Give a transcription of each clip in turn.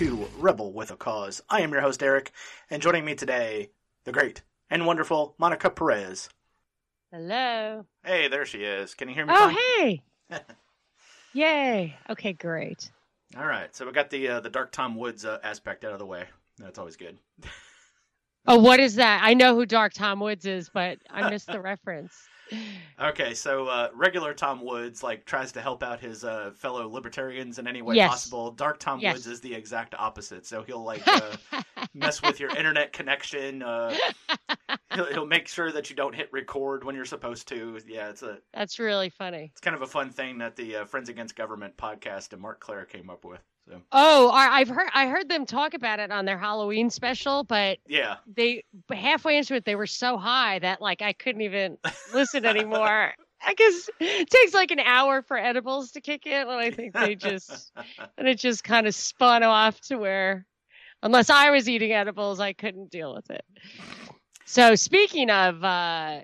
welcome back to Rebel with a Cause. I am your host, Eric, and joining me today, the great and wonderful Monica Perez. Hello. Hey, there she is. Can you hear me? Oh, fine? hey. Yay. Okay, great. All right, so we got the uh, the Dark Tom Woods uh, aspect out of the way. That's always good. Oh, what is that? I know who Dark Tom Woods is, but I missed the reference. Okay, so uh, regular Tom Woods like tries to help out his uh, fellow libertarians in any way Yes. possible. Dark Tom Yes. Woods is the exact opposite. So he'll like uh, mess with your internet connection. Uh, he'll, he'll make sure that you don't hit record when you're supposed to. Yeah, it's a That's really funny. it's kind of a fun thing that the uh, Friends Against Government podcast and Mark Clare came up with. So Oh, I've heard I heard them talk about it on their Halloween special, but yeah, they halfway into it they were so high that like I couldn't even listen anymore. I guess it takes like an hour for edibles to kick in, and I think they just and it just kind of spun off to where unless I was eating edibles, I couldn't deal with it. So speaking of uh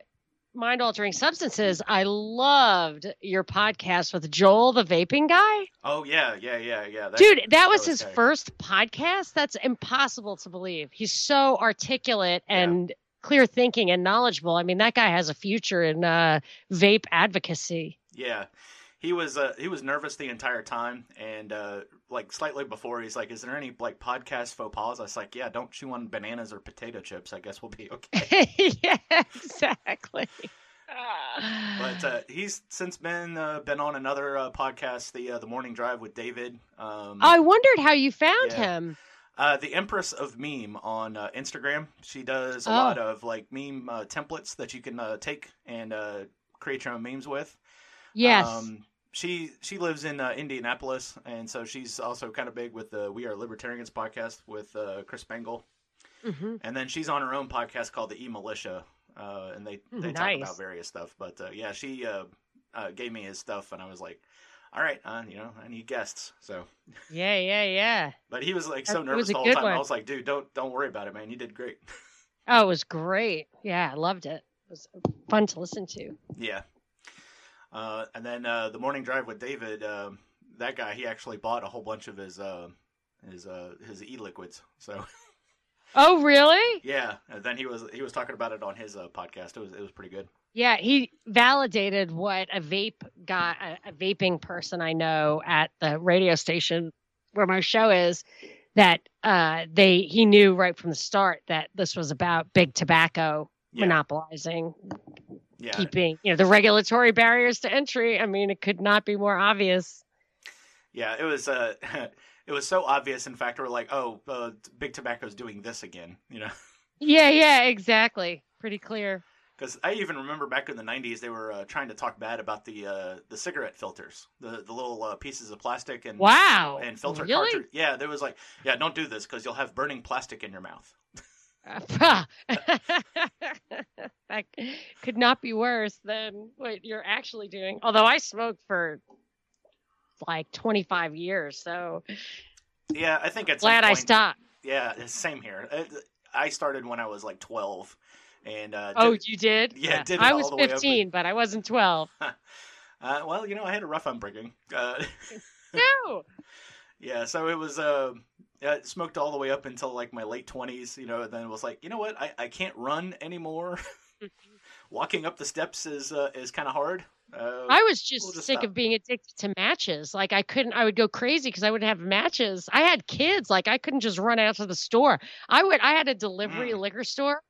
mind altering substances, I loved your podcast with Joel the vaping guy. oh yeah, yeah, yeah, yeah. That- Dude, that was was his tight. first podcast. That's impossible to believe. He's so articulate Yeah. and clear thinking and knowledgeable. I mean, that guy has a future in uh, vape advocacy. Yeah, he was uh, he was nervous the entire time, and uh, like slightly before, he's like, "Is there any like podcast faux pas?" I was like, "Yeah, don't chew on bananas or potato chips. I guess we'll be okay." yeah, exactly. but uh, he's since been uh, been on another uh, podcast, the uh, the Morning Drive with David. Um, I wondered how you found Yeah. him. Uh, the Empress of Meme on uh, Instagram. She does a Oh. lot of like meme uh, templates that you can uh, take and uh, create your own memes with. Yes. Um, she she lives in uh, Indianapolis, and so she's also kind of big with the We Are Libertarians podcast with uh, Chris Spangle, hmm and then she's on her own podcast called the E Militia, uh, and they they talk about various stuff. But uh, yeah, she uh, uh, gave me his stuff, and I was like, all right, uh, you know, I need guests. So, Yeah, yeah, yeah. but he was like so That- nervous the whole time. one. I was like, dude, don't don't worry about it, man. You did great. Oh, it was great. Yeah, I loved it. It was fun to listen to. Yeah. Uh, and then uh, the morning drive with David, um, that guy, he actually bought a whole bunch of his uh, his uh, his e liquids. So Oh, really? yeah, and then he was he was talking about it on his uh, podcast. It was it was pretty good. Yeah, he validated what a vape guy, a, a vaping person I know at the radio station where my show is. That uh, they he knew right from the start that this was about big tobacco Yeah, monopolizing, yeah, keeping you know the regulatory barriers to entry. I mean, it could not be more obvious. yeah. It was uh, it was so obvious. In fact, we're like, oh, uh, big tobacco's doing this again. You know. Yeah, yeah, exactly. Pretty clear. Because I even remember back in the '90s, they were uh, trying to talk bad about the uh, the cigarette filters, the the little uh, pieces of plastic and Wow. and filter really? cartridge. Yeah, there was like, yeah, don't do this because you'll have burning plastic in your mouth. that could not be worse than what you're actually doing. Although I smoked for like 25 years, so Yeah, I think it's glad I stopped. Yeah, same here. Uh, I started when I was like 12, and uh, Oh, did- you did? Yeah, did I was the way up 15, but I wasn't 12. uh, well, you know, I had a rough upbringing. Uh, No. yeah, so it was uh, I smoked all the way up until like my late 20s. You know, and then it was like, you know what, I, I can't run anymore. Walking up the steps is uh, is kind of hard. Uh, I was just, We'll just sick stop. of being addicted to matches. Like I couldn't I would go crazy because I wouldn't have matches. I had kids, like I couldn't just run out to the store. I would I had a delivery Mm. liquor store.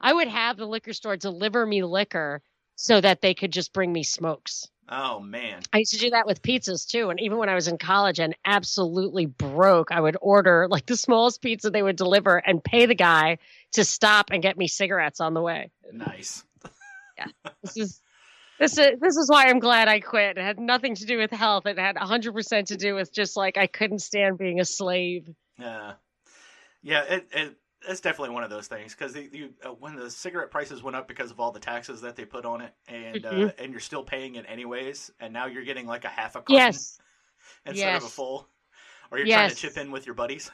I would have the liquor store deliver me liquor so that they could just bring me smokes. oh man, I used to do that with pizzas too. And even when I was in college and absolutely broke, I would order like the smallest pizza they would deliver and pay the guy to stop and get me cigarettes on the way. nice. This is this is this is why I'm glad I quit. It had nothing to do with health. It had 100% to do with just like I couldn't stand being a slave. Yeah, yeah. It, it it's definitely one of those things because you uh, when the cigarette prices went up because of all the taxes that they put on it, and uh, Mhm. and you're still paying it anyways, and now you're getting like a half a carton Yes. instead of a full, or you're trying to chip in with your buddies.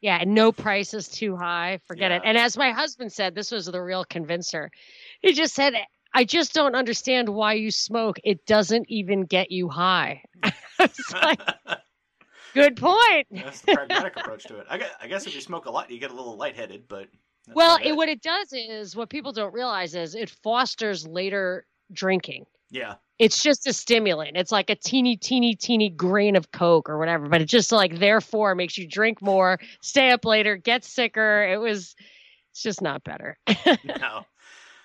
Yeah, and no price is too high. Forget it. And as my husband said, this was the real convincer. He just said, I just don't understand why you smoke. It doesn't even get you high. Like, Good point. That's the pragmatic approach to it. I guess, I guess if you smoke a lot, you get a little lightheaded, but Well, it, what it does is what people don't realize is it fosters later drinking. yeah, It's just a stimulant. It's like a teeny, teeny, teeny grain of Coke or whatever, but it just like therefore makes you drink more, stay up later, get sicker. It was, it's just not better. no,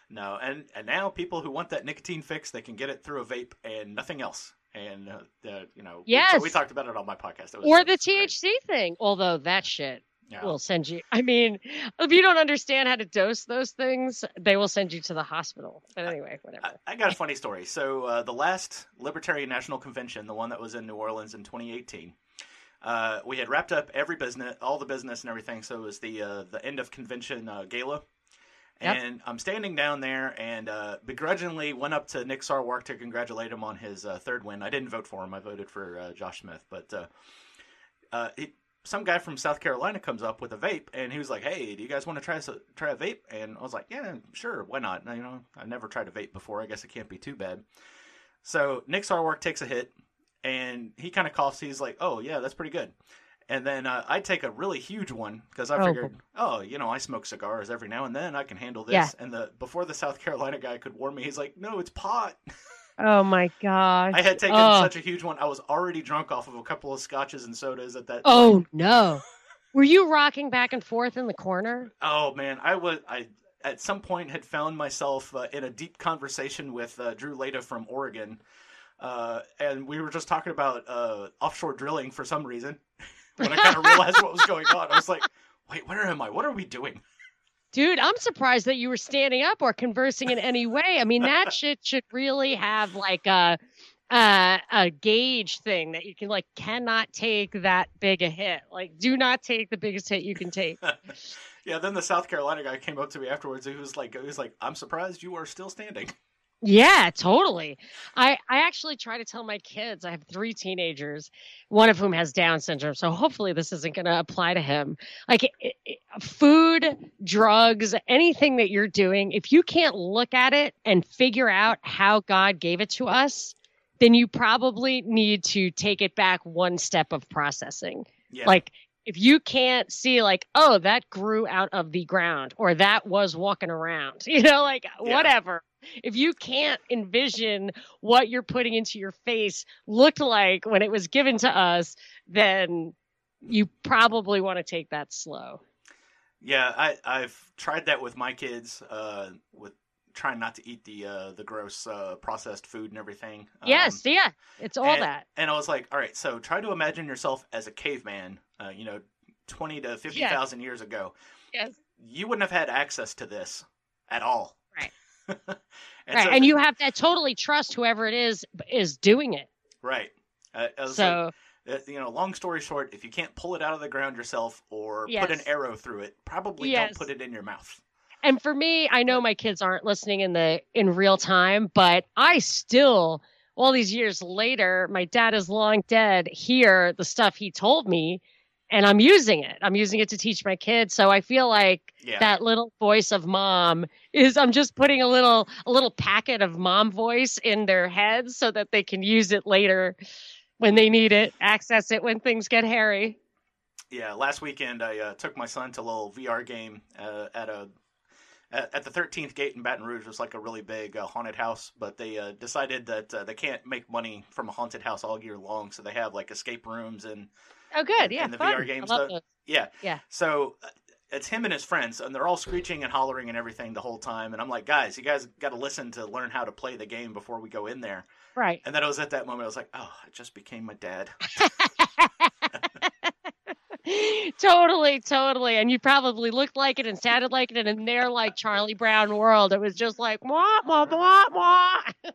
no, and and now people who want that nicotine fix, they can get it through a vape and nothing else. And uh, the, you know, we- Yes. we, talked about it on my podcast. It was, or the was great. THC thing, although that shit Yeah. will send you. I mean, if you don't understand how to dose those things, they will send you to the hospital. But anyway, whatever. I, I got a funny story. So uh, the last Libertarian National Convention, the one that was in New Orleans in 2018, uh, we had wrapped up every business, all the business and everything. So it was the uh, the end of convention uh, gala. Yep. And I'm standing down there and uh, begrudgingly went up to Nick Sarwark to congratulate him on his uh, third win. I didn't vote for him. I voted for uh, Josh Smith. But uh, uh, he, some guy from South Carolina comes up with a vape and he was like, "Hey, do you guys want to try try a vape?" And I was like, "Yeah, sure, why not?" You know, I've never tried a vape before. I guess it can't be too bad. So Nick Sarwark takes a hit and he kind of coughs. He's like, "Oh yeah, that's pretty good." And then uh, I take a really huge one because I Oh, figured, oh, you know, I smoke cigars every now and then. I can handle this. Yeah. And the before the South Carolina guy could warn me, he's like, "No, it's pot." Oh my gosh. I had taken Oh. such a huge one. I was already drunk off of a couple of scotches and sodas at that. Oh no. Were you rocking back and forth in the corner? Oh man, I was I at some point had found myself uh, in a deep conversation with uh, Drew Layda from Oregon, uh, and we were just talking about uh, offshore drilling for some reason. when I kind of realized what was going on, I was like, "Wait, where am I? What are we doing?" Dude, I'm surprised that you were standing up or conversing in any way. I mean, that shit should really have like a a, a gauge thing that you can like cannot take that big a hit. Like, do not take the biggest hit you can take. yeah. Then the South Carolina guy came up to me afterwards. He was like, "He was like, I'm surprised you are still standing." Yeah, totally. I I actually try to tell my kids. I have three teenagers, one of whom has Down syndrome. So hopefully this isn't going to apply to him. Like it, it, food, drugs, anything that you're doing, if you can't look at it and figure out how God gave it to us, then you probably need to take it back one step of processing. Yeah. Like if you can't see like, oh, that grew out of the ground or that was walking around, you know, like Yeah. whatever. If you can't envision what you're putting into your face looked like when it was given to us, then you probably want to take that slow. Yeah, I I've tried that with my kids. Uh, with trying not to eat the uh, the gross uh, processed food and everything. Um, yes, yeah, it's all and, that. And I was like, all right, so try to imagine yourself as a caveman. Uh, you know, twenty to fifty thousand years ago. Yes. You wouldn't have had access to this at all. Right. and right. so- and you have to totally trust whoever it is is doing it. right. Uh, I was So like, uh, you know, long story short, if you can't pull it out of the ground yourself or put an arrow through it, probably Yes. don't put it in your mouth. And for me i know my kids aren't listening in the in real time but i still all these years later my dad is long dead hear the stuff he told me and i'm using it. I'm using it to teach my kids. So i feel like Yeah. that little voice of mom is i'm just putting a little a little packet of mom voice in their heads so that they can use it later when they need it access it when things get hairy. Yeah, last weekend I uh, took my son to a little VR game uh, at a at, at the 13th gate in Baton Rouge. Was like a really big uh, haunted house, but they uh, decided that uh, they can't make money from a haunted house all year long, so they have like escape rooms and oh good And- yeah and the fun. VR games, I love though? those. yeah, Yeah. So uh, it's him and his friends, and they're all screeching and hollering and everything the whole time. And I'm like, guys, you guys got to listen to learn how to play the game before we go in there. right And then it was at that moment I was like, oh, I just became my dad. totally, totally. And you probably looked like it and sounded like it. And in their like Charlie Brown world, it was just like wah wah wah wah.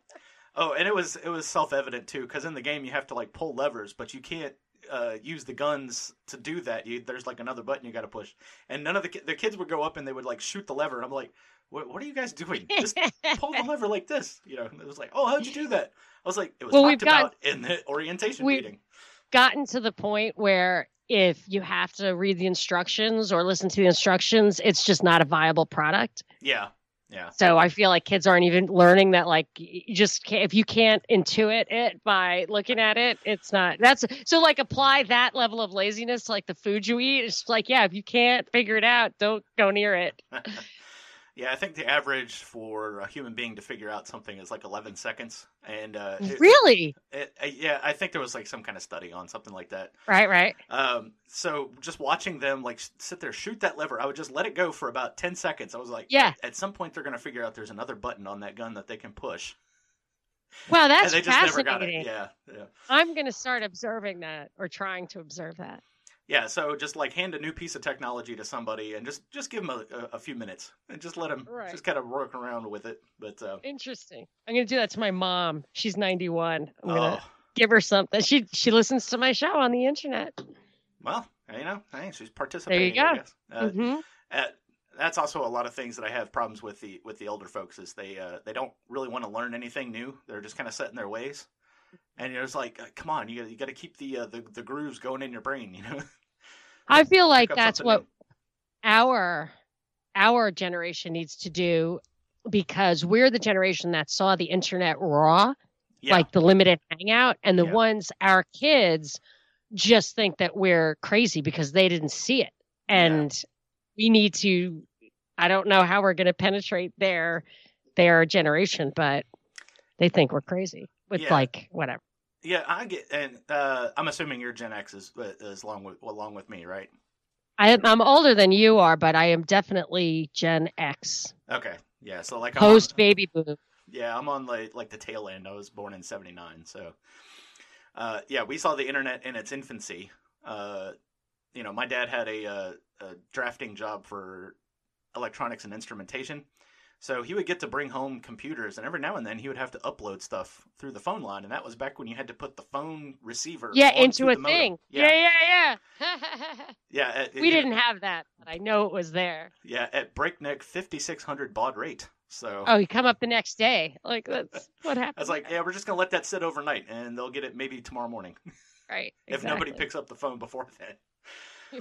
Oh, and it was it was self evident too, because in the game you have to like pull levers, but you can't uh, use the guns to do that. You there's like another button you got to push, and none of the ki- the kids would go up and they would like shoot the lever. And I'm like, what what are you guys doing? Just pull the lever like this, you know? And it was like, oh, how'd you do that? I was like, it was Well, talked got- about in the orientation meeting. Gotten to the point where if you have to read the instructions or listen to the instructions, it's just not a viable product. Yeah, Yeah. So I feel like kids aren't even learning that. Like, you just can't, if you can't intuit it by looking at it, it's not. That's so like apply that level of laziness to like the food you eat. It's like, yeah, if you can't figure it out, don't go near it. yeah, I think the average for a human being to figure out something is like 11 seconds. And uh, it- really? it- uh, yeah, I think there was like some kind of study on something like that. Right, right. Um, so just watching them like sit there, shoot that lever, I would just let it go for about 10 seconds. I was like, Yeah. At some point, they're going to figure out there's another button on that gun that they can push. Wow, that's and they just never fascinating. got it. Yeah, yeah. I'm going to start observing that or trying to observe that. Yeah, so just like hand a new piece of technology to somebody and just just give them a, a, a few minutes and just let them Right. just kind of work around with it. But uh, Interesting. I'm going to do that to my mom. She's 91. I'm going to oh, give her something. She she listens to my show on the internet. well, you know, hey, she's participating. go. I guess. Uh, hmm uh, that's also a lot of things that I have problems with the with the older folks is they uh, they don't really want to learn anything new. They're just kind of set in their ways, and you're just like, uh, come on, you got you got to keep the uh, the the grooves going in your brain, you know. I feel like that's what new. our our generation needs to do because we're the generation that saw the internet raw, yeah, like the limited hangout, and the Yeah. ones our kids just think that we're crazy because they didn't see it. And we need to I don't know how we're going to penetrate their their generation, but they think we're crazy with Yeah. like whatever. yeah, I get, and uh, I'm assuming your Gen X is is along with along with me, right? I, I'm older than you are, but I am definitely Gen X, Okay, yeah. So like I'm on- post baby boom. Yeah, I'm on like like the tail end. I was born in '79, so uh, yeah, we saw the internet in its infancy. Uh, you know, my dad had a, uh, a drafting job for electronics and instrumentation, so he would get to bring home computers, and every now and then he would have to upload stuff through the phone line, and that was back when you had to put the phone receiver Yeah, into a thing. Yeah, Yeah, yeah, yeah. yeah. at- we didn't have that, but I know it was there. Yeah, at breakneck 5600 baud rate. So Oh, you come up the next day. Like that's what happened. I was like, yeah, we're just gonna let that sit overnight, and they'll get it maybe tomorrow morning. right. if nobody picks up the phone before then.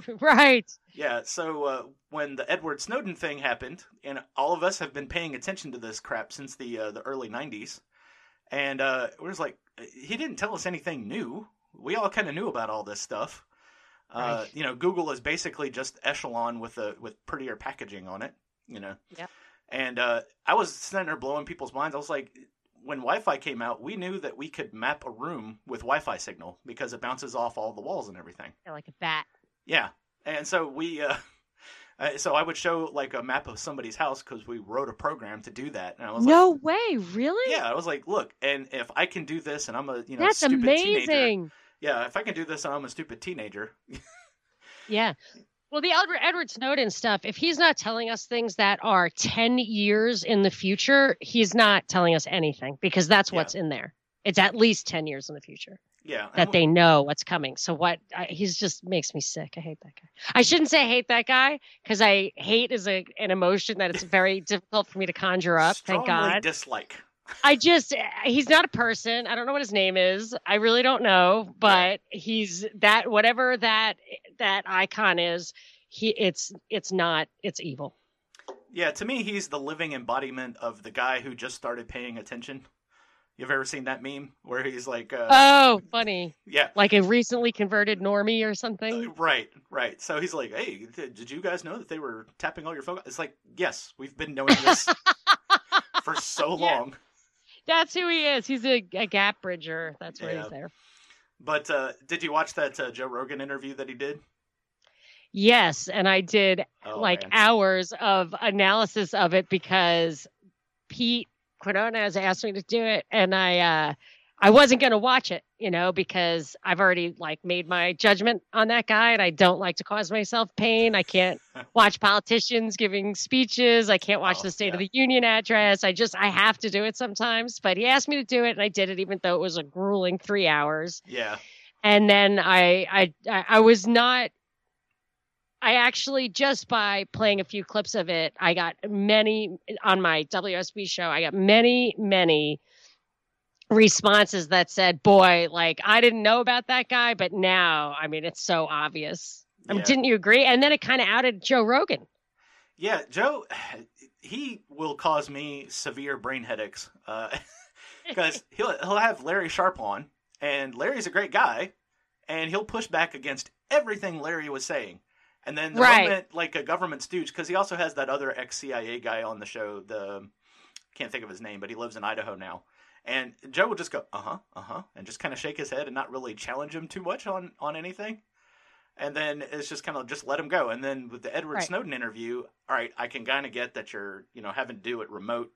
right. Yeah, so uh, when the Edward Snowden thing happened, and all of us have been paying attention to this crap since the uh, the early '90s, and uh, we're just like, he didn't tell us anything new. We all kind of knew about all this stuff. Uh, Right. You know, Google is basically just Echelon with a with prettier packaging on it. You know. Yep. And uh, I was sitting there blowing people's minds. I was like, when Wi-Fi came out, we knew that we could map a room with Wi-Fi signal because it bounces off all the walls and everything. Yeah, like a bat. Yeah, and so we, uh, uh, so I would show like a map of somebody's house because we wrote a program to do that, and I was No like, "No way, really? yeah, I was like, look, and if I can do this, and I'm a you know That's stupid teenager, amazing. yeah, if I can do this, and I'm a stupid teenager, Yeah. Well, the Edward, Edward Snowden stuff, if he's not telling us things that are 10 years in the future, he's not telling us anything because that's Yeah. what's in there. It's at least 10 years in the future yeah, that they know what's coming. So what I, he's just makes me sick. I hate that guy. I shouldn't say I hate that guy because I hate is a, an emotion that it's very difficult for me to conjure up. Thank strongly God. dislike. I just eh, he's not a person. I don't know what his name is. I really don't know, but he's that whatever that that icon is, he it's it's not it's evil. Yeah, to me, he's the living embodiment of the guy who just started paying attention. You've ever seen that meme where he's like, uh, Oh, funny. yeah, Like a recently converted normie or something. Uh, Right, right. So he's like, "Hey, th- did you guys know that they were tapping all your phone?" It's like, yes, we've been knowing this for so Yeah. long. That's who he is. He's a, a gap bridger. That's why Yeah. he's there. But uh, did you watch that uh, Joe Rogan interview that he did? Yes, and I did Oh, like man. hours of analysis of it because Pete Quinones asked me to do it, and I uh, I wasn't going to watch it, you know, because I've already like made my judgment on that guy, and I don't like to cause myself pain. I can't watch politicians giving speeches. I can't watch Oh, the State of the Union address. I just I have to do it sometimes. But he asked me to do it, and I did it, even though it was a grueling three hours yeah, and then I I I was not I actually just by playing a few clips of it, I got many on my WSB show. I got many many responses that said, "Boy, like I didn't know about that guy, but now, I mean, it's so obvious." Um, I mean, didn't you agree? And then it kind of outed Joe Rogan. Yeah, Joe, he will cause me severe brain headaches uh, because he'll he'll have Larry Sharpe on, and Larry's a great guy, and he'll push back against everything Larry was saying. And then the Right. moment like a government stooge, because he also has that other ex CIA guy on the show. The can't think of his name, but he lives in Idaho now. And Joe will just go, uh huh, uh huh, and just kind of shake his head and not really challenge him too much on on anything. And then it's just kind of just let him go. And then with the Edward Right. Snowden interview, all right, I can kind of get that you're you know having to do it remote,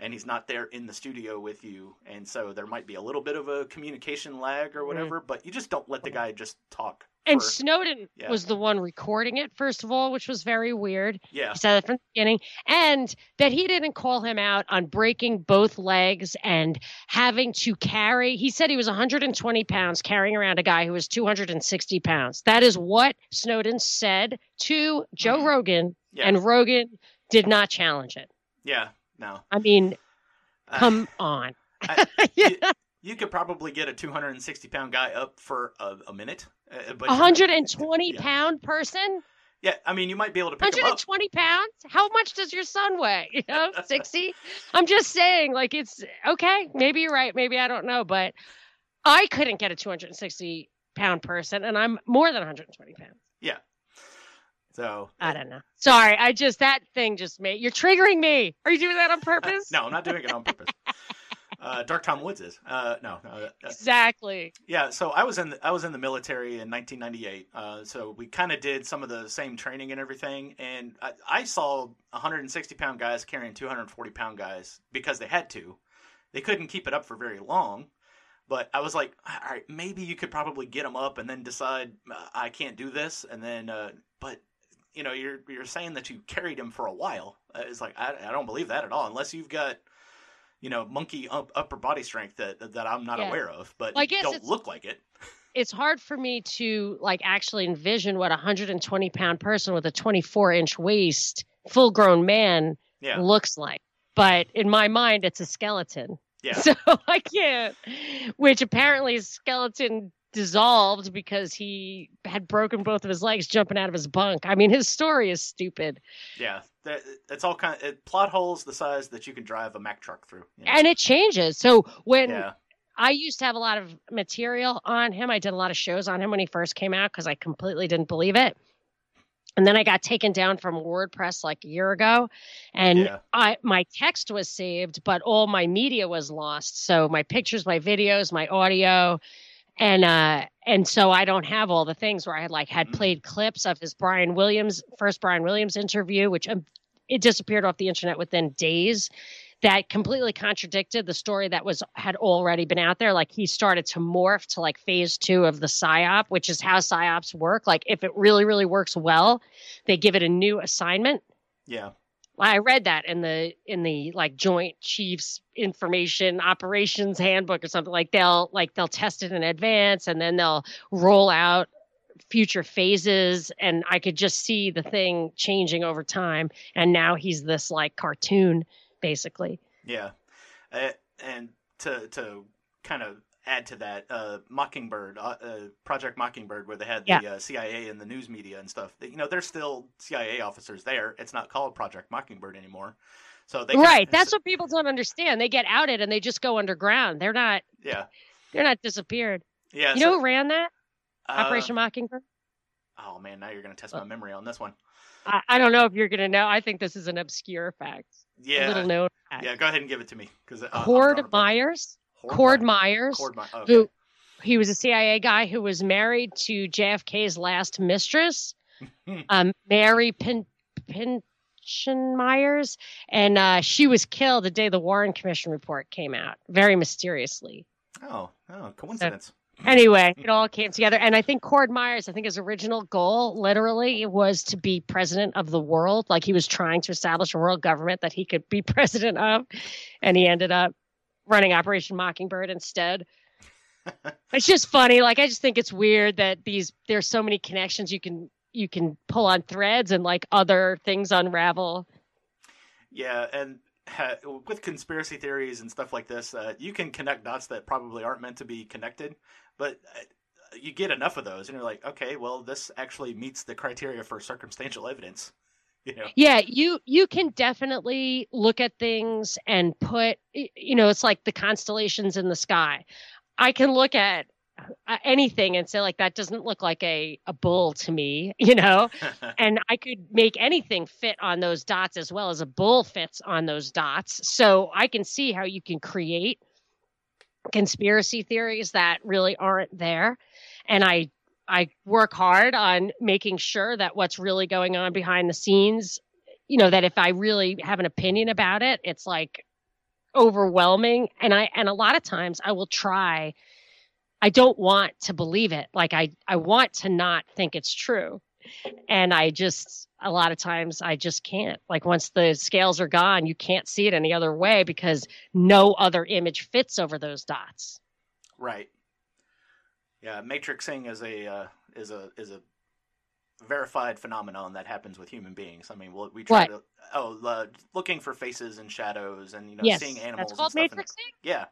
and he's not there in the studio with you, and so there might be a little bit of a communication lag or whatever. But you just don't let the guy just talk. And for- Snowden Yeah. was the one recording it, first of all, which was very weird. yeah, He said that from the beginning. And that he didn't call him out on breaking both legs and having to carry. He said he was 120 pounds carrying around a guy who was 260 pounds. That is what Snowden said to Joe Mhm. Rogan. yeah, And Rogan did not challenge it. yeah. No, I mean, come on. I- Yeah. You, could probably get a 260 pound guy up for a, a minute. Uh, but A 120 yeah. pound person? Yeah, I mean, you might be able to pick him up. 120 pounds? How much does your son weigh? You know, 60? I'm just saying, like, it's okay. Maybe you're right. Maybe I don't know. But I couldn't get a 260 pound person, and I'm more than 120 pounds. Yeah. So I don't know. Sorry. I just, that thing just made, you're triggering me. Are you doing that on purpose? no, I'm not doing it on purpose. Uh, Dark Tom Woods is. Uh, no, uh, Exactly. yeah. So I was in the, I was in the military in 1998. Uh, so we kind of did some of the same training and everything. And I, I saw 160 pound guys carrying 240 pound guys because they had to. They couldn't keep it up for very long. But I was like, all right, maybe you could probably get them up and then decide uh, I can't do this, and then, uh, but you know, you're you're saying that you carried him for a while. It's like I, I don't believe that at all, unless you've got, you know, monkey up, upper body strength that that I'm not Yeah. aware of, but Well, I guess don't look like it. It's hard for me to, like, actually envision what a 120 pound person with a 24 inch waist, full grown man Yeah, looks like. But in my mind, it's a skeleton. yeah, So I can't. Which apparently skeleton dissolved because he had broken both of his legs jumping out of his bunk. I mean, his story is stupid. yeah. That, it's all kind of it, plot holes the size that you can drive a Mack truck through. you know? And it changes. So when yeah, I used to have a lot of material on him, I did a lot of shows on him when he first came out because I completely didn't believe it. And then I got taken down from WordPress like a year ago, and yeah, I my text was saved, but all my media was lost. So my pictures, my videos, my audio, and uh and so I don't have all the things where I had like had Mhm. played clips of his Brian Williams first Brian Williams interview, which um, it disappeared off the internet within days. That completely contradicted the story that was had already been out there. Like he started to morph to like phase two of the psyop, which is how psyops work. Like if it really, really works well, they give it a new assignment. yeah, I read that in the in the like Joint Chiefs Information Operations Handbook or something like they'll like they'll test it in advance and then they'll roll out future phases and I could just see the thing changing over time and now he's this like cartoon basically. yeah. Uh, and to to kind of add to that, uh, Mockingbird, uh, uh, Project Mockingbird, where they had the uh, CIA and the news media and stuff. You know, there's still CIA officers there. It's not called Project Mockingbird anymore. So they can- right, that's what people don't understand. They get outed and they just go underground. They're not yeah, they're not disappeared. yeah. You so, know who ran that? uh, Operation Mockingbird? Oh man, now you're gonna test my memory on this one. I, I don't know if you're to know. I think this is an obscure fact. a Yeah, little known fact. yeah. Go ahead and give it to me because Cord Myers. Cord Myers, Cord My- okay. who he was a CIA guy who was married to JFK's last mistress, um, Mary Pin, Pynchon Myers, and uh, she was killed the day the Warren Commission report came out, very mysteriously. Oh, oh, coincidence. Anyway, it all came together, and I think Cord Myers, I think his original goal, literally, was to be president of the world. Like he was trying to establish a world government that he could be president of, and he ended up running Operation Mockingbird instead. it's just funny. Like I just think it's weird that these there's so many connections you can you can pull on threads and like other things unravel. Yeah, and uh, with conspiracy theories and stuff like this, uh, you can connect dots that probably aren't meant to be connected, but uh, you get enough of those, and you're like, okay, well, this actually meets the criteria for circumstantial evidence. you know. Yeah, you you can definitely look at things and put you know, it's like the constellations in the sky. I can look at uh, anything and say like that doesn't look like a a bull to me, you know? and I could make anything fit on those dots as well as a bull fits on those dots. So I can see how you can create conspiracy theories that really aren't there. And I I work hard on making sure that what's really going on behind the scenes, you know, that if I really have an opinion about it, it's like overwhelming. And I and a lot of times I will try I don't want to believe it. Like I I want to not think it's true. And I just a lot of times I just can't. Like once the scales are gone, you can't see it any other way because no other image fits over those dots. Right. Yeah, matrixing is a uh, is a is a verified phenomenon that happens with human beings. I mean, we'll, we try What? to oh uh, looking for faces and shadows and you know yes, seeing animals. that's called and stuff and- matrixing. yeah,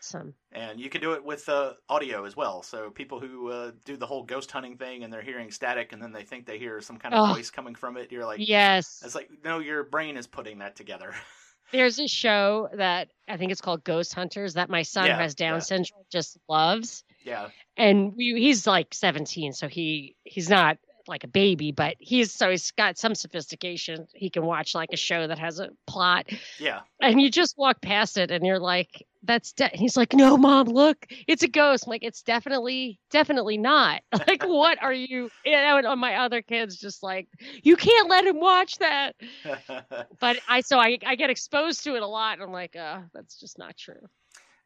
Some and you can do it with uh, audio as well. So people who uh, do the whole ghost hunting thing and they're hearing static and then they think they hear some kind of Oh. voice coming from it. You're like, yes. it's like no, your brain is putting that together. There's a show that I think it's called Ghost Hunters that my son Yeah, has Down yeah. syndrome just loves. Yeah, And we, he's like 17, so he he's not like a baby, but he's so he's got some sophistication. He can watch like a show that has a plot, yeah, and you just walk past it, and you're like, "That's." De-. He's like, "No, mom, look, it's a ghost." I'm like, "It's definitely, definitely not." Like, what are you? You know, and my other kids just like, "You can't let him watch that." But I so I I get exposed to it a lot, and I'm like, "Uh, that's just not true."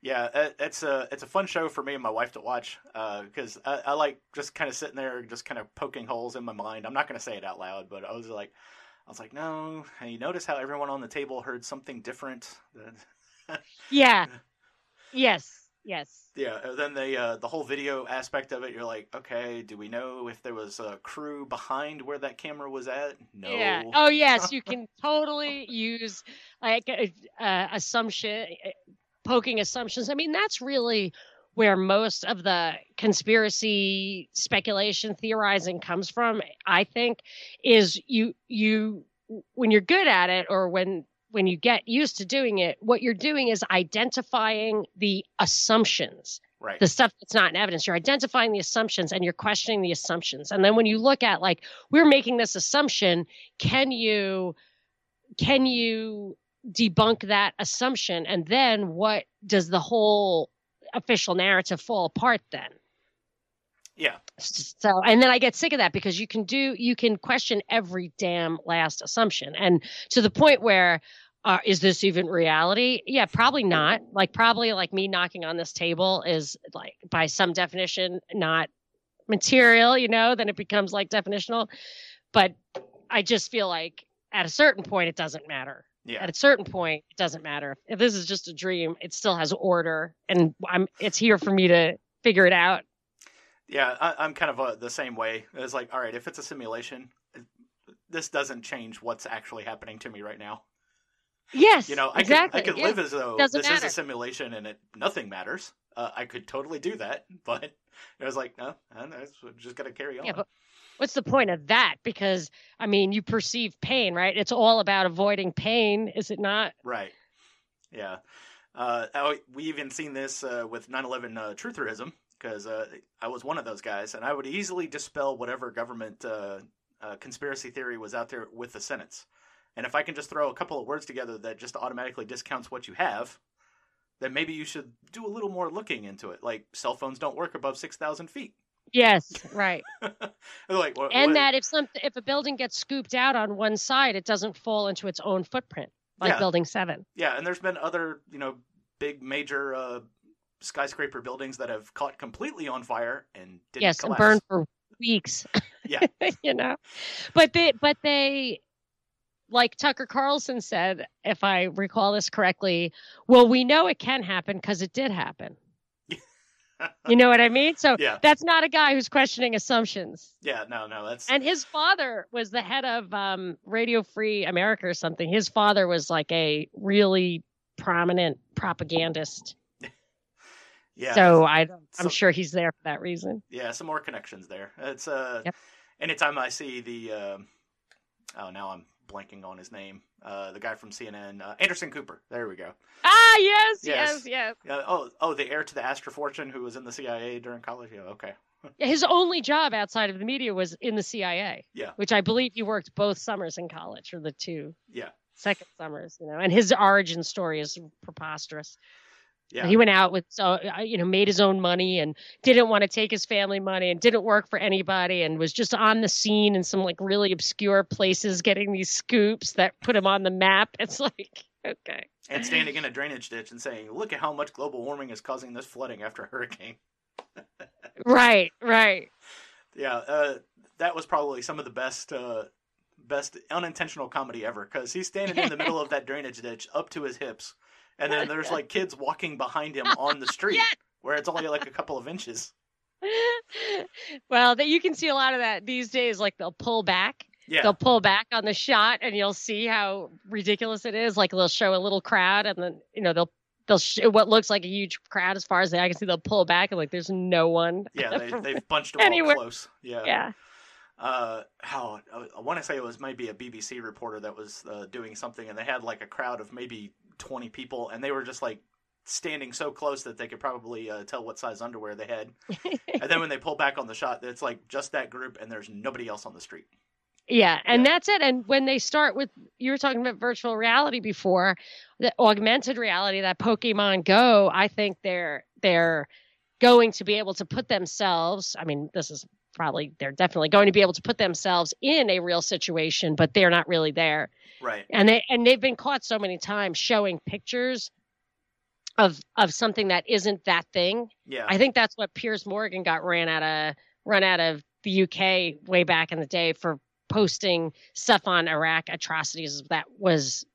Yeah, it's a it's a fun show for me and my wife to watch because I, I like just kind of sitting there, just kind of poking holes in my mind. I'm not going to say it out loud, but I was like, I was like, no. And you notice how everyone on the table heard something different. Yeah. yes. Yes. yeah, and then the uh, the whole video aspect of it, you're like, okay, do we know if there was a crew behind where that camera was at? No. Yeah. Oh yes, you can totally use like uh, uh, assumption, uh, poking assumptions. I mean, that's really where most of the conspiracy speculation theorizing comes from. I think is you you when you're good at it or when when you get used to doing it, what you're doing is identifying the assumptions right. the stuff that's not in evidence. You're identifying the assumptions and you're questioning the assumptions. And then when you look at like we're making this assumption, can you can you debunk that assumption? And then what does the whole official narrative fall apart then? yeah. So, and then I get sick of that because you can do, you can question every damn last assumption. And to the point where, uh, is this even reality? Yeah, probably not. Like, probably like me knocking on this table is like, by some definition, not material, you know, then it becomes like definitional. But I just feel like at a certain point, it doesn't matter. Yeah. At a certain point, it doesn't matter. If this is just a dream, it still has order and I'm, it's here for me to figure it out. Yeah, I, I'm kind of uh, the same way. It's like, all right, if it's a simulation, this doesn't change what's actually happening to me right now. Yes, You know, I exactly. could, I could yeah. live as though Doesn't this is a simulation and it nothing matters. Uh, I could totally do that, but it was like, no, I know, just got to carry on. Yeah, but what's the point of that? Because I mean, you perceive pain, right? It's all about avoiding pain, is it not? Right. Yeah. Uh, we even seen this uh, with 9/11 uh, trutherism because uh, I was one of those guys, and I would easily dispel whatever government uh, uh, conspiracy theory was out there with the sentence. And if I can just throw a couple of words together that just automatically discounts what you have, then maybe you should do a little more looking into it. Like cell phones don't work above six thousand feet. Yes, right. Like, what, and what- that if some if a building gets scooped out on one side, it doesn't fall into its own footprint, like Yeah. building seven. Yeah, and there's been other, you know, big major uh, skyscraper buildings that have caught completely on fire and didn't yes, collapse. and burned for weeks. Yeah. you know. But they but they like Tucker Carlson said, if I recall this correctly, well, we know it can happen because it did happen. You know what I mean? So Yeah, that's not a guy who's questioning assumptions. yeah, no, no, that's And his father was the head of um, Radio Free America or something. His father was like a really prominent propagandist. yeah. so I, I'm So- sure he's there for that reason. yeah, some more connections there. It's uh, Yep. anytime I see the um oh now I'm blanking on his name. Uh, the guy from CNN, uh, Anderson Cooper. There we go. Ah, yes, Yes. yes, yes. Uh, oh, oh, the heir to the Astor fortune who was in the CIA during college. Yeah, okay. His only job outside of the media was in the CIA. Yeah. Which I believe he worked both summers in college, or the two Yeah, second summers. You know, and his origin story is preposterous. Yeah. He went out with, so uh, you know, made his own money and didn't want to take his family money and didn't work for anybody and was just on the scene in some like really obscure places, getting these scoops that put him on the map. It's like, okay, and standing in a drainage ditch and saying, "Look at how much global warming is causing this flooding after a hurricane." right, right. Yeah, uh, that was probably some of the best, uh, best unintentional comedy ever because he's standing in the middle of that drainage ditch up to his hips, and then there's like kids walking behind him on the street Yes. where it's only like a couple of inches. well, that you can see a lot of that these days. Like they'll pull back, Yeah, they'll pull back on the shot, and you'll see how ridiculous it is. Like they'll show a little crowd, and then you know they'll they'll show what looks like a huge crowd as far as the eye can see. They'll pull back, and like there's no one. yeah, they, they've bunched them Anywhere. all close. Yeah, yeah. uh, how I want to say it was maybe a BBC reporter that was uh, doing something, and they had like a crowd of maybe twenty people, and they were just like standing so close that they could probably uh, tell what size underwear they had. and then when they pull back on the shot, it's like just that group, and there's nobody else on the street. Yeah, and Yeah. that's it. And when they start with, you were talking about virtual reality before, the augmented reality, that Pokemon Go, I think they're they're going to be able to put themselves. I mean, this is probably they're definitely going to be able to put themselves in a real situation, but they're not really there. Right. And they and they've been caught so many times showing pictures of of something that isn't that thing. Yeah. I think that's what Piers Morgan got ran out of run out of the UK way back in the day for posting stuff on Iraq atrocities that was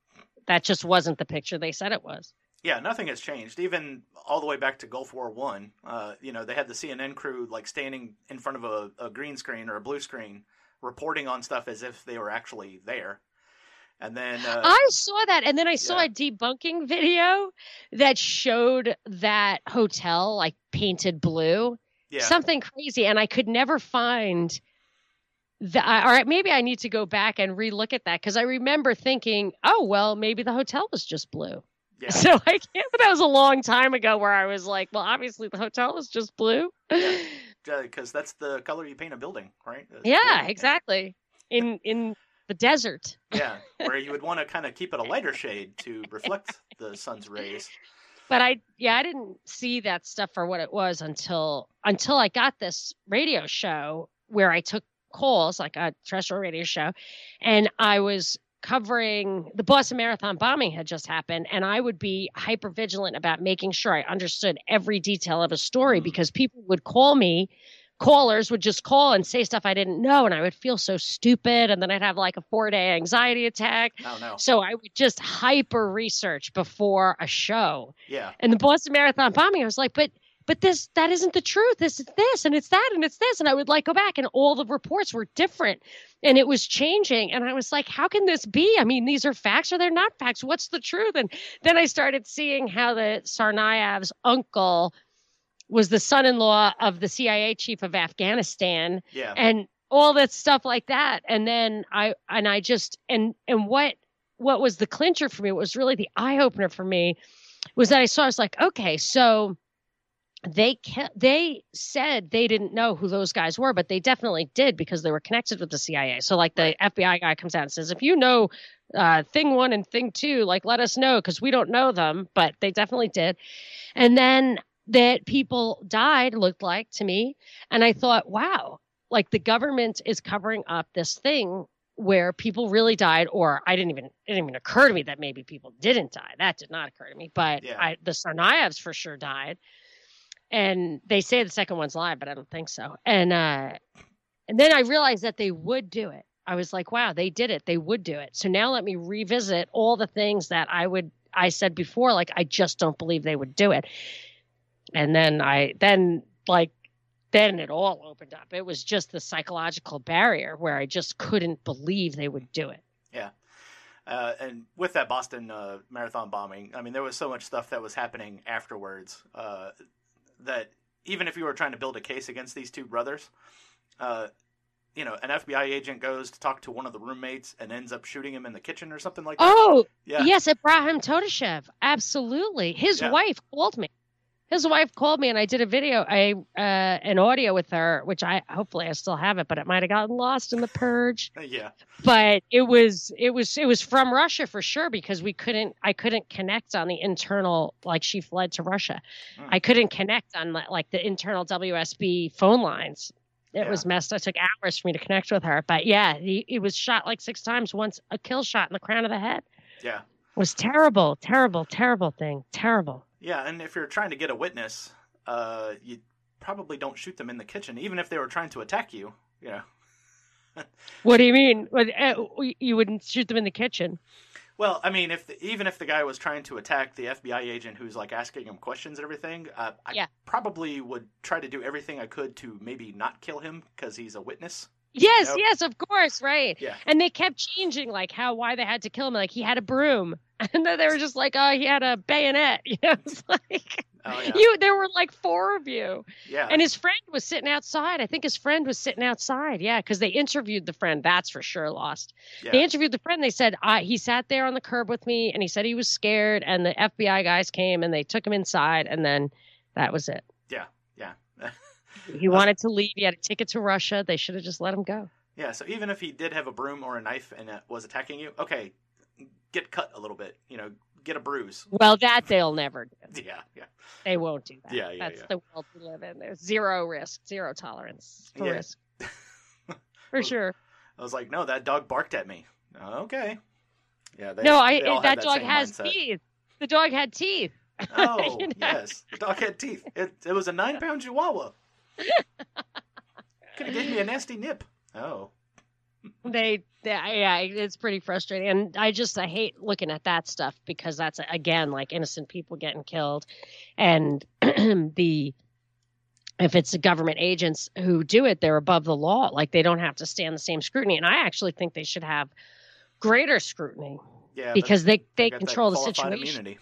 that just wasn't the picture they said it was. Yeah, nothing has changed. Even all the way back to Gulf War One, uh, you know, they had the CNN crew like standing in front of a, a green screen or a blue screen, reporting on stuff as if they were actually there. And then, uh, I saw that and then I saw yeah. a debunking video that showed that hotel like painted blue. yeah, Something crazy and I could never find that all right maybe I need to go back and relook at that cuz I remember thinking, "Oh, well, maybe the hotel was just blue." Yeah, So I can't. But that was a long time ago where I was like, well, obviously the hotel was just blue. Yeah. because that's the color you paint a building, right? It's Yeah, blue. exactly. In in the desert. Yeah, where you would want to kind of keep it a lighter shade to reflect the sun's rays. But I yeah, I didn't see that stuff for what it was until until I got this radio show where I took calls, like a terrestrial radio show, and I was covering the Boston Marathon bombing had just happened, and I would be hyper vigilant about making sure I understood every detail of a story Mhm. because people would call me. Callers would just call and say stuff I didn't know, and I would feel so stupid. And then I'd have like a four day anxiety attack. Oh no, So I would just hyper research before a show. yeah, And the Boston Marathon bombing, I was like, but but this that isn't the truth. This is this and it's that and it's this. And I would like go back and all the reports were different and it was changing. And I was like, how can this be? I mean, these are facts or they're not facts. What's the truth? And then I started seeing how the Tsarnaev's uncle was the son-in-law of the CIA chief of Afghanistan yeah, and all that stuff like that and then i and i just and and what what was the clincher for me what was really the eye opener for me was that i saw i was like okay so they ca- they said they didn't know who those guys were but they definitely did because they were connected with the cia so like the fbi guy comes out and says if you know uh, thing one and thing two like let us know because we don't know them but they definitely did. And then that people died looked like to me and i thought wow like the government is covering up this thing where people really died or i didn't even it didn't even occur to me that maybe people didn't die. That did not occur to me but Yeah. I, the Tsarnaevs for sure died and they say the second one's live but i don't think so. And uh and then i realized that they would do it. I was like wow they did it. They would do it. So now let me revisit all the things that i would i said before like i just don't believe they would do it. And then i then like then it all opened up. It was just the psychological barrier where i just couldn't believe they would do it. Yeah. Uh, and with that Boston uh, marathon bombing, I mean, there was so much stuff that was happening afterwards uh, that even if you were trying to build a case against these two brothers, uh, you know an FBI agent goes to talk to one of the roommates and ends up shooting him in the kitchen or something like that. Oh, yeah, yes, Ibrahim Todashev. Absolutely. His Yeah. wife called me. His wife called me and I did a video, I uh, an audio with her, which I hopefully I still have it, but it might have gotten lost in the purge. yeah, But it was it was it was from Russia for sure because we couldn't I couldn't connect on the internal like she fled to Russia. Hmm. I couldn't connect on like, the internal WSB phone lines. It Yeah. was messed. It took hours for me to connect with her. But yeah, he, he was shot like six times. Once a kill shot in the crown of the head yeah, was terrible, terrible, terrible thing. Terrible. Yeah. And if you're trying to get a witness, uh, you probably don't shoot them in the kitchen, even if they were trying to attack you. You know. What do you mean? Uh, You wouldn't shoot them in the kitchen? Well, I mean, if the, even if the guy was trying to attack the FBI agent who's like asking him questions and everything, uh, I Yeah. probably would try to do everything I could to maybe not kill him because he's a witness. Yes, Nope. yes, of course, right. Yeah. And they kept changing like how why they had to kill him. Like he had a broom, and then they were just like, oh, he had a bayonet. You know, it's like Oh yeah, you. There were like four of you. yeah, And his friend was sitting outside. I think his friend was sitting outside. Yeah, because they interviewed the friend. That's for sure lost. yeah. They interviewed the friend. They said I, he sat there on the curb with me, and he said he was scared. And the FBI guys came and they took him inside, and then that was it. yeah, yeah. He wanted to leave. He had a ticket to Russia. They should have just let him go. Yeah, so even if he did have a broom or a knife and it was attacking you, okay, get cut a little bit. You know, get a bruise. Well, that they'll never do. Yeah, yeah, They won't do that. Yeah, yeah, That's yeah. the world we live in. There's zero risk, zero tolerance for Yeah. risk. For sure. I was like, no, that dog barked at me. Okay. Yeah. They, no, I that had dog has mindset. teeth. The dog had teeth. Oh, You know? yes. The dog had teeth. It, it was a nine pound chihuahua. Could have gave me a nasty nip. Oh. They, yeah, it's pretty frustrating, and I just I hate looking at that stuff because that's again like innocent people getting killed, and the if it's the government agents who do it, they're above the law. Like they don't have to stand the same scrutiny, and I actually think they should have greater scrutiny Yeah. because they they that control the situation. Immunity.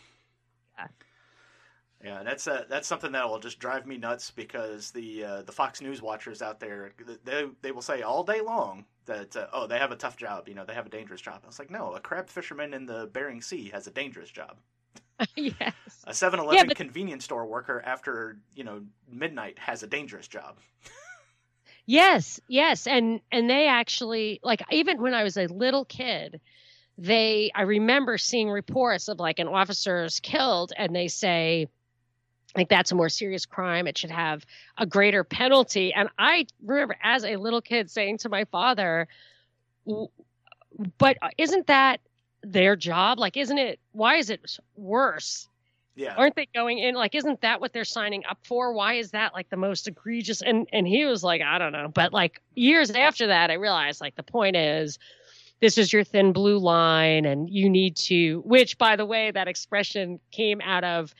Yeah. That's uh, that's something that will just drive me nuts because the uh, the Fox News watchers out there they they will say all day long that uh, oh they have a tough job you know they have a dangerous job. I was like no a crab fisherman in the Bering Sea has a dangerous job. yes. A 7-Eleven Yeah, but- convenience store worker after you know midnight has a dangerous job. Yes, yes, and and they actually like even when I was a little kid, they I remember seeing reports of like an officer's killed, and they say like that's a more serious crime. It should have a greater penalty. And I remember as a little kid saying to my father, "But uh, isn't that their job? Like, isn't it? Why is it worse?" Yeah, aren't they going in like isn't that what they're signing up for why is that like the most egregious and and he was like i don't know but like years after that i realized like the point is this is your thin blue line and you need to which by the way that expression came out of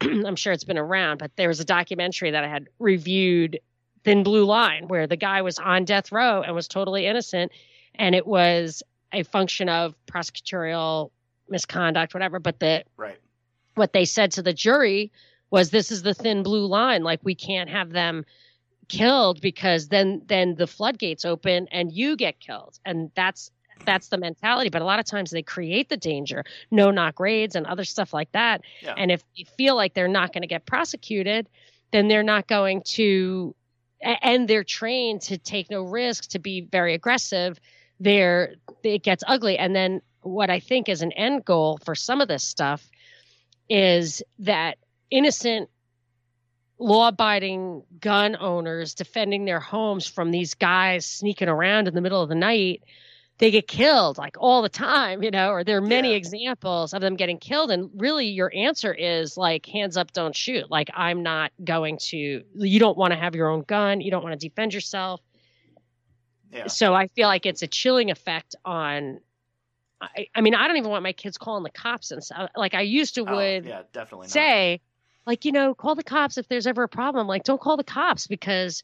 i'm sure it's been around but there was a documentary that i had reviewed thin blue line where the guy was on death row and was totally innocent and it was a function of prosecutorial misconduct whatever but the right. what they said to the jury was this is the thin blue line like we can't have them killed because then then the floodgates open and you get killed and that's that's the mentality but a lot of times they create the danger no knock raids and other stuff like that Yeah. and if they feel like they're not going to get prosecuted then they're not going to and they're trained to take no risks to be very aggressive there it gets ugly and then what i think is an end goal for some of this stuff is that innocent law abiding gun owners defending their homes from these guys sneaking around in the middle of the night they get killed like all the time you know or there are many Yeah. examples of them getting killed and really your answer is like hands up don't shoot like i'm not going to you don't want to have your own gun you don't want to defend yourself Yeah. so I feel like it's a chilling effect on. I, I mean, I don't even want my kids calling the cops and stuff. Like I used to Oh, would yeah, definitely not. say, like you know, call the cops if there's ever a problem. Like don't call the cops because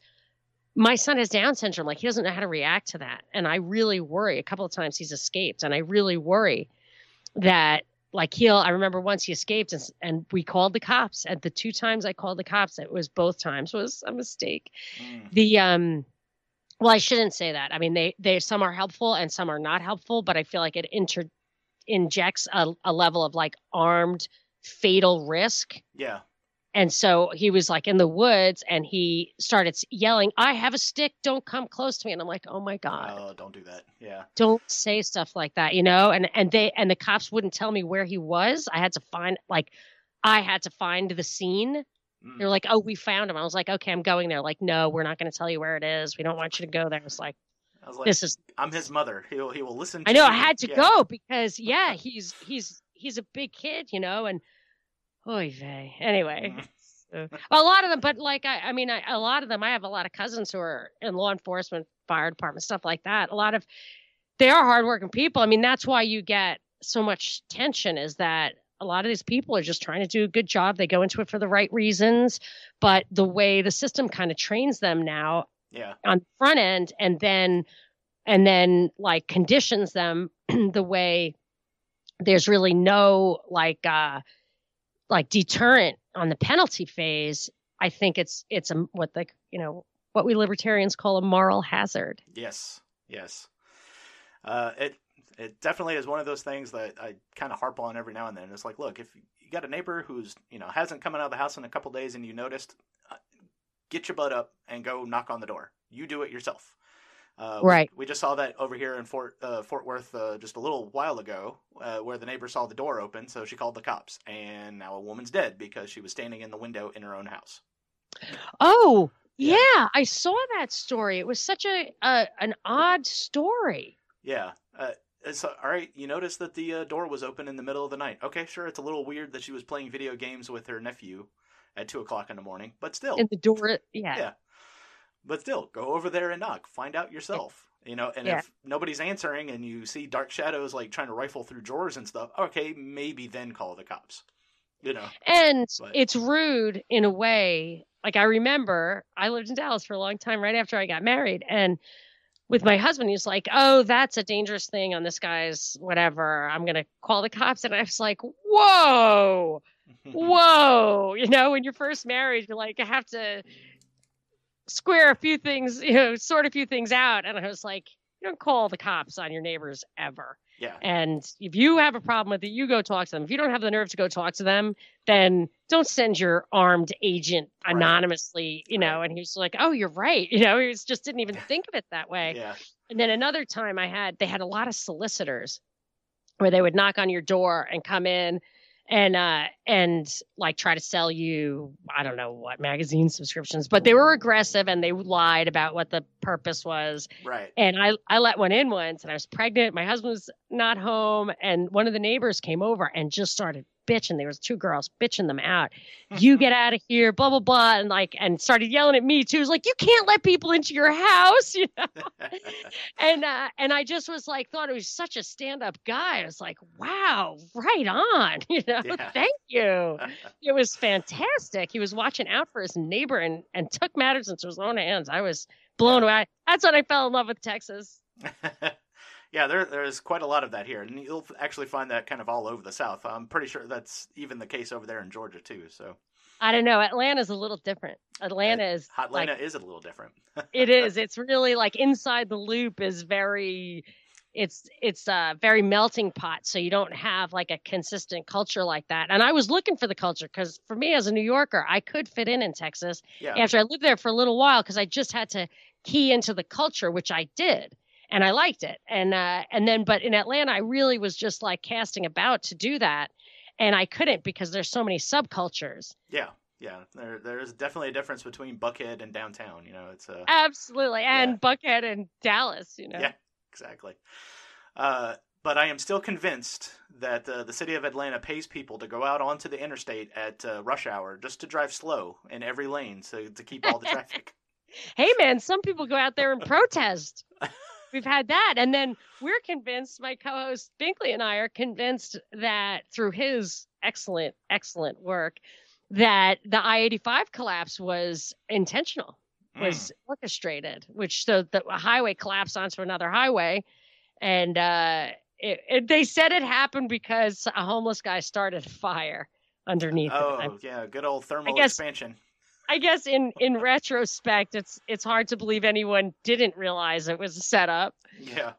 my son has Down syndrome. Like he doesn't know how to react to that, and I really worry. A couple of times he's escaped, and I really worry that like he'll. I remember once he escaped, and, and we called the cops. And the two times I called the cops, it was both times was a mistake Mm, the um well, I shouldn't say that. I mean, they they some are helpful and some are not helpful, but I feel like it inter injects a, a level of like armed fatal risk. Yeah. And so he was like in the woods and he started yelling, I have a stick. Don't come close to me. And I'm like, oh my God. Oh, don't do that. Yeah. Don't say stuff like that, you know? And, and they, and the cops wouldn't tell me where he was. I had to find, like, I had to find the scene. Mm. They're like, oh, we found him. I was like, okay, I'm going there. Like, no, we're not going to tell you where it is. We don't want you to go there. It's like, I was like, this is, I'm his mother. He will, he will listen. To I know I had to Yeah. go because, yeah, he's, he's, he's a big kid, you know? And, oy vey. Anyway. So, a lot of them, but like I, I mean, I, a lot of them. I have a lot of cousins who are in law enforcement, fire department, stuff like that. A lot of they are hardworking people. I mean, that's why you get so much tension. Is that a lot of these people are just trying to do a good job. They go into it for the right reasons, but the way the system kind of trains them now Yeah. on the front end, and then and then like conditions them the way there's really no like uh like deterrent on the penalty phase i think it's it's a what the you know what we libertarians call a moral hazard Yes. Yes. Uh, it it definitely is one of those things that I kind of harp on every now and then. It's like, look, if you got a neighbor who's you know hasn't come out of the house in a couple days and you noticed, uh, get your butt up and go knock on the door. You do it yourself. Uh, Right. We, just saw that over here in Fort uh, Fort Worth uh, just a little while ago, uh, where the neighbor saw the door open, so she called the cops, and now a woman's dead because she was standing in the window in her own house. oh Yeah. yeah, i saw that story it was such a, an odd story Yeah. Uh, all right, you noticed that the uh, door was open in the middle of the night. Okay, sure, it's a little weird that she was playing video games with her nephew at two o'clock in the morning, but still, in the door yeah, Yeah. But still, go over there and knock. Find out yourself. You know, and Yeah. if nobody's answering and you see dark shadows like trying to rifle through drawers and stuff, okay, maybe then call the cops. You know, And But- it's rude in a way. Like I remember I lived in Dallas for a long time right after I got married and with my husband he's like, "Oh, that's a dangerous thing on this guy's whatever. I'm going to call the cops." And I was like, "Whoa. Whoa." You know, when you're first married, you're like, I have to square a few things, you know, sort a few things out. And I was like, you don't call the cops on your neighbors ever. yeah, And if you have a problem with it, you go talk to them. If you don't have the nerve to go talk to them, then don't send your armed agent Right. anonymously, you know. And he was like, oh, you're right. You know, he was, just didn't even think of it that way. yeah, And then another time I had, they had a lot of solicitors where they would knock on your door and come in and uh and like try to sell you i don't know what magazine subscriptions but they were aggressive and they lied about what the purpose was right. and I I let one in once and I was pregnant. My husband was not home and one of the neighbors came over and just started bitching. There was two girls bitching them out. You get out of here, blah blah blah, and like and started yelling at me too. It was like you can't let people into your house, you know. And uh and I just was like thought it was such a stand up guy. I was like, wow, right on, you know. Yeah. Thank you. It was fantastic. He was watching out for his neighbor and and took matters into his own hands. I was blown away. That's when I fell in love with Texas. yeah, there there's quite a lot of that here, and you'll actually find that kind of all over the South. I'm pretty sure that's even the case over there in Georgia too. So I don't know. Atlanta's a little different. Atlanta is Atlanta like is a little different. it is. It's really like inside the loop is very it's it's a very melting pot so you don't have like a consistent culture like that and i was looking for the culture because for me as a new yorker i could fit in in texas Yeah, after i lived there for a little while because i just had to key into the culture which i did and i liked it and uh and then but in atlanta i really was just like casting about to do that and i couldn't because there's so many subcultures yeah, yeah. There there's definitely a difference between Buckhead and downtown. You know, it's uh, absolutely and Yeah. buckhead and dallas you know Yeah. Exactly. Uh, but I am still convinced that uh, the city of Atlanta pays people to go out onto the interstate at uh, rush hour just to drive slow in every lane, so to keep all the traffic. hey man some people go out there and protest we've had that and then we're convinced my co-host binkley and i are convinced that through his excellent excellent work that the i-85 collapse was intentional Mm. was orchestrated which so the highway collapsed onto another highway and uh it, it, they said it happened because a homeless guy started a fire underneath it. I- Oh yeah, good old thermal guess- expansion. I guess in in retrospect, it's it's hard to believe anyone didn't realize it was a setup. Yeah.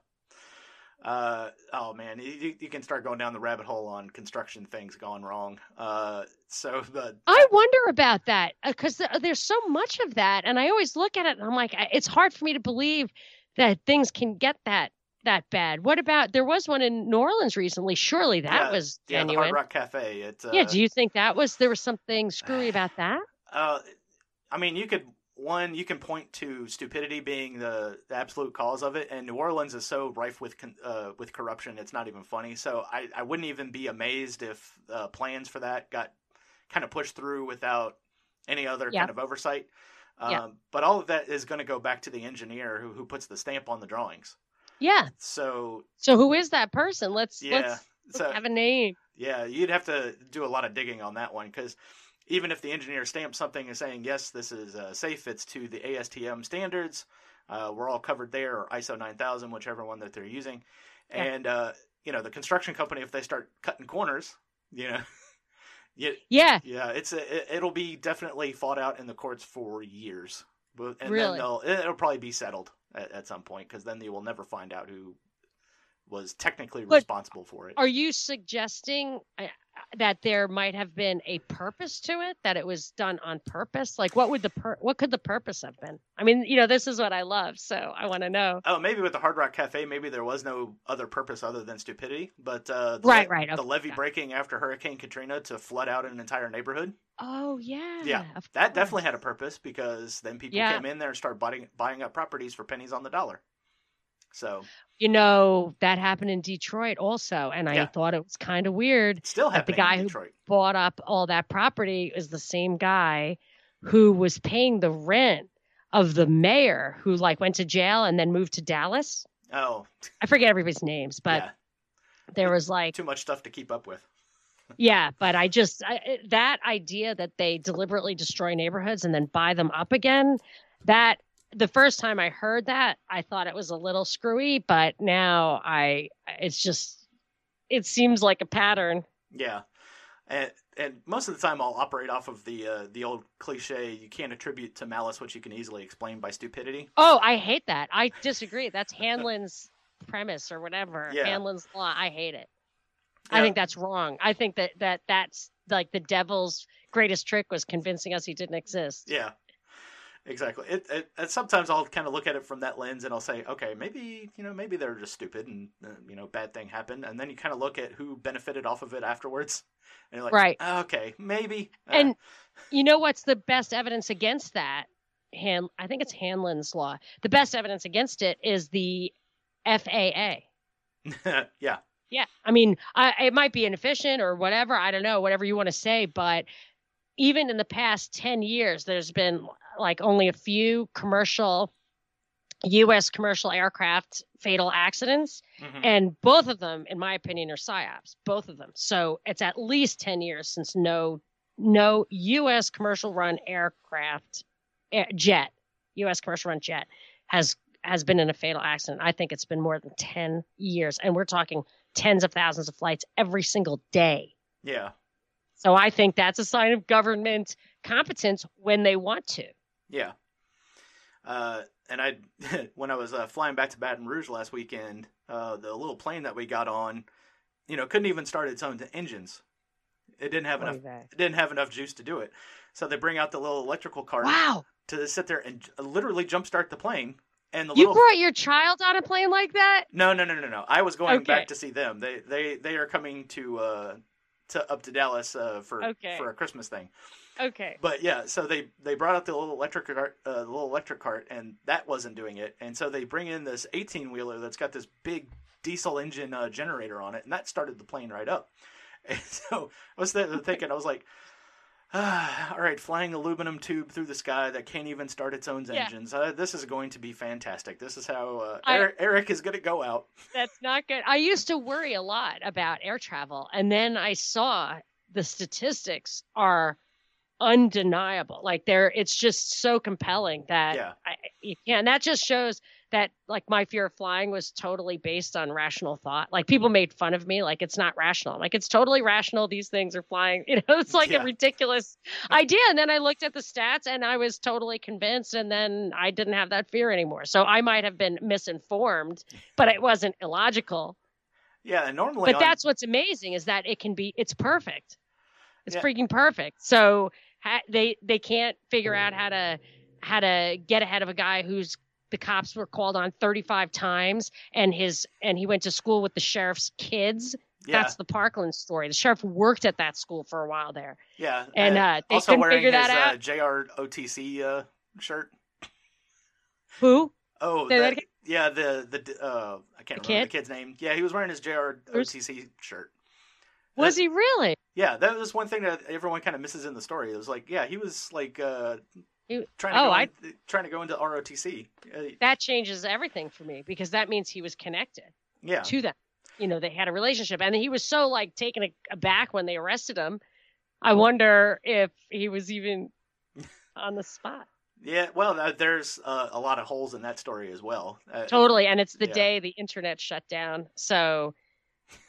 Uh, oh man, you, you can start going down the rabbit hole on construction things gone wrong. Uh, so the I wonder about that because th- there's so much of that, and I always look at it and I'm like, it's hard for me to believe that things can get that that bad. What about there was one in New Orleans recently? Surely that Yeah, was yeah, the genuine. Hard Rock Cafe. It, uh, yeah, do you think that was there was something screwy about that? Uh, I mean, you could one you can point to stupidity being the, the absolute cause of it, and New Orleans is so rife with con- uh, with corruption, it's not even funny. So I, I wouldn't even be amazed if uh, plans for that got kind of pushed through without any other Yeah. kind of oversight. Um, Yeah. But all of that is going to go back to the engineer who who puts the stamp on the drawings. Yeah. So So who is that person? Let's yeah, let's, let's so have a name. yeah, you'd have to do a lot of digging on that one because even if the engineer stamps something and saying yes, this is uh, safe, it's to the ASTM standards. Uh, we're all covered there, or ISO 9000, whichever one that they're using. Yeah. And uh, you know, the construction company, if they start cutting corners, you know, yeah, Yeah. yeah, it's a, it, it'll be definitely fought out in the courts for years. And Really? then they'll, it'll probably be settled at, at some point because then they will never find out who was technically But responsible for it. Are you suggesting uh, that there might have been a purpose to it? That it was done on purpose? Like, what would the pur- what could the purpose have been? I mean, you know, this is what I love, so I want to know. Oh, maybe with the Hard Rock Cafe, maybe there was no other purpose other than stupidity. But uh, the, Right, right, the okay, levee breaking after Hurricane Katrina to flood out an entire neighborhood. Oh yeah, Yeah, that definitely had a purpose because then people Yeah. came in there and started buying buying up properties for pennies on the dollar. So You know, that happened in Detroit also, and I Yeah. thought it was kind of weird. it's still But the guy who- Bought up all that property is the same guy hmm. who was paying the rent of the mayor who like went to jail and then moved to Dallas. Oh, I forget everybody's names, but yeah, there was like too much stuff to keep up with. Yeah, but I just I, that idea that they deliberately destroy neighborhoods and then buy them up again. That the first time I heard that, I thought it was a little screwy, but now I it's just it seems like a pattern. Yeah, and and most of the time I'll operate off of the uh, the old cliche: you can't attribute to malice what you can easily explain by stupidity. Oh, I hate that. I disagree. That's Hanlon's premise or whatever. Yeah. Hanlon's law. I hate it. I think that's wrong. I think that that that's like the devil's greatest trick was convincing us he didn't exist. Yeah, exactly. It, it, and sometimes I'll kind of look at it from that lens, and I'll say, okay, maybe you know, maybe they're just stupid, and uh, you know, bad thing happened, and then you kind of look at who benefited off of it afterwards, and you're like, Right. okay, maybe. Uh, And you know what's the best evidence against that? Han, I think it's Hanlon's law. The best evidence against it is the FAA. yeah, Yeah, I mean, I, it might be inefficient or whatever. I don't know, whatever you want to say. But even in the past ten years, there's been like only a few commercial, U.S. commercial aircraft fatal accidents, Mhm. and both of them, in my opinion, are psyops. Both of them. So it's at least ten years since no no U.S. commercial run aircraft air, jet, U.S. commercial run jet, has has been in a fatal accident. I think it's been more than ten years, and we're talking tens of thousands of flights every single day. yeah, So I think that's a sign of government competence when they want to. Yeah. Uh, and I, when I was uh, flying back to Baton Rouge last weekend, uh, the little plane that we got on, you know, couldn't even start its own engines. It didn't have enough. It didn't have enough juice to do it. So they bring out the little electrical cart Wow. to sit there and literally jumpstart the plane. And the You little brought your child on a plane like that? no, no, no, no, no. I was going Okay. back to see them. They they they are coming to uh to up to Dallas uh, for Okay. for a Christmas thing. Okay. But yeah, so they they brought out the little electric cart, uh, the little electric cart, and that wasn't doing it. And so they bring in this eighteen wheeler that's got this big diesel engine uh, generator on it, and that started the plane right up. And so I was thinking, I was like, ah, all right, flying aluminum tube through the sky that can't even start its own Yeah. engines. Uh, this is going to be fantastic. This is how uh, I- Eric, Eric is going to go out. That's not good. I used to worry a lot about air travel, and then I saw the statistics are undeniable. Like they're, it's just so compelling that Yeah. I, you can't. That just shows that like my fear of flying was totally based on rational thought. Like people made fun of me, like it's not rational. Like it's totally rational. These things are flying. You know, it's like Yeah. a ridiculous idea. And then I looked at the stats and I was totally convinced. And then I didn't have that fear anymore. So I might have been misinformed, but it wasn't illogical. Yeah, and normally But on- that's what's amazing is that it can be. It's perfect. It's Yeah. freaking perfect. So ha- they they can't figure out how to how to get ahead of a guy who's the cops were called on 35 times and his and he went to school with the sheriff's kids yeah, that's the parkland story the sheriff worked at that school for a while there yeah, and uh, they also couldn't wearing figure that out Uh, JROTC uh, shirt. who Oh, that that- yeah, the the uh, I can't The remember kid? the kid's name. Yeah, he was wearing his JROTC shirt. was he really Yeah, that was one thing that everyone kind of misses in the story. It was like, yeah, he was like uh, He- trying to oh, go I- in- trying to go into ROTC. Uh, that changes everything for me because that means he was connected yeah, to them you know they had a relationship and he was so like taken aback when they arrested him i wonder if he was even on the spot yeah. Well, there's uh, a lot of holes in that story as well. Uh, Totally. And it's the Yeah. day the internet shut down. So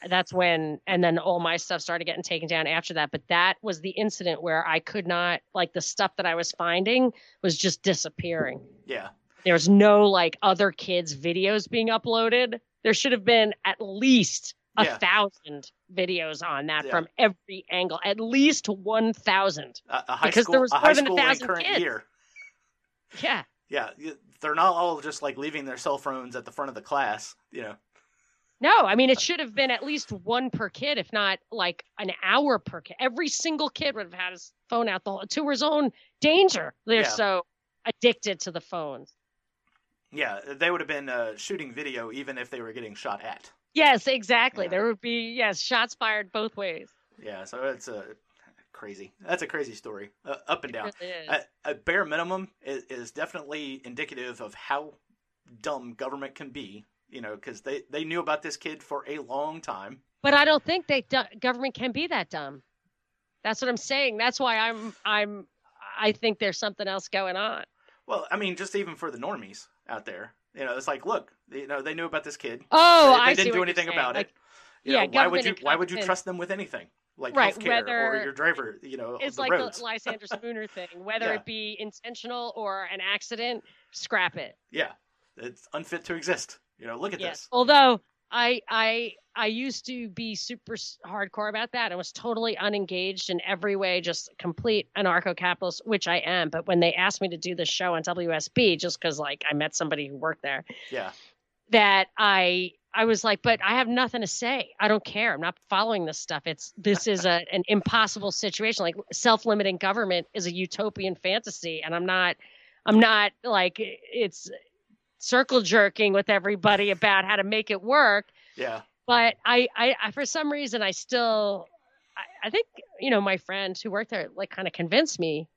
that's when, and then all my stuff started getting taken down after that. But that was the incident where I could not, like, the stuff that I was finding was just disappearing. Yeah, There was no, like, other kids' videos being uploaded. There should have been at least a Yeah. thousand videos on that Yeah. from every angle, at least 1,000. a, a high Because school, there was a more high than a school thousand current kids. year. Yeah. Yeah, they're not all just like leaving their cell phones at the front of the class. You know. No, I mean it should have been at least one per kid, if not like an hour per kid. Every single kid would have had his phone out the whole to his own danger. They're Yeah. so addicted to the phones. Yeah, they would have been uh, shooting video even if they were getting shot at. Yes, exactly. Yeah. There would be yes, shots fired both ways. Yeah, so it's a crazy. That's a crazy story, uh, up and down. really. At, at bare minimum, is, is definitely indicative of how dumb government can be. You know, because they they knew about this kid for a long time. but I don't think they government can be that dumb. That's what I'm saying. That's why I'm I'm I think there's something else going on. Well, I mean, just even for the normies out there, you know, it's like, look, you know, they knew about this kid. Oh, they, they I didn't do anything about Like, it. You yeah, know, why would you why would you trust them with anything like Right, healthcare or your driver? You know, It's the like roads. the Lysander Spooner thing. Whether Yeah. it be intentional or an accident, scrap it. Yeah, it's unfit to exist. You know, look at Yeah. this. Although I I I used to be super hardcore about that. I was totally unengaged in every way, just complete anarcho-capitalist, which I am. But when they asked me to do this show on WSB, just because like I met somebody who worked there, Yeah, that I I was like, but I have nothing to say. I don't care. I'm not following this stuff. It's this is a an impossible situation. Like self-limiting government is a utopian fantasy, and I'm not I'm not like it's circle jerking with everybody about how to make it work. yeah, But I I, I for some reason I still I, I think you know my friend who worked there like kind of convinced me,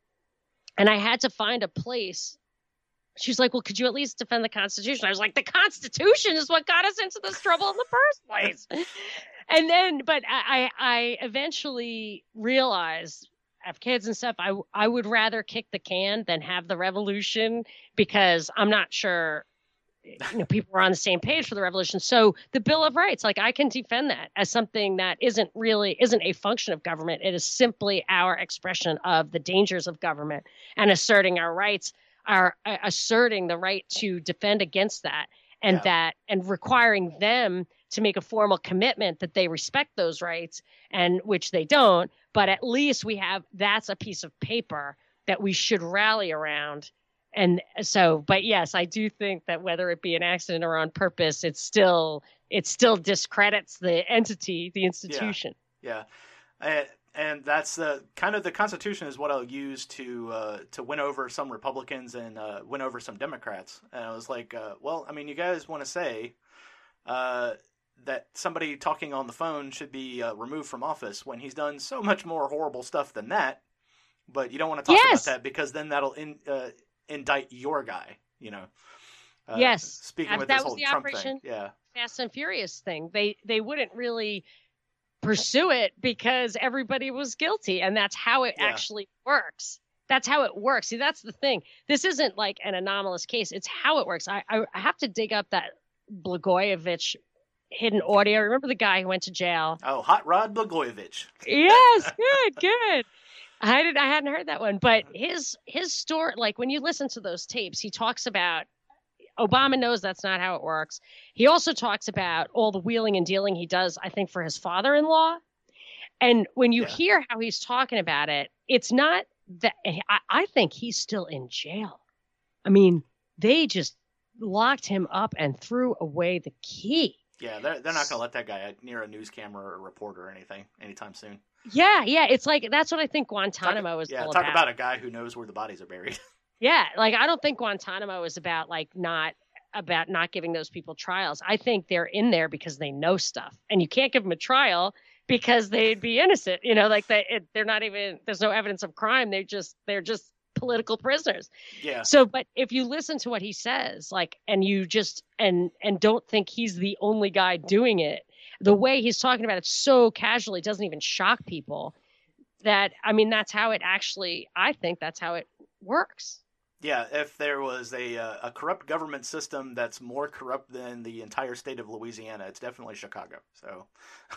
and I had to find a place She's like, well, could you at least defend the Constitution? I was like, the Constitution is what got us into this trouble in the first place. and then, but I, I, I eventually realized, I have kids and stuff. I, I would rather kick the can than have the revolution because I'm not sure, you know, people are on the same page for the revolution. So the Bill of Rights, like, I can defend that as something that isn't really isn't a function of government. It is simply our expression of the dangers of government and asserting our rights are uh, asserting the right to defend against that and Yeah. that and requiring them to make a formal commitment that they respect those rights and which they don't but at least we have that's a piece of paper that we should rally around and so but yes i do think that whether it be an accident or on purpose it's still it still discredits the entity the institution yeah. And, and that's the kind of the Constitution is what I'll use to uh, to win over some Republicans and uh, win over some Democrats. And I was like, uh, well, I mean, you guys want to say uh, that somebody talking on the phone should be uh, removed from office when he's done so much more horrible stuff than that, but you don't want to talk Yes. about that because then that'll in, uh, indict your guy. You know. Uh, Yes. Speaking with that this was whole the Trump operation. thing, yeah. Fast and Furious thing. They they wouldn't really pursue it because everybody was guilty, and that's how it Yeah. actually works. that's how it works. See, that's the thing. This isn't like an anomalous case. It's how it works. I I, I have to dig up that Blagojevich hidden audio. Remember the guy who went to jail? Oh, Hot Rod Blagojevich. Yes, good, good. I did. I hadn't heard that one, but his his story, like when you listen to those tapes, he talks about Obama knows that's not how it works. He also talks about all the wheeling and dealing he does, I think, for his father-in-law. And when you Yeah. hear how he's talking about it, it's not that I, I think he's still in jail. I mean, they just locked him up and threw away the key. Yeah, they're, they're not going to let that guy uh, near a news camera or a reporter or anything anytime soon. Yeah, yeah. It's like that's what I think Talk- Guantanamo is yeah, talk about. about a guy who knows where the bodies are buried. Yeah, like I don't think Guantanamo is about like not about not giving those people trials. I think they're in there because they know stuff, and you can't give them a trial because they'd be innocent. You know, like they it, they're not even there's no evidence of crime. They're just they're just political prisoners. yeah, So, but if you listen to what he says, like, and you just and and don't think he's the only guy doing it, the way he's talking about it so casually doesn't even shock people. That I mean, that's how it actually. I think that's how it works. yeah. If there was a uh, a corrupt government system that's more corrupt than the entire state of Louisiana, it's definitely Chicago. So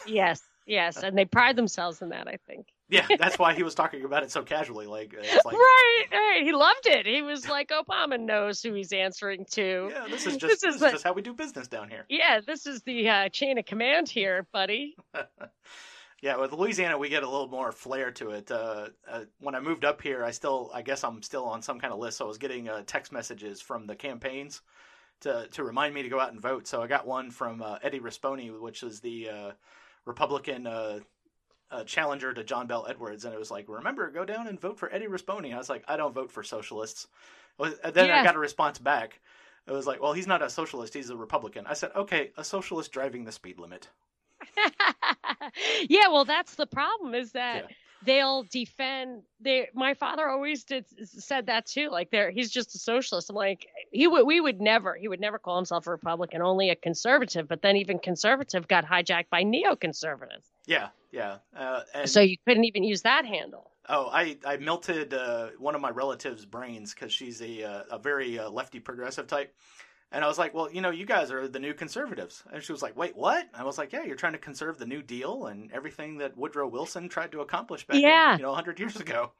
Yes, yes, and they pride themselves in that. I think. yeah, that's why he was talking about it so casually. Like it's like right, right. He loved it. He was like, Obama knows who he's answering to. yeah, this is just This this is just how we do business down here. Yeah, this is the uh, chain of command here, buddy. Yeah, with Louisiana, we get a little more flair to it. Uh, uh, when I moved up here, I still, I guess I'm still on some kind of list. So I was getting uh, text messages from the campaigns to to remind me to go out and vote. So I got one from uh, Eddie Rispone, which is the uh, Republican uh, uh, challenger to John Bell Edwards, and it was like, remember, go down and vote for Eddie Rispone. I was like, I don't vote for socialists. Then I got a response back. It was like, well, he's not a socialist; he's a Republican. I said, okay, a socialist driving the speed limit. yeah, well, that's the problem is that Yeah. They'll defend. They, my father always did said that too. Like, there, he's just a socialist. I'm like, he would, we would never, he would never call himself a Republican, only a conservative. But then even conservative got hijacked by neoconservatives, Yeah, yeah. Uh, and so you couldn't even use that handle. Oh, I I melted uh, one of my relatives' brains because she's a uh, a very uh, lefty progressive type, and I was like, well, you know, you guys are the new conservatives, and she was like, wait, what? I was like, yeah, you're trying to conserve the New Deal and everything that Woodrow Wilson tried to accomplish back, Yeah. you know, hundred years ago.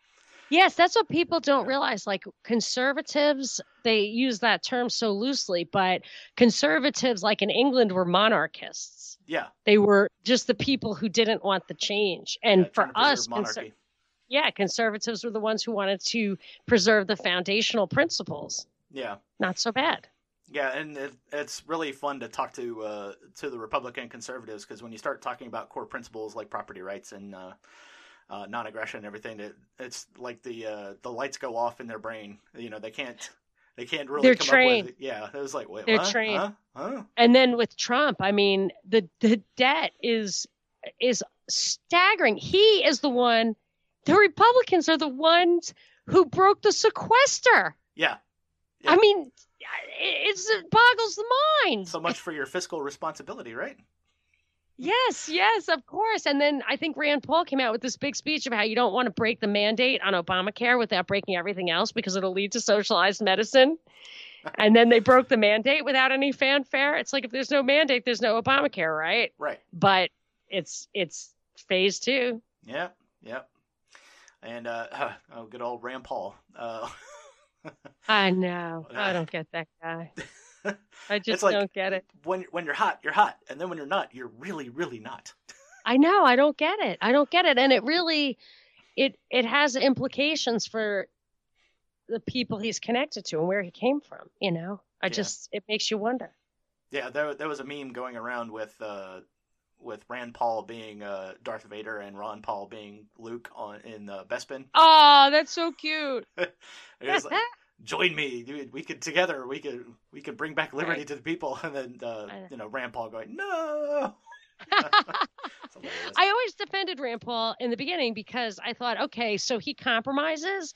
Yes, that's what people don't realize. Like conservatives, they use that term so loosely, but conservatives, like in England, were monarchists. Yeah, They were just the people who didn't want the change. And yeah, for us, conser- yeah, conservatives were the ones who wanted to preserve the foundational principles. Yeah. Not so bad. Yeah, and it, it's really fun to talk to uh, to the Republican conservatives because when you start talking about core principles like property rights and uh, uh, non-aggression and everything, it, it's like the uh, the lights go off in their brain. You know, they can't they can't really They're come trained. up with. Yeah, it was like wait, They're what? trained. Huh? Huh? And then with Trump, I mean, the the debt is is staggering. He is the one. The Republicans are the ones who broke the sequester. Yeah. Yeah. I mean, it's, it boggles the mind. So much for your fiscal responsibility, right? Yes, yes, of course. And then I think Rand Paul came out with this big speech of how you don't want to break the mandate on Obamacare without breaking everything else because it'll lead to socialized medicine. And then they broke the mandate without any fanfare. It's like if there's no mandate, there's no Obamacare, right? Right. But it's it's phase two. Yeah. yeah. And uh, oh, good old Rand Paul. Uh, I know. I don't get that guy. I just like- don't get it. when when you're hot, you're hot, and then when you're not, you're really, really not. I know. I don't get it. I don't get it. And it really it it has implications for the people he's connected to and where he came from, you know. I Yeah. just it makes you wonder. Yeah, there there was a meme going around with uh, with Rand Paul being uh, Darth Vader and Ron Paul being Luke on in uh, Bespin. Oh, that's so cute. It was like, Join me, dude. We could together. We could we could bring back liberty Right. to the people. And then uh, you know Rand Paul going no. I always defended Rand Paul in the beginning because I thought, okay, so he compromises.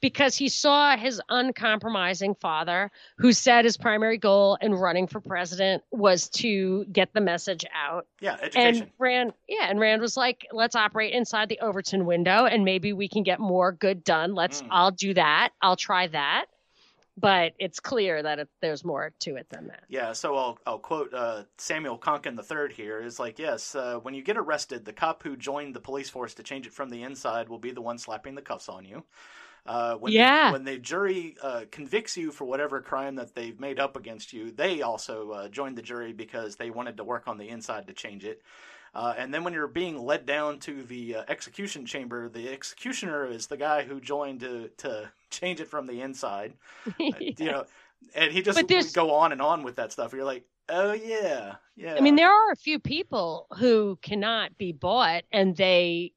Because he saw his uncompromising father, who said his primary goal in running for president was to get the message out. Yeah, education. And Rand, yeah, and Rand was like, "Let's operate inside the Overton window, and maybe we can get more good done. Let's, Mm. I'll do that. I'll try that." But it's clear that it, there's more to it than that. Yeah, so I'll I'll quote uh, Samuel Konkin III here is like, yes, uh, when you get arrested, the cop who joined the police force to change it from the inside will be the one slapping the cuffs on you. Uh, when Yeah. The, when the jury uh, convicts you for whatever crime that they've made up against you, they also uh, joined the jury because they wanted to work on the inside to change it. Uh, and then when you're being led down to the uh, execution chamber, the executioner is the guy who joined to, to change it from the inside you know, and he just would go on and on with that stuff. You're like, oh yeah, yeah. I mean, there are a few people who cannot be bought, and they,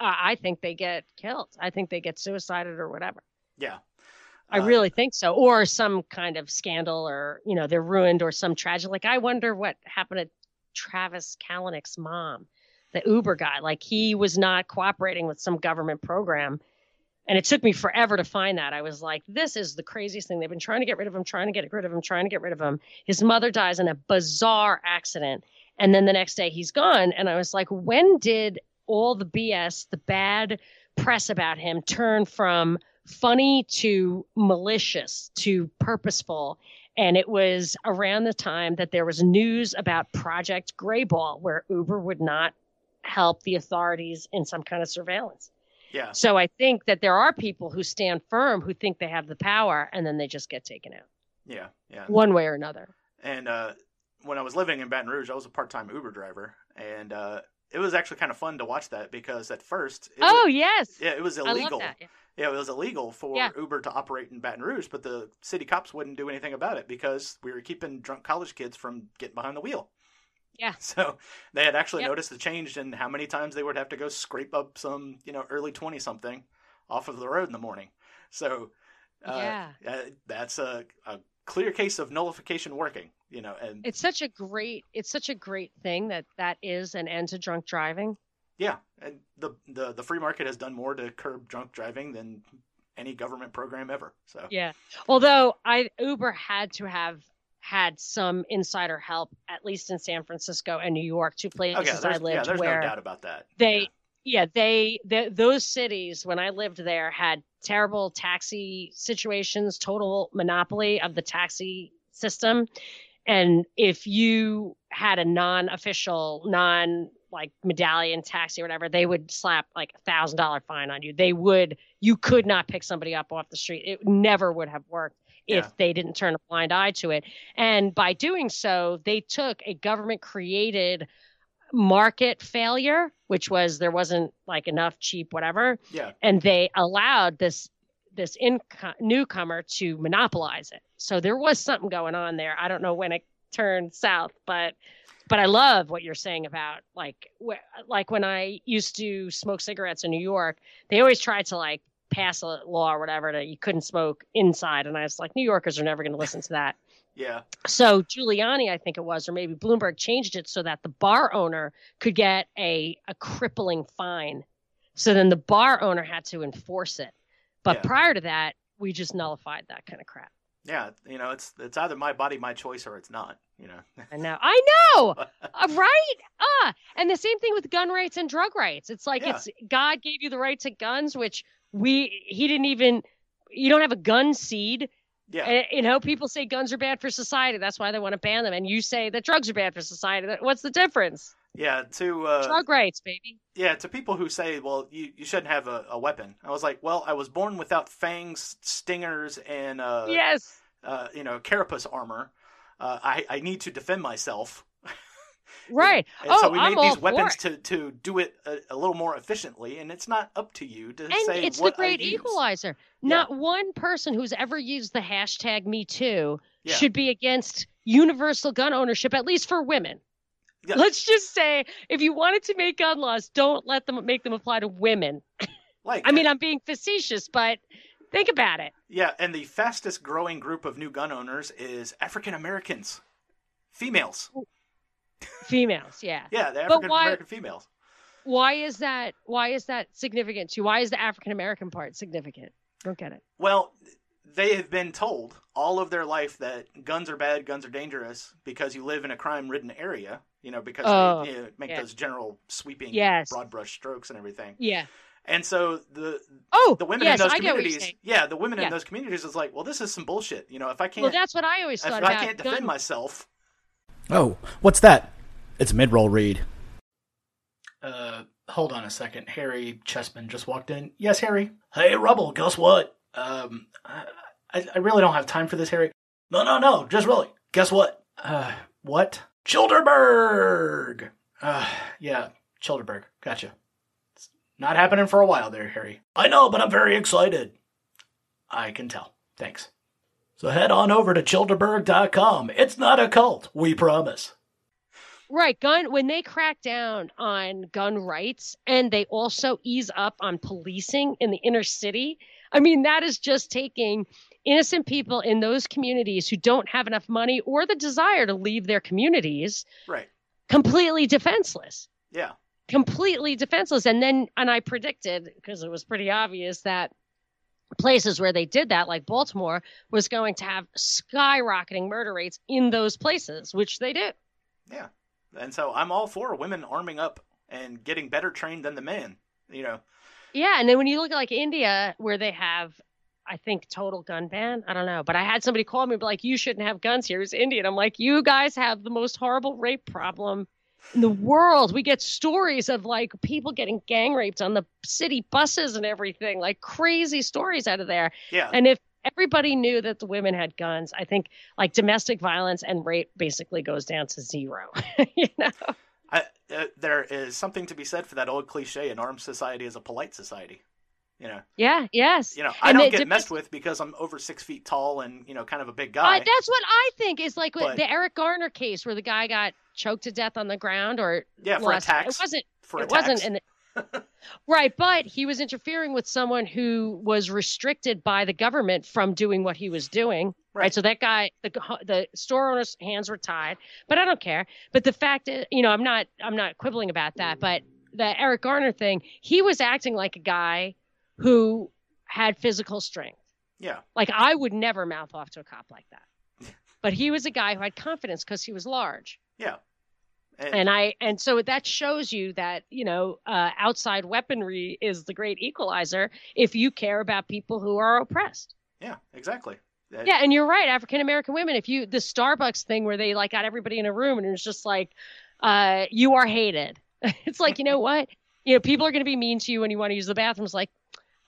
uh, I think they get killed. I think they get suicided or whatever. yeah. I Uh, really think so, or some kind of scandal, or you know, they're ruined, or some tragic. Like I wonder what happened to Travis Kalanick's mom, the Uber guy. Like he was not cooperating with some government program, and it took me forever to find that. I was like, this is the craziest thing. They've been trying to get rid of him, trying to get rid of him, trying to get rid of him. His mother dies in a bizarre accident, and then the next day he's gone. And I was like, when did all the BS, the bad press about him, turn from funny to malicious to purposeful. And it was around the time that there was news about Project Greyball, where Uber would not help the authorities in some kind of surveillance. yeah, So I think that there are people who stand firm who think they have the power and then they just get taken out yeah, yeah. one way or another. And uh, when I was living in Baton Rouge, I was a part-time Uber driver, and uh, it was actually kind of fun to watch that because at first, it Oh, was, yes. yeah, it was I love illegal. that. Yeah. Yeah, it was illegal for Yeah. Uber to operate in Baton Rouge, but the city cops wouldn't do anything about it because we were keeping drunk college kids from getting behind the wheel. Yeah. So they had actually Yep. noticed the change in how many times they would have to go scrape up some, you know, early 20 something off of the road in the morning. So uh, Yeah. uh, that's a, a clear case of nullification working, you know, and It's such a great it's such a great thing that that is an end to drunk driving. yeah, and the, the the free market has done more to curb drunk driving than any government program ever. So Yeah. Although I Uber had to have had some insider help, at least in San Francisco and New York, two places okay, I there's, yeah, there's where no doubt about that. they yeah they, they those cities when i lived there had terrible taxi situations total monopoly of the taxi system and if you had a non-official non like medallion taxi or whatever they would slap like a thousand dollar fine on you. They would you could not pick somebody up off the street. It never would have worked if Yeah. they didn't turn a blind eye to it. And by doing so they took a government created market failure, which was there wasn't like enough cheap whatever, Yeah, and they allowed this this inco- newcomer to monopolize it. So there was something going on there. I don't know when it turned south, but but I love what you're saying about like wh- like when I used to smoke cigarettes in New York, they always tried to like pass a law or whatever that you couldn't smoke inside, and I was like, New Yorkers are never going to listen to that. yeah, So Giuliani, I think it was, or maybe Bloomberg changed it so that the bar owner could get a, a crippling fine. So then the bar owner had to enforce it. But Yeah. prior to that, we just nullified that kind of crap. yeah. You know, it's it's either my body, my choice, or it's not. You know. I know. I know. Uh, right? Ah, and the same thing with gun rights and drug rights. It's like Yeah. it's God gave you the right to guns, which we he didn't even. You don't have a gun seed. yeah. And, you know, people say guns are bad for society. That's why they want to ban them. And you say that drugs are bad for society. What's the difference? Yeah, to uh, Drug rights, baby. yeah, to people who say, "Well, you, you shouldn't have a, a weapon," I was like, "Well, I was born without fangs, stingers, and uh, yes. uh, you know, carapace armor. Uh, I I need to defend myself." Right. And oh, so we I'm made these weapons to, to do it a, a little more efficiently, and it's not up to you to And say it's the great I use. equalizer. Yeah. Not one person who's ever used the hashtag Me Too Yeah. should be against universal gun ownership, at least for women. Yeah. Let's just say, if you wanted to make gun laws, don't let them make them apply to women. Like, I mean, I'm being facetious, but think about it. yeah, and the fastest growing group of new gun owners is African Americans, females. Females, yeah. Yeah, the African American females. Why is that? Why is that significant to you? Why is the African American part significant? Don't get it. Well, they have been told all of their life that guns are bad, guns are dangerous because you live in a crime-ridden area. You know, because Oh, they you know, make yeah. those general sweeping, Yes. broad brush strokes and everything. Yeah. And so the Oh, the women yes, in those I get what you're communities, yeah, the women Yeah. in those communities is like, well, this is some bullshit. You know, if I can't, Well, that's what I always if thought I can't defend gun- myself, Oh, what's that? It's a mid-roll read. Uh, hold on a second. Harry Chessman just walked in. Yes, Harry. Hey, Rubble. Guess what? Um, I, I really don't have time for this, Harry. No, no, no. Just really. Guess what? Uh, what? Childerberg. Uh, yeah, Childerberg. Gotcha. It's not happening for a while there, Harry. I know, but I'm very excited. I can tell. Thanks. So head on over to childerberg.com. It's not a cult, we promise. Right, gun when they crack down on gun rights and they also ease up on policing in the inner city. I mean, that is just taking innocent people in those communities who don't have enough money or the desire to leave their communities Right. completely defenseless. Yeah. Completely defenseless. And then and I predicted because it was pretty obvious that places where they did that like Baltimore was going to have skyrocketing murder rates in those places, which they do. Yeah. And so I'm all for women arming up and getting better trained than the men. You know, Yeah, and then when you look at like India, where they have, I think, total gun ban. I don't know, but I had somebody call me, be like, "You shouldn't have guns here." It's India, and I'm like, "You guys have the most horrible rape problem in the world. We get stories of like people getting gang raped on the city buses and everything, like crazy stories out of there. yeah. And if everybody knew that the women had guns, I think like domestic violence and rape basically goes down to zero. you know? I, uh, there is something to be said for that old cliche: an armed society is a polite society. You know, Yeah. Yes. you know, I And don't get messed with because I'm over six feet tall and you know, kind of a big Uh, guy. that's what I think is like But- the Eric Garner case where the guy got choked to death on the ground or yeah, for lost- attacks. It wasn't. for it attacks. wasn't. The, right, but he was interfering with someone who was restricted by the government from doing what he was doing. Right. Right. So that guy, the the store owner's hands were tied. But I don't care. But the fact is, you know, I'm not I'm not quibbling about that. But the Eric Garner thing, he was acting like a guy who had physical strength. yeah, Like I would never mouth off to a cop like that. But he was a guy who had confidence because he was large. yeah. And, And I and so that shows you that, you know, uh, outside weaponry is the great equalizer if you care about people who are oppressed. yeah, exactly. That- Yeah, and you're right, African American women, if you the Starbucks thing where they like got everybody in a room and it was just like uh you are hated. it's like, you know what? You know, people are going to be mean to you when you want to use the bathrooms like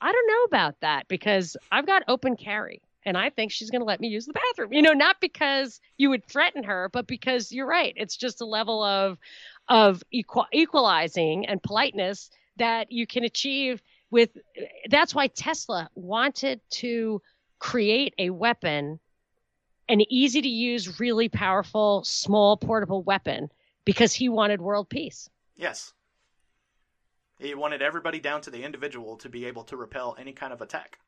I don't know about that because I've got open carry and I think she's going to let me use the bathroom. You know, not because you would threaten her, but because you're right. It's just a level of of equal, equalizing and politeness that you can achieve with that's why Tesla wanted to create a weapon an easy to use really powerful small portable weapon because he wanted world peace. Yes. He wanted everybody down to the individual to be able to repel any kind of attack.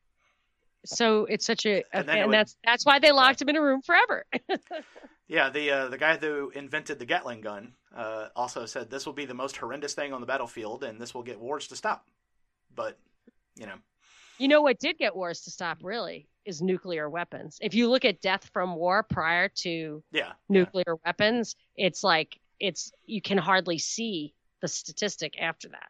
So it's such a And and, would- that's that's why they locked him in a room forever. Yeah, the uh, the guy who invented the Gatling gun uh, also said this will be the most horrendous thing on the battlefield, and this will get wars to stop. But you know, You know what did get wars to stop really is nuclear weapons. If you look at death from war prior to yeah, yeah, nuclear weapons, it's like it's you can hardly see the statistic after that.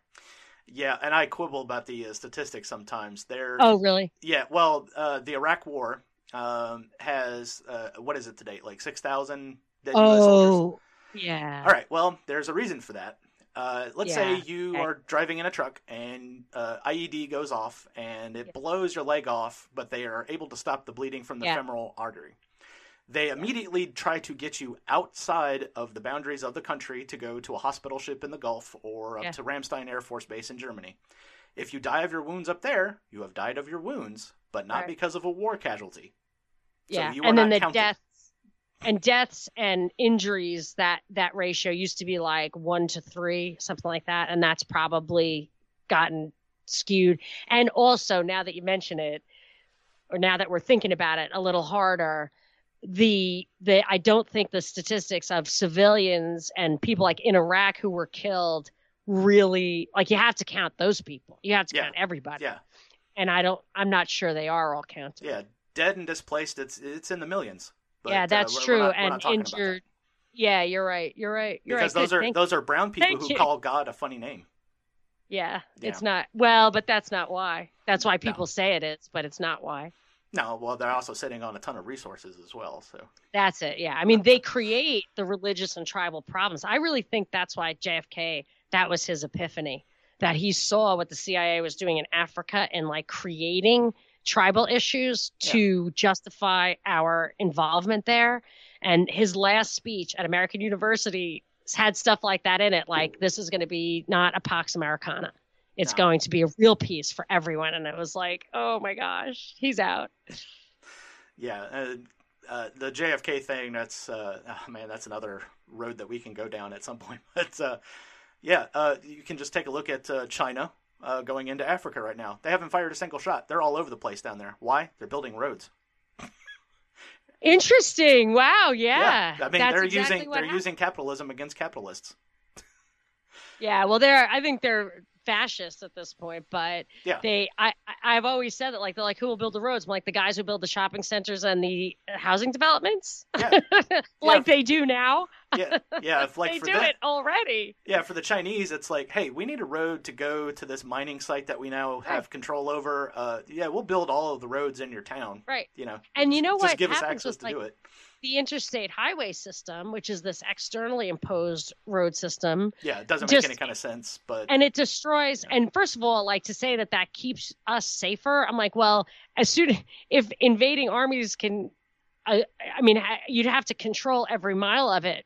Yeah. And I quibble about the uh, statistics sometimes. They're Oh, really? yeah. Well, uh, the Iraq War um, has uh, what is it to date? Like six thousand dead U.S. soldiers. Oh, yeah. All right. Well, there's a reason for that. Uh, let's say you okay. are driving in a truck and uh, IED goes off and it Yeah. blows your leg off, but they are able to stop the bleeding from the Yeah. femoral artery. They immediately try to get you outside of the boundaries of the country to go to a hospital ship in the Gulf or up Yeah. to Ramstein Air Force Base in Germany. If you die of your wounds up there, you have died of your wounds, but not Right. because of a war casualty. So yeah you and then the counted. deaths and deaths and injuries that that ratio used to be like one to three something like that and that's probably gotten skewed and also now that you mention it or now that we're thinking about it a little harder the the i don't think the statistics of civilians and people like in iraq who were killed really like you have to count those people you have to Yeah. count everybody Yeah. and I don't. I'm not sure they are all counted. Yeah, dead and displaced. It's it's in the millions. But, yeah, uh, that's we're- we're true. we're and not injured. Yeah, you're right. You're right. You're because right. those Good, are thank those are brown people Thank who you. call God a funny name. Yeah, Yeah. it's not. Well, but that's not why. That's why No. people say it is, but it's not why. No, well, they're also sitting on a ton of resources as well. So That's it. Yeah. I mean, they create the religious and tribal problems. I really think that's why JFK, that was his epiphany, that he saw what the CIA was doing in Africa and like creating tribal issues to justify our involvement there. And his last speech at American University had stuff like that in it. Like, this is going to be not a Pax Americana. It's No. going to be a real piece for everyone. And it was like, oh my gosh, he's out. yeah, uh, uh, the JFK thing. That's uh, oh, man, that's another road that we can go down at some point. But uh, yeah, uh, you can just take a look at uh, China uh, going into Africa right now. They haven't fired a single shot. They're all over the place down there. Why? They're building roads. Interesting. Wow. Yeah. I mean, That's they're exactly using they're happened. using capitalism against capitalists. Yeah. Well, they're. I think they're fascist at this point, but Yeah. they. I. I've always said that. Like they're like, who will build the roads? I'm like the guys who build the shopping centers and the housing developments, Yeah, like they do now. yeah, yeah. If like they for do it already. Yeah, for the Chinese, it's like, hey, we need a road to go to this mining site that we now have Right. control over. Uh, yeah, we'll build all of the roads in your town. Right. You know, And you know just what give us happens access with to like do it. The interstate highway system, which is this externally imposed road system, Yeah, it doesn't just- make any kind of sense, but and it destroys Yeah. and first of all like to say that that keeps us safer i'm like well as soon if invading armies can i, I mean you'd have to control every mile of it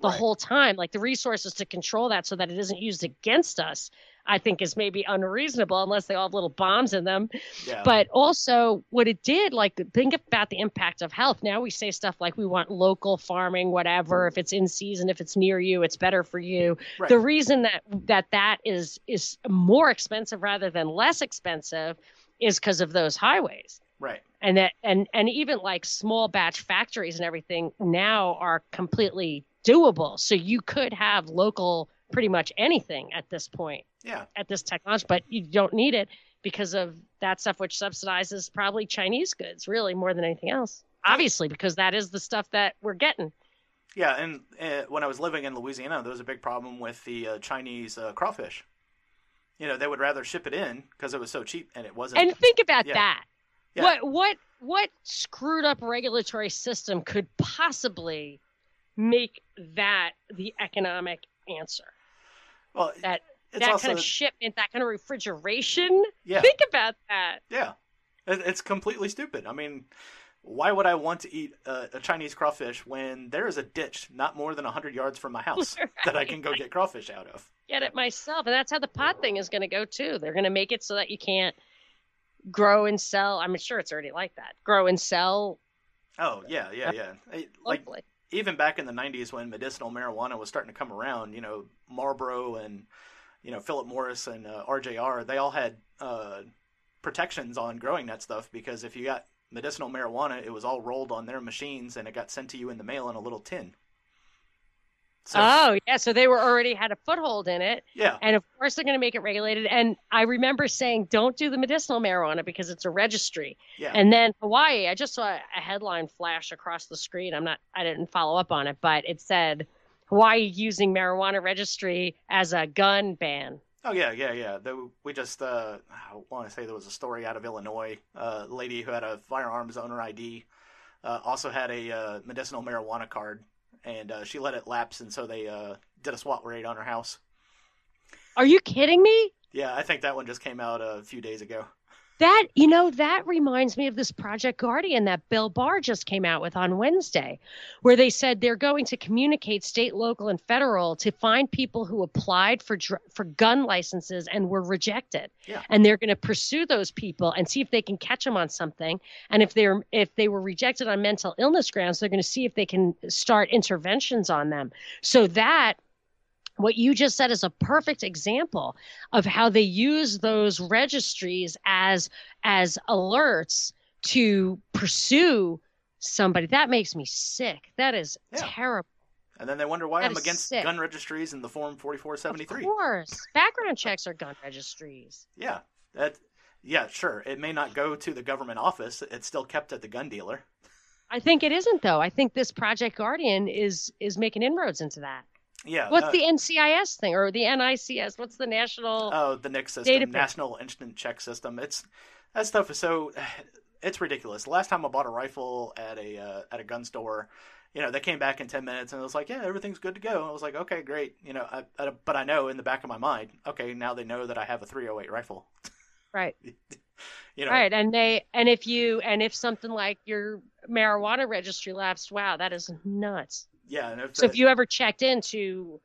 the Right. whole time like the resources to control that so that it isn't used against us i think is maybe unreasonable unless they all have little bombs in them. Yeah, but also what it did like think about the impact of health. Now we say stuff like we want local farming whatever. If it's in season if it's near you it's better for you. Right. the reason that that that is is more expensive rather than less expensive is because of those highways. Right. and that and and even like small batch factories and everything now are completely doable. So you could have local pretty much anything at this point Yeah, at this technology but you don't need it because of that stuff which subsidizes probably chinese goods really more than anything else obviously because that is the stuff that we're getting yeah. And uh, when I was living in Louisiana, there was a big problem with the uh, Chinese uh, crawfish. You know, they would rather ship it in because it was so cheap, and it wasn't. and think about Yeah. that Yeah. what what what screwed up regulatory system could possibly make that the economic answer well, that that also kind of shipment that kind of refrigeration yeah, think about that yeah. It's completely stupid. I mean, why would I want to eat a, a Chinese crawfish when there is a ditch not more than hundred yards from my house that I can go get crawfish out of? get it myself and that's how the pot thing is going to go too they're going to make it so that you can't grow and sell i'm sure it's already like that grow and sell Oh yeah, yeah, yeah. Like even back in the '90s when medicinal marijuana was starting to come around, you know, Marlboro and you know Philip Morris and uh, RJR, they all had uh, protections on growing that stuff because if you got medicinal marijuana, it was all rolled on their machines and it got sent to you in the mail in a little tin. So oh yeah so they were already had a foothold in it yeah, And of course, they're going to make it regulated. And I remember saying, don't do the medicinal marijuana because it's a registry. yeah, And then Hawaii, I just saw a headline flash across the screen. I'm not, I didn't follow up on it, but it said Hawaii using marijuana registry as a gun ban. Oh yeah, yeah, yeah. The, we just uh, I want to say there was a story out of Illinois. A lady who had a firearms owner ID uh, also had a uh, medicinal marijuana card, and uh, she let it lapse, and so they uh, did a SWAT raid on her house. Are you kidding me? Yeah, I think that one just came out a few days ago. That, you know, that reminds me of this Project Guardian that Bill Barr just came out with on Wednesday, where they said they're going to communicate state, local, and federal to find people who applied for for gun licenses and were rejected. Yeah. And they're going to pursue those people and see if they can catch them on something. And if they're if they were rejected on mental illness grounds, they're going to see if they can start interventions on them. So that what you just said is a perfect example of how they use those registries as as alerts to pursue somebody that makes me sick that is Yeah. terrible And then they wonder why That I'm against sick. gun registries in the form 4473. of course background checks are gun registries Yeah, that Yeah, sure. It may not go to the government office. It's still kept at the gun dealer. I think it isn't though. I think this Project Guardian is is making inroads into that. Yeah. What's uh, the NCIS thing or the NICS? What's the national? Oh, the NIC system, Database. National Instant Check System. It's that stuff is so it's ridiculous. The last time I bought a rifle at a uh, at a gun store, you know, they came back in ten minutes and it was like, yeah, everything's good to go. I was like, okay, great. You know, I, I, but I know in the back of my mind, okay, now they know that I have a 308 rifle. right. You know, Right. And they and if you and if something like your marijuana registry lapsed, wow, that is nuts. Yeah. And if, So the- if you ever checked into, you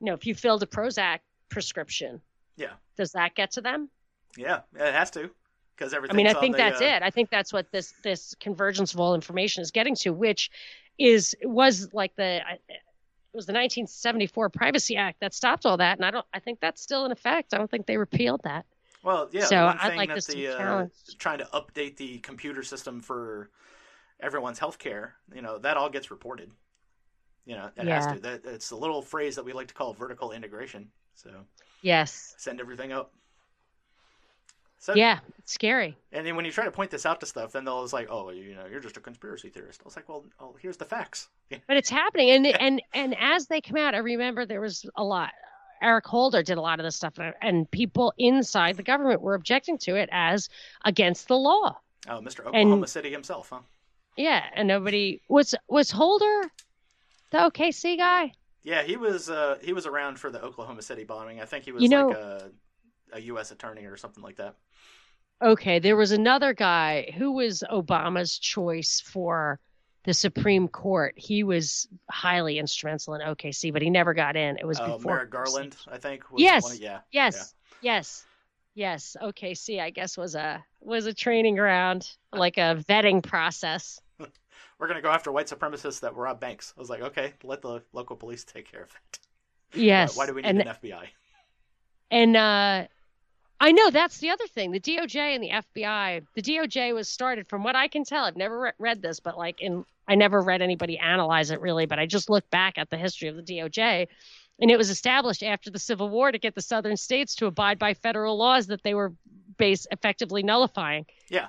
know, if you filled a Prozac prescription, Yeah. does that get to them? yeah, it has to because everything. I mean, I think that's it. I think that's what this this convergence of all information is getting to, which is was like the it was the 1974 Privacy Act that stopped all that, and I don't. I think that's still in effect. I don't think they repealed that. Well, yeah. So I'd like this to the, be uh, trying to update the computer system for everyone's healthcare. You know, that all gets reported. You know, it has to. That it's a little phrase that we like to call vertical integration. So Yes. send everything up. So Yeah. It's scary. and then when you try to point this out to stuff, then they'll just like, oh, you know, you're just a conspiracy theorist. I was like, well, oh, here's the facts. But it's happening, and and and as they come out, I remember there was a lot. Eric Holder did a lot of this stuff, and- and people inside the government were objecting to it as against the law. Oh, Mr. Oklahoma And- City himself, huh? Yeah, and nobody was was Holder the OKC guy. Yeah, he was. Uh, he was around for the Oklahoma City bombing. I think he was You know- like a, a U.S. attorney or something like that. Okay, there was another guy who was Obama's choice for the Supreme Court. He was highly instrumental in OKC, but he never got in. It was Oh, before Merrick Garland, I think. Was Yes. One of, yeah. Yes, yes, yes. OKC, I guess was a was a training ground, like a vetting process. We're gonna go after white supremacists that rob banks. I was like, okay, let the local police take care of it. Yes. Why, do we need and, an FBI? And uh, I know that's the other thing. The DOJ and the FBI. The DOJ was started, from what I can tell. I've never re- read this, but like in, I never read anybody analyze it really. But I just looked back at the history of the DOJ, and it was established after the Civil War to get the southern states to abide by federal laws that they were base effectively nullifying. Yeah.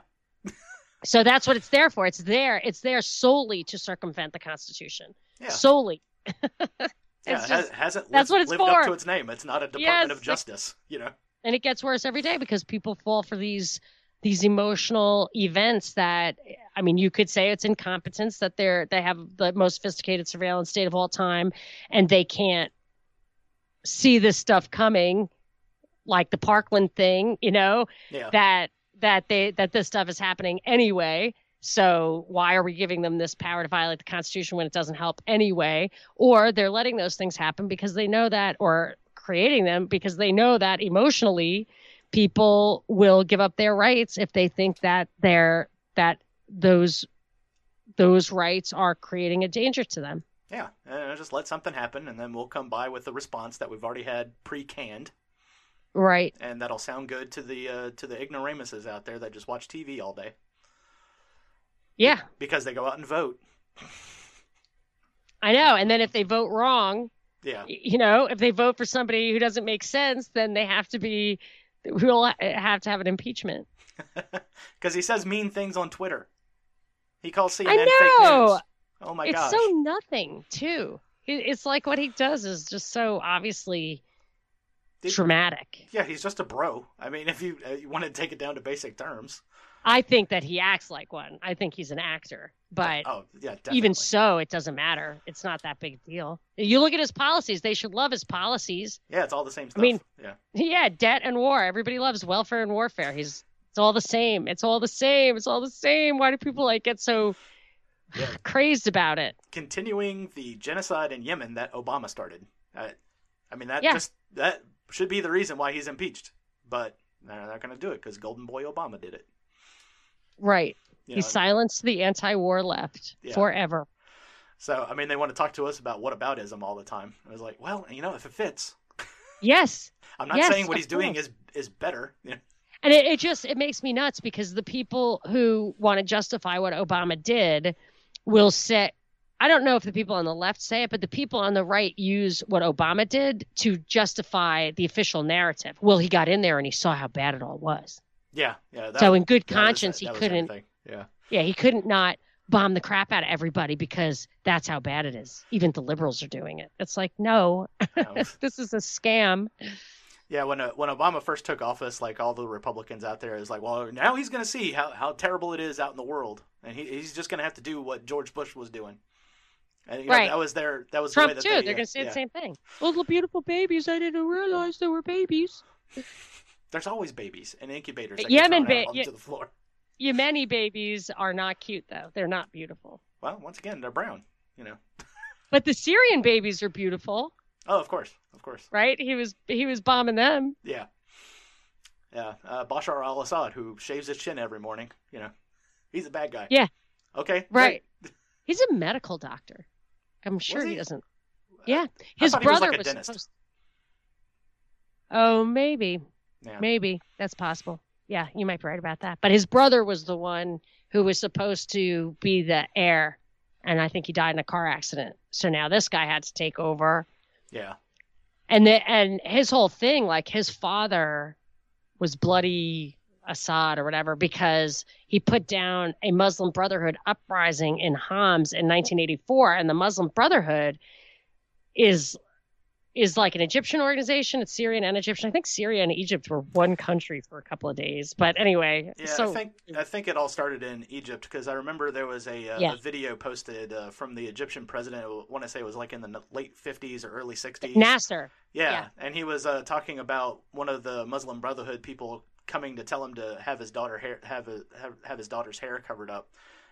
So that's what it's there for. It's there. It's there solely to circumvent the Constitution. Yeah. Solely. Yeah, it has, just- hasn't that's lived, what it's lived up for. to its name. It's not a Department Yes, of Justice, you know. and it gets worse every day because people fall for these these emotional events that I mean you could say it's incompetence that they're they have the most sophisticated surveillance state of all time and they can't see this stuff coming like the Parkland thing, you know, Yeah. that that they that this stuff is happening anyway. So why are we giving them this power to violate the Constitution when it doesn't help anyway? Or they're letting those things happen because they know that, or creating them because they know that emotionally, people will give up their rights if they think that they're that those those rights are creating a danger to them. Yeah. And just let something happen, and then we'll come by with the response that we've already had pre-canned, Right. and that'll sound good to the uh, to the ignoramuses out there that just watch TV all day Yeah, because they go out and vote. I know. And then if they vote wrong, Yeah. you know, if they vote for somebody who doesn't make sense, then they have to be we'll have to have an impeachment. Because he says mean things on Twitter. He calls CNN I fake news. Oh my god! it's gosh. so nothing too. It's like what he does is just so obviously Did- traumatic. Yeah, he's just a bro. I mean, if you, uh, you want to take it down to basic terms. I think that he acts like one. I think he's an actor, but oh yeah, definitely. even so, it doesn't matter. It's not that big a deal. You look at his policies; they should love his policies. yeah, it's all the same stuff. I mean- yeah, Yeah, debt and war. Everybody loves welfare and warfare. He's it's all the same. It's all the same. It's all the same. Why do people like get so Yeah. crazed about it? continuing the genocide in Yemen that Obama started. Uh, I mean, that Yeah. just that should be the reason why he's impeached. But they're not going to do it because Golden Boy Obama did it. Right. You He know? silenced the anti-war left Yeah. forever. So I mean, they want to talk to us about what whataboutism all the time. I was like, well, you know, if it fits, Yes. I'm not Yes, saying what he's doing is is better. You know? And it, it just it makes me nuts because the people who want to justify what Obama did will say I don't know if the people on the left say it, but the people on the right use what Obama did to justify the official narrative. Well, he got in there and he saw how bad it all was. Yeah, yeah. That, so in good that conscience, he that was couldn't. Yeah. Yeah, he couldn't not bomb the crap out of everybody because that's how bad it is. Even the liberals are doing it. It's like, no, No. this is a scam. Yeah, when uh, when Obama first took office, like all the Republicans out there is like, well, now he's going to see how, how terrible it is out in the world, and he, he's just going to have to do what George Bush was doing. And you know, Right. that was their that was the way Trump that too. they, They're going to say yeah. the same thing. Oh, the beautiful babies! I didn't realize they were babies. There's always babies and incubators. That Yemen get thrown out ba- onto Ye- the floor. Yemeni babies are not cute though. They're not beautiful. Well, once again, they're brown. You know. But the Syrian babies are beautiful, Oh, of course, of course. right? He was he was bombing them. Yeah. Yeah. Uh, Bashar al-Assad, who shaves his chin every morning. You know, he's a bad guy. Yeah. Okay. Right. He's a medical doctor. I'm sure he? he? doesn't. Yeah, his he was brother like was supposed. Oh, maybe, Yeah. maybe that's possible. Yeah, you might be right about that. But his brother was the one who was supposed to be the heir, and I think he died in a car accident. So now this guy had to take over, Yeah. and the, and his whole thing, like his father, was bloody Assad or whatever because he put down a Muslim Brotherhood uprising in Homs in 1984, and the Muslim Brotherhood is is like an Egyptian organization. It's Syrian and Egyptian. I think Syria and Egypt were one country for a couple of days, but anyway. Yeah, so I think I think it all started in Egypt because I remember there was a, uh, Yeah. a video posted uh, from the Egyptian president. I want to say it was like in the late fifties or early sixties. Nasser. yeah. yeah. and he was uh, talking about one of the Muslim Brotherhood people coming to tell him to have his daughter hair have a, have, have his daughter's hair covered up,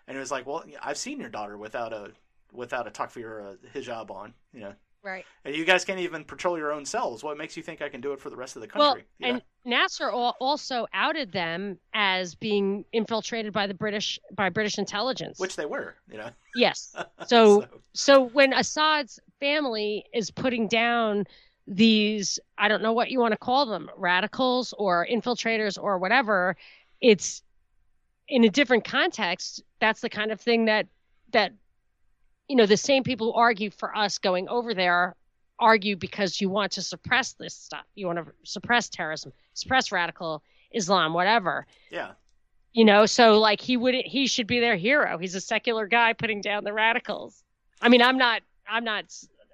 and he was like, "Well, I've seen your daughter without a without a takfir or a hijab on, you know." Right. And you guys can't even patrol your own cells. What makes you think I can do it for the rest of the country? You know? and Nasser also outed them as being infiltrated by the British by British intelligence. Which they were, you know. yes. So so when Assad's family is putting down these I don't know what you want to call them, radicals or infiltrators or whatever, it's in a different context, that's the kind of thing that that you know, the same people who argue for us going over there argue because you want to suppress this stuff. You want to suppress terrorism, suppress radical Islam, whatever. yeah. You know, so like he would he should be their hero. He's a secular guy putting down the radicals. I mean, I'm not I'm not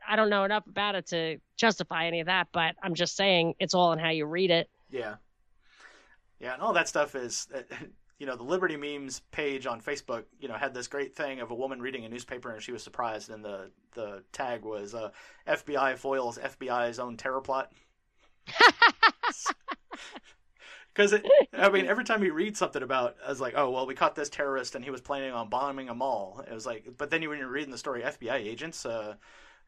I don't know enough about it to justify any of that, but I'm just saying it's all in how you read it. Yeah. Yeah, and all that stuff is, you know, the Liberty Memes page on Facebook, you know, had this great thing of a woman reading a newspaper and she was surprised, and the the tag was uh, FBI foils FBI's own terror plot. Because I mean, every time you read something about, I was like, oh well, we caught this terrorist and he was planning on bombing a mall. It was like, but then you when you're reading the story, FBI agents, uh,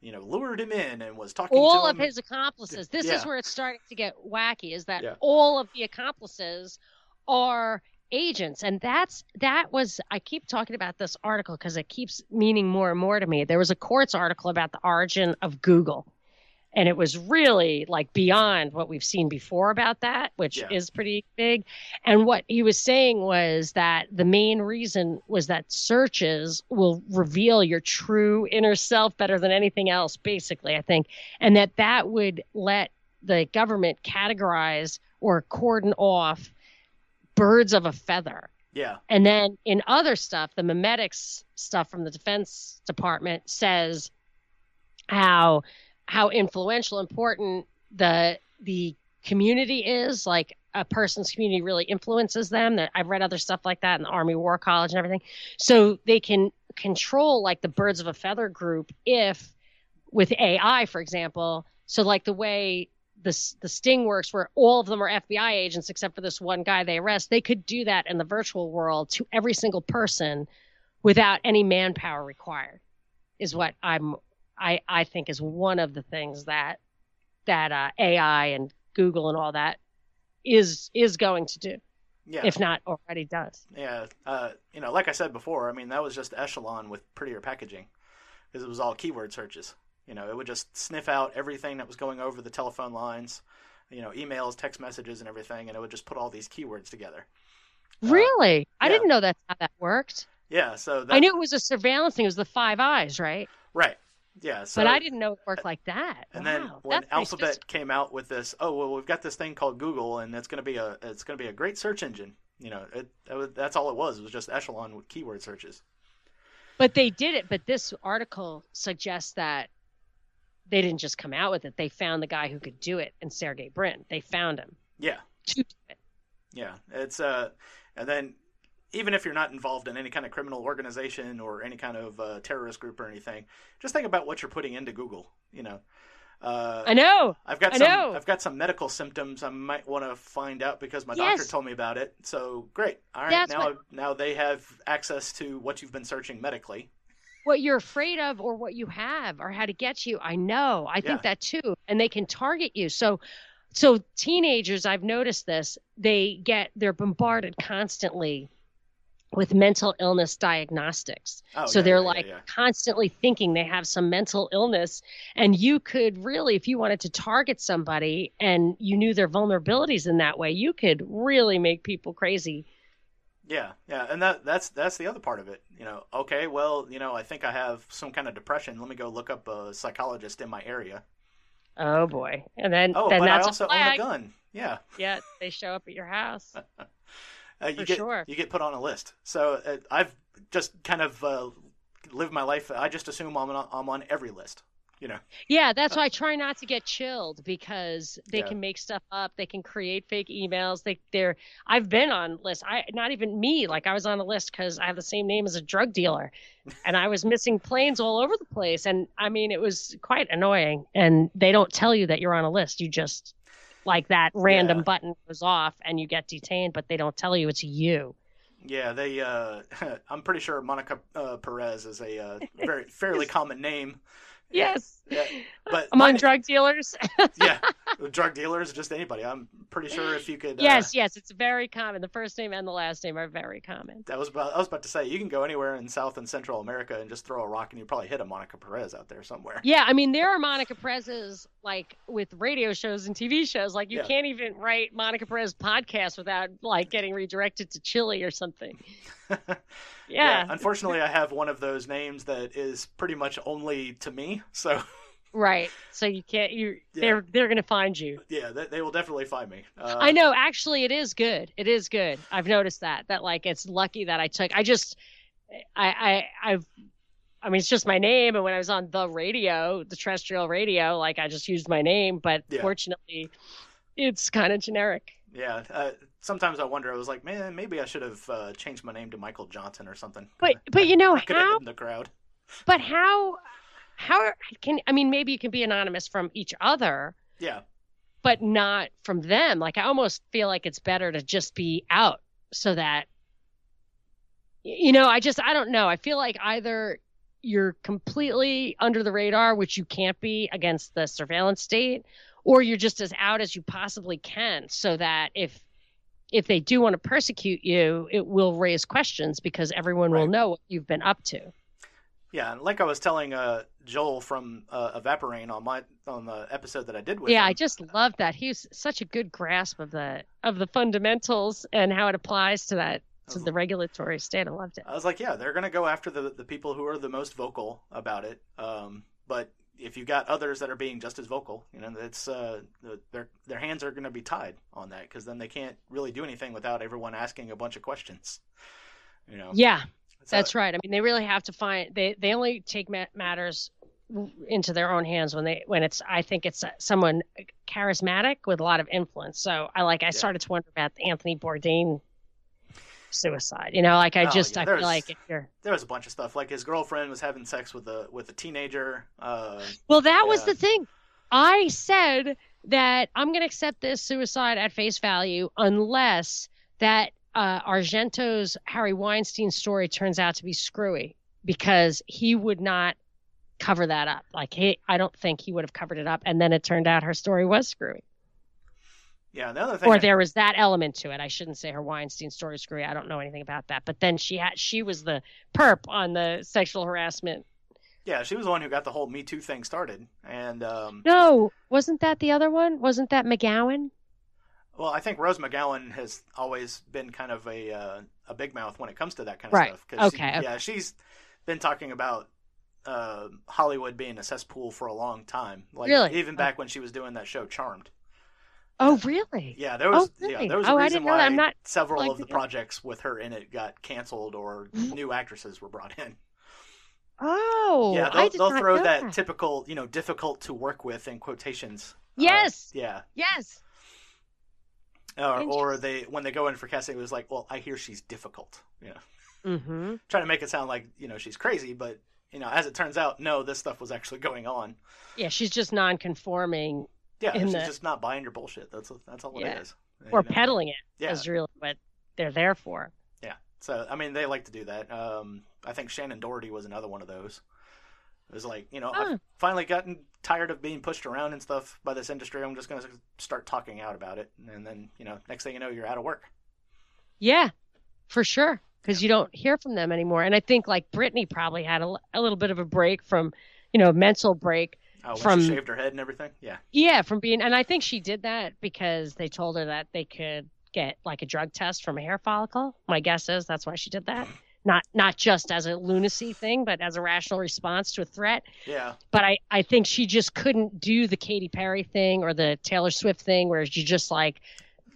you know, lured him in and was talking to all of him. his accomplices. This is where it's starting to get wacky. Is that Yeah. all of the accomplices are agents, and that's that was. I keep talking about this article because it keeps meaning more and more to me. There was a Quartz article about the origin of Google. And it was really like beyond what we've seen before about that, which Yeah. is pretty big. And what he was saying was that the main reason was that searches will reveal your true inner self better than anything else, basically, I think and that that would let the government categorize or cordon off birds of a feather. yeah, And then in other stuff, the memetics stuff from the Defense Department says how how influential, important the the community is. Like a person's community really influences them. That I've read other stuff like that in the Army War College and everything. So they can control like the birds of a feather group if with AI, for example. So like the way the the sting works, where all of them are FBI agents except for this one guy they arrest, they could do that in the virtual world to every single person without any manpower required. Is what I'm I I think is one of the things that that uh, AI and Google and all that is is going to do, yeah. if not already does. Yeah, uh, you know, like I said before, I mean that was just Echelon with prettier packaging, because it was all keyword searches. You know, it would just sniff out everything that was going over the telephone lines, you know, emails, text messages, and everything, and it would just put all these keywords together. Uh, Really, I yeah. didn't know that's how that worked. Yeah, so that, I knew it was a surveillance thing. It was the Five Eyes, right? right. Yeah, so but I didn't know it worked like that. And wow, then when Alphabet specific. came out with this, oh well, we've got this thing called Google, and it's going to be a it's going to be a great search engine. You know, it, that was, that's all it was. It was just echelon with keyword searches. But they did it. But this article suggests that they didn't just come out with it. They found the guy who could do it, and Sergey Brin. They found him Yeah, it. yeah. It's uh, and then even if you're not involved in any kind of criminal organization or any kind of uh, terrorist group or anything, just think about what you're putting into Google. You know. Uh, I know. I've got I some. know. I've got some medical symptoms I might want to find out because my Yes. doctor told me about it. So great. All right, That's now what- now they have access to what you've been searching medically. What you're afraid of or what you have or how to get you. I know. I think that too. And they can target you. So so teenagers, I've noticed this, they get they're bombarded constantly with mental illness diagnostics. Oh, so yeah, they're yeah, like yeah. constantly thinking they have some mental illness and you could really if you wanted to target somebody and you knew their vulnerabilities in that way, you could really make people crazy. Yeah, yeah, and that that's that's the other part of it. You know, okay, well, you know, I think I have some kind of depression. Let me go look up a psychologist in my area. Oh boy. And then Oh, then but I that's also a own a gun. Yeah, Yeah, they show up at your house. uh, you For get sure. you get put on a list. So uh, I've just kind of uh, lived my life. I just assume I'm on, I'm on every list. You know, Yeah, that's why I try not to get chilled because they Yeah. can make stuff up. They can create fake emails. They they're I've been on lists. I not even me. Like I was on a list because I have the same name as a drug dealer, and I was missing planes all over the place. And I mean, it was quite annoying. And they don't tell you that you're on a list. You just like that random Yeah. button goes off and you get detained, but they don't tell you it's you. yeah, they. Uh, I'm pretty sure Monica uh, Perez is a uh, very fairly common name. Yes. Yeah, but Among my- drug dealers. yeah, drug dealers, just anybody. I'm pretty sure if you could. uh, yes, yes, it's very common. The first name and the last name are very common. That was about I was about to say you can go anywhere in South and Central America and just throw a rock and you probably hit a Monica Perez out there somewhere. Yeah, I mean there are Monica Perez's like with radio shows and TV shows. Like you Yeah. can't even write Monica Perez podcast without like getting redirected to Chile or something. Yeah. Unfortunately, I have one of those names that is pretty much only to me. So Right. So you can't you Yeah. they're they're going to find you. yeah, they, they will definitely find me. Uh, I know actually it is good. It is good. I've noticed that that like it's lucky that I took I just I I I've I mean, it's just my name, and when I was on the radio, the terrestrial radio, like I just used my name. But Yeah. fortunately, it's kind of generic. Yeah. Uh, sometimes I wonder. I was like, man, maybe I should have uh, changed my name to Michael Johnson or something. But but you know I could have how the crowd. But how how can I mean maybe you can be anonymous from each other, Yeah. but not from them. Like I almost feel like it's better to just be out so that you know, I just I don't know. I feel like either you're completely under the radar, which you can't be against the surveillance state, or you're just as out as you possibly can so that if if they do want to persecute you, it will raise questions because everyone will know what you've been up to. Yeah, and like I was telling uh, Joel from uh, Evaporane on my on the episode that I did with him. yeah him, i just love that he's such a good grasp of the of the fundamentals and how it applies to that to the regulatory state i loved it I was like, yeah, they're going to go after the the people who are the most vocal about it. Um, but if you got others that are being just as vocal, you know, it's uh, their their hands are going to be tied on that because then they can't really do anything without everyone asking a bunch of questions. You know, yeah that's right. I mean they really have to find they they only take matters into their own hands when they when it's i think it's uh, someone charismatic with a lot of influence. So i like i started to wonder about the anthony bourdain suicide you know like i Oh, just yeah, i feel like if you're There was a bunch of stuff. Like his girlfriend was having sex with a with a teenager. Uh, Well, that was the thing. I said that I'm going to accept this suicide at face value unless that uh, Argento's Harvey Weinstein story turns out to be screwy because he would not cover that up. Like, he, I don't think he would have covered it up. And then it turned out her story was screwy. yeah, the other thing. Or I- there was that element to it. I shouldn't say her Weinstein story is screwy. I don't know anything about that. But then she had she was the perp on the sexual harassment. yeah, she was the one who got the whole Me Too thing started, and um, No, wasn't that the other one? Wasn't that McGowan? Well, I think Rose McGowan has always been kind of a uh, a big mouth when it comes to that kind of Right. stuff. 'cause Okay, She, okay. Yeah, she's been talking about uh, Hollywood being a cesspool for a long time. Like Really? even back when she was doing that show Charmed. Oh, really? Yeah, there was Oh, yeah, really? there was Oh, a I reason didn't know why that. I'm not several like of the that. projects with her in it got canceled or new actresses were brought in. Oh, yeah, they'll, they'll throw know that, typical, you know, difficult to work with in quotations. Uh, Yes. yeah. Yes. Or, or they when they go in for casting, it was like, well, I hear she's difficult. Yeah, Mm-hmm. trying to make it sound like you know she's crazy, but you know, as it turns out, no, this stuff was actually going on. Yeah, she's just non-conforming Yeah, she's the- just not buying your bullshit. That's that's all Yeah. it is. or You know? peddling it. Yeah. Is really what they're there for. Yeah. So I mean, they like to do that. Um, I think Shannen Doherty was another one of those. It was like, you know, Huh. I've finally gotten tired of being pushed around and stuff by this industry. I'm just going to start talking out about it, and then you know, next thing you know, you're out of work. Yeah, for sure. Because you don't hear from them anymore. And I think like Britney probably had a, a little bit of a break from, you know, mental break. Oh, From- she shaved her head and everything. Yeah. Yeah, from being, and I think she did that because they told her that they could get like a drug test from a hair follicle. My guess is that's why she did that. Not not just as a lunacy thing, but as a rational response to a threat. Yeah. But I, I think she just couldn't do the Katy Perry thing or the Taylor Swift thing where you just like,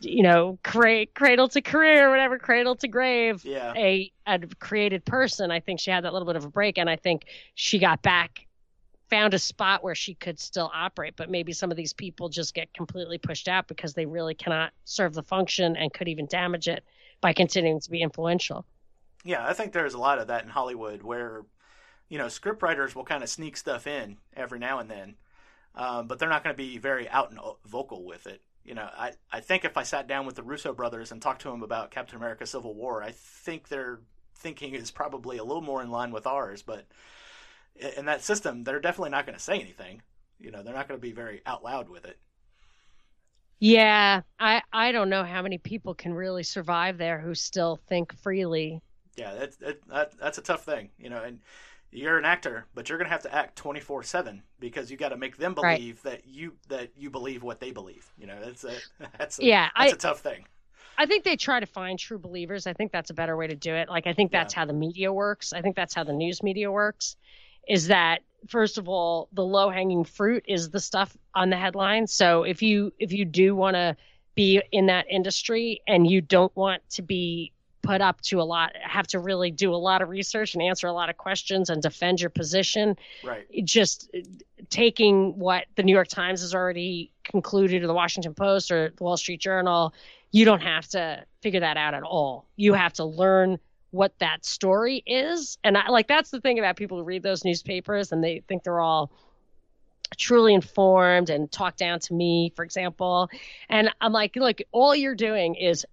you know, cra- cradle to career, whatever, cradle to grave Yeah. a, a created person. I think she had that little bit of a break, and I think she got back, found a spot where she could still operate. But maybe some of these people just get completely pushed out because they really cannot serve the function and could even damage it by continuing to be influential. Yeah, I think there's a lot of that in Hollywood where, you know, scriptwriters will kind of sneak stuff in every now and then, um, but they're not going to be very out and vocal with it. You know, I, I think if I sat down with the Russo brothers and talked to them about Captain America Civil War, I think their thinking is probably a little more in line with ours, but in that system, they're definitely not going to say anything. You know, they're not going to be very out loud with it. Yeah, I I don't know how many people can really survive there who still think freely. Yeah, that's that, that, that's a tough thing, you know. And you're an actor, but you're gonna have to act twenty four seven because you got to make them Right. believe that you that you believe what they believe. You know, that's a that's a, Yeah, that's I- a tough thing. I think they try to find true believers. I think that's a better way to do it. Like I think that's how the media works. I think that's how the news media works. Is that first of all, the low hanging fruit is the stuff on the headlines. So if you if you do want to be in that industry and you don't want to be put up to a lot have to really do a lot of research and answer a lot of questions and defend your position Right. just uh, taking what the New York Times has already concluded, or the Washington Post, or the Wall Street Journal, you don't have to figure that out at all. You have to learn what that story is, and I, like that's the thing about people who read those newspapers and they think they're all truly informed and talk down to me, for example. And I'm like, look, all you're doing is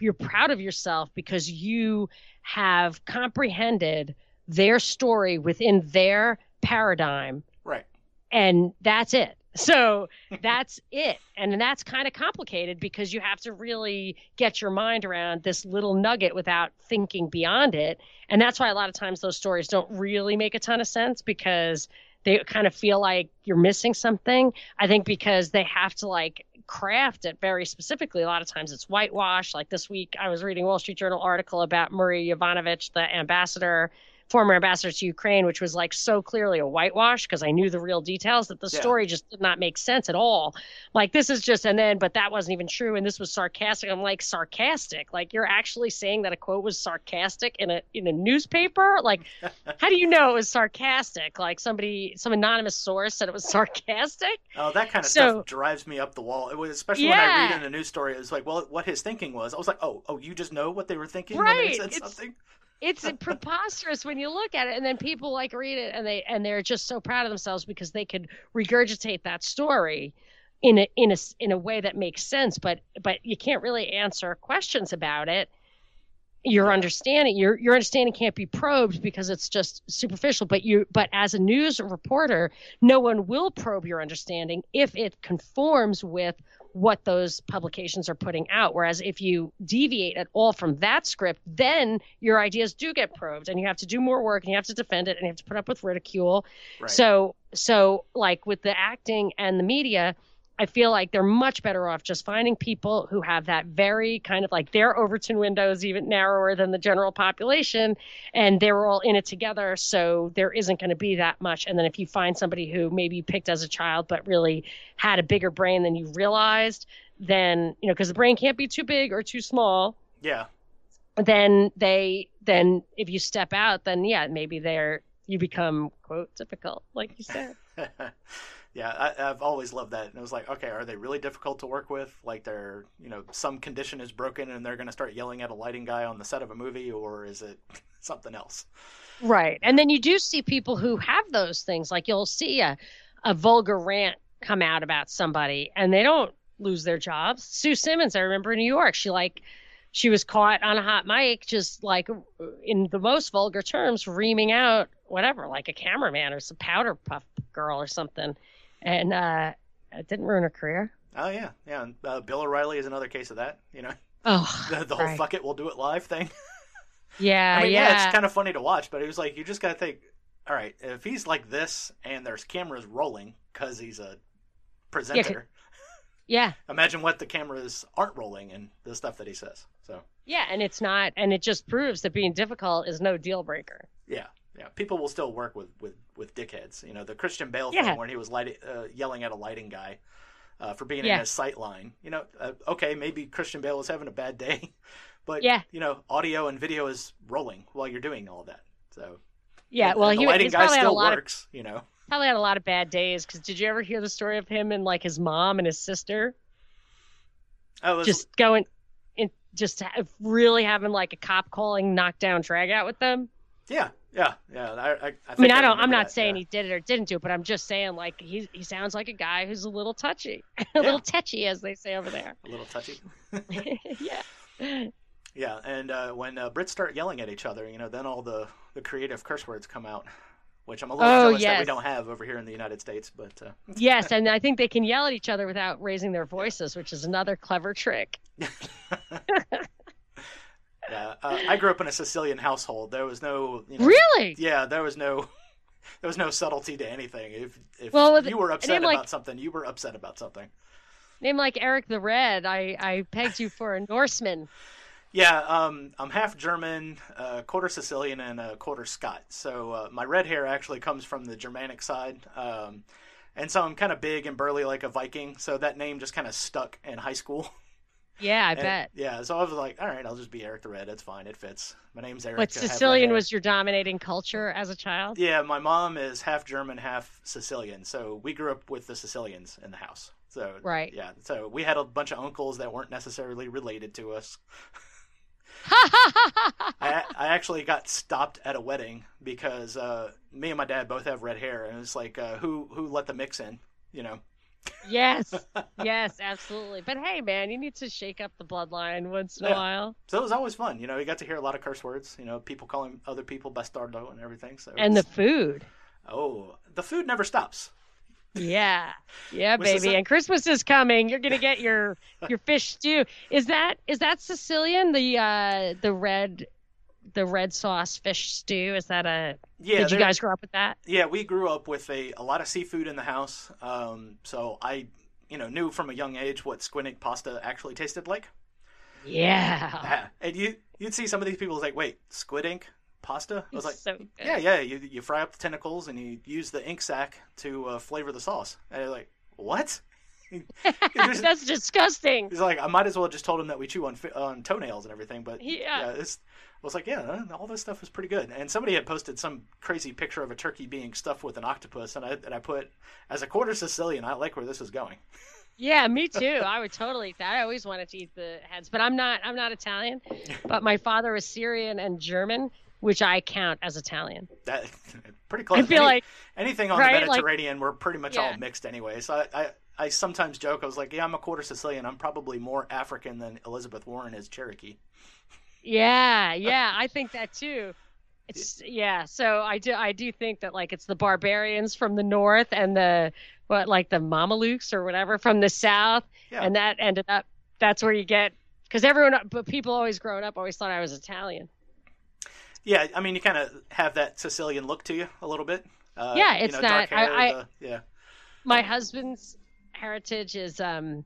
you're proud of yourself because you have comprehended their story within their paradigm Right. and that's it. So that's it. And that's kind of complicated because you have to really get your mind around this little nugget without thinking beyond it. And that's why a lot of times those stories don't really make a ton of sense because they kind of feel like you're missing something. I think because they have to like craft it very specifically. A lot of times it's whitewash. Like this week, I was reading Wall Street Journal article about Marie Yovanovitch, the ambassador, former ambassador to Ukraine, which was like so clearly a whitewash because I knew the real details that the Yeah. story just did not make sense at all. Like this is just, and then, but that wasn't even true, and this was sarcastic. I'm like sarcastic. Like you're actually saying that a quote was sarcastic in a in a newspaper. Like how do you know it was sarcastic? Like somebody, some anonymous source said it was sarcastic. Oh, that kind of So- stuff drives me up the wall. It was, especially when I read in a news story. it was like, well, what his thinking was. I was like, oh, oh, you just know what they were thinking when they said it's- something. It's preposterous when you look at it and then people like read it and they and they're just so proud of themselves because they could regurgitate that story in a in a in a way that makes sense but but you can't really answer questions about it. Your understanding your your understanding can't be probed because it's just superficial but you but as a news reporter no one will probe your understanding if it conforms with what those publications are putting out whereas if you deviate at all from that script then your ideas do get probed and you have to do more work and you have to defend it and you have to put up with ridicule Right. so so like with the acting and the media I feel like they're much better off just finding people who have that very kind of like their Overton window is even narrower than the general population, and they're all in it together. So there isn't going to be that much. And then if you find somebody who maybe you picked as a child but really had a bigger brain than you realized, then you know because the brain can't be too big or too small. Yeah. Then they then if you step out, then yeah maybe they're you become quote difficult like you said. yeah, I, have always loved that. And it was like, okay, are they really difficult to work with? Like, they're, you know, some condition is broken and they're going to start yelling at a lighting guy on the set of a movie, or is it something else? Right. And then you do see people who have those things. Like, you'll see a, a vulgar rant come out about somebody and they don't lose their jobs. Sue Simmons, I remember in New York, she like, she was caught on a hot mic, just like in the most vulgar terms, reaming out whatever, like a cameraman or some powder puff girl or something and uh, it didn't ruin her career. Oh yeah, yeah. Uh, Bill O'Reilly is another case of that. You know, oh, the, the whole right. "fuck it, we'll do it live" thing. Yeah, I mean, yeah. yeah, it's kind of funny to watch, but it was like you just got to think, all right, if he's like this and there's cameras rolling because he's a presenter. Yeah. Imagine what the cameras aren't rolling and the stuff that he says. So. Yeah, and it's not, and it just proves that being difficult is no deal breaker. Yeah, yeah, people will still work with with with dickheads. You know, the Christian Bale yeah. thing where he was light, uh, yelling at a lighting guy uh, for being yeah. in his sight line. You know, uh, okay, maybe Christian Bale was having a bad day, but yeah, you know, audio and video is rolling while you're doing all that. So yeah, well, and the he lighting guy still works. Of, you know, probably had a lot of bad days. Because did you ever hear the story of him and like his mom and his sister? Oh, just going, in, just really having like a cop calling knockdown drag out with them. Yeah, yeah, yeah. I, I, I, I mean, I don't. I'm not that, saying yeah. he did it or didn't do it, but I'm just saying like he he sounds like a guy who's a little touchy, a little touchy, as they say over there. A little touchy. yeah. Yeah, and uh, when uh, Brits start yelling at each other, you know, then all the the creative curse words come out, which I'm a little oh, jealous yes. that we don't have over here in the United States. But uh... yes, and I think they can yell at each other without raising their voices, which is another clever trick. Yeah, uh, I grew up in a Sicilian household. There was no you know, really. Yeah, there was no there was no subtlety to anything. If if well, you were upset about like, something, you were upset about something. Name like Eric the Red, I I pegged you for a Norseman. Yeah, um, I'm half German, uh, quarter Sicilian, and a quarter Scot. So uh, my red hair actually comes from the Germanic side. Um, and so I'm kind of big and burly like a Viking. So that name just kind of stuck in high school. Yeah, I And- bet. Yeah, so I was like, all right, I'll just be Eric the Red. It's fine. It fits. My name's Eric. But I have red Sicilian was your dominating culture as a child. Yeah, my mom is half German, half Sicilian. So we grew up with the Sicilians in the house. So Right. yeah, so we had a bunch of uncles that weren't necessarily related to us. I, I actually got stopped at a wedding because uh, me and my dad both have red hair, and it's like, uh, who who let the mix in? You know? Yes, yes, absolutely. But hey, man, you need to shake up the bloodline once in a while. So it was always fun. You know, you got to hear a lot of curse words. You know, people calling other people bastardo and everything. So And the food. oh, the food never stops. Yeah, yeah, baby. a- And Christmas is coming. You're gonna get your your fish stew. Is that is that Sicilian? The uh the red the red sauce fish stew. Is that a? Yeah, did you guys grow up with that? Yeah, we grew up with a, a lot of seafood in the house. Um, so I, you know, knew from a young age what squid ink pasta actually tasted like. Yeah. Yeah. And you you'd see some of these people like, wait, squid ink pasta? I was like, so good. yeah, yeah. You you fry up the tentacles and you use the ink sac to uh, flavor the sauce. And they're like, what? That's disgusting. He's like, I might as well just told him that we chew on on toenails and everything. But Yeah. it's. I was like, yeah, uh, all this stuff is pretty good. And somebody had posted some crazy picture of a turkey being stuffed with an octopus, and I and I put, as a quarter Sicilian, I like where this is going. Yeah, me too. I would totally eat that. I always wanted to eat the heads, but I'm not. I'm not Italian. But my father is Syrian and German, which I count as Italian. That pretty close. I feel Any- like anything on right, the like- Mediterranean, we're pretty much Yeah. all mixed anyway. So I, I I sometimes joke, I was like, yeah, I'm a quarter Sicilian. I'm probably more African than Elizabeth Warren is Cherokee. Yeah, yeah, I think that too. It's yeah, so I do I do think that like it's the barbarians from the north and the what like the Mamelukes or whatever from the south, Yeah. and that ended up that's where you get because everyone but people always growing up always thought I was Italian. Yeah, I mean, you kind of have that Sicilian look to you a little bit. Uh, Yeah, you it's know, not- hair, I- I- the- yeah. My husband's heritage is um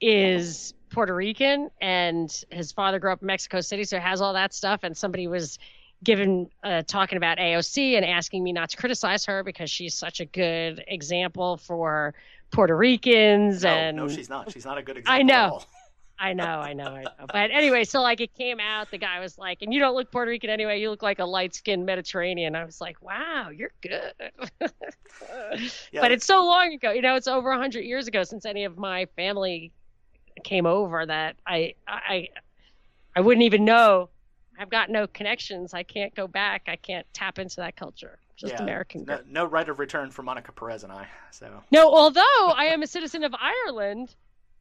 is Puerto Rican, and his father grew up in Mexico City, so has all that stuff. And somebody was given uh, talking about AOC and asking me not to criticize her because she's such a good example for Puerto Ricans. No, and no, she's not. She's not a good example. I know. I know, I know, I know. But anyway, so like it came out, the guy was like, and you don't look Puerto Rican anyway, you look like a light skinned Mediterranean. I was like, wow, you're good. Yeah, but it's so long ago, you know, it's over 100 years ago since any of my family came over that I, I, I wouldn't even know. I've got no connections. I can't go back. I can't tap into that culture. Just yeah, American. No, no right of return for Monica Perez and I. So No, although I am a citizen of Ireland,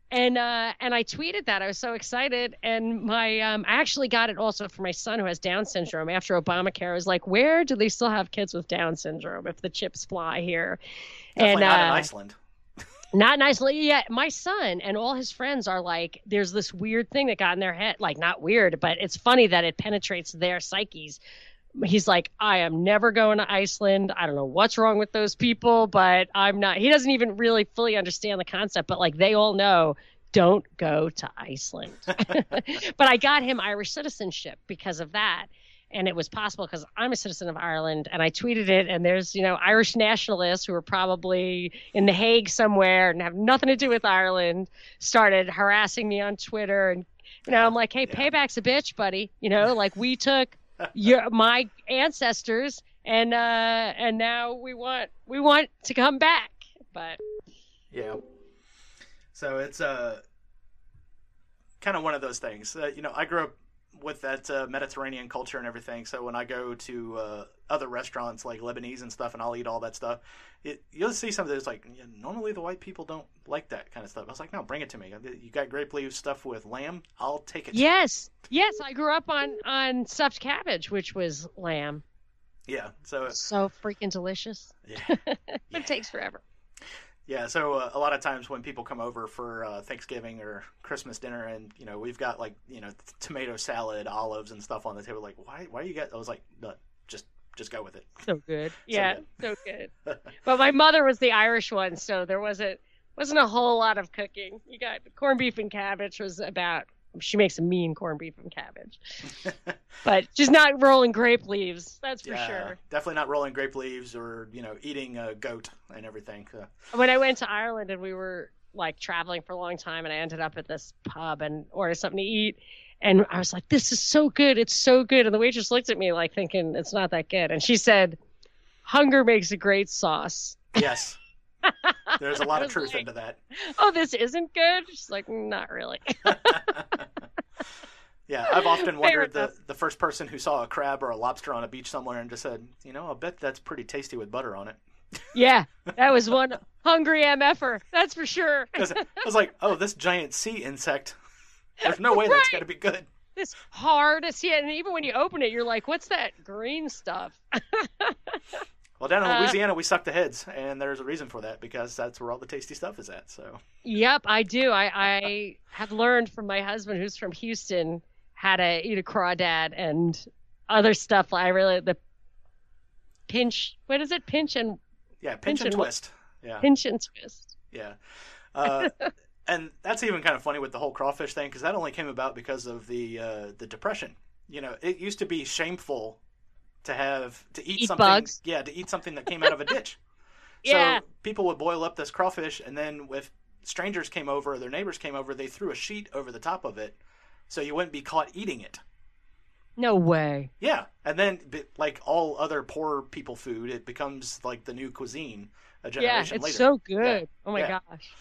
and uh, and I tweeted that I was so excited, and my um, I actually got it also for my son who has Down syndrome. After Obamacare, I was like, where do they still have kids with Down syndrome if the chips fly here? definitely and not in uh, Iceland. Not nicely yeah my son and all his friends are like there's this weird thing that got in their head like not weird but it's funny that it penetrates their psyches. He's like i am never going to iceland. I don't know what's wrong with those people but i'm not he doesn't even really fully understand the concept but like they all know don't go to iceland. But i got him irish citizenship because of that and it was possible because I'm a citizen of Ireland, and I tweeted it. And there's, you know, Irish nationalists who are probably in the Hague somewhere and have nothing to do with Ireland, started harassing me on Twitter, and you know, I'm like, hey, Yeah. payback's a bitch, buddy. You know, like we took your my ancestors, and uh, and now we want we want to come back, but Yeah. So it's uh, kind of one of those things. Uh, you know, I grew up with that uh, Mediterranean culture and everything. So when I go to uh, other restaurants like Lebanese and stuff, and I'll eat all that stuff, it, you'll see something that's like yeah, normally the white people don't like that kind of stuff. I was like, no, bring it to me. You got grape leaf stuff with lamb? I'll take it. yes, yes, I grew up on on stuffed cabbage, which was lamb. Yeah. So So freaking delicious. yeah. but it takes forever. Yeah, so uh, a lot of times when people come over for uh, Thanksgiving or Christmas dinner, and you know we've got like you know tomato salad, olives, and stuff on the table, like why why you got? I was like, no, just just go with it. So good. Yeah, good. so good. but my mother was the Irish one, so there wasn't wasn't a whole lot of cooking. You got corned beef and cabbage was about she makes a mean corned beef and cabbage. but she's not rolling grape leaves, that's for yeah, sure. definitely not rolling grape leaves or you know eating a goat and everything. Uh, when I went to Ireland and we were like traveling for a long time and I ended up at this pub and ordered something to eat and I was like, This is so good, it's so good and the waitress looked at me like thinking it's not that good and she said, Hunger makes a great sauce. yes, there's a lot of truth like, into that. oh, this isn't good? She's like, not really. Yeah, I've often wondered the, the first person who saw a crab or a lobster on a beach somewhere and just said, you know, I bet that's pretty tasty with butter on it. yeah, that was one hungry MFer. That's for sure. Because I was like, oh, this giant sea insect. There's no way that's Right. going to be good. This hard to see it, and even when you open it, you're like, what's that green stuff? Well, down in Uh, Louisiana, we suck the heads, and there's a reason for that because that's where all the tasty stuff is at. So, Yep, I do. I, I have learned from my husband, who's from Houston, how to eat a crawdad and other stuff. I really the pinch. What is it? Pinch and yeah, pinch and and- twist. Yeah, pinch and twist. yeah. Uh, and that's even kind of funny with the whole crawfish thing because that only came about because of the uh, the depression. You know, it used to be shameful to have to eat, Eat something. bugs. Yeah, to eat something that came out of a ditch. Yeah. So people would boil up this crawfish, and then if strangers came over or their neighbors came over, they threw a sheet over the top of it, so you wouldn't be caught eating it. No way. Yeah, and then like all other poor people food, it becomes like the new cuisine a generation Yeah, it's later. so good. Oh my Yeah. gosh.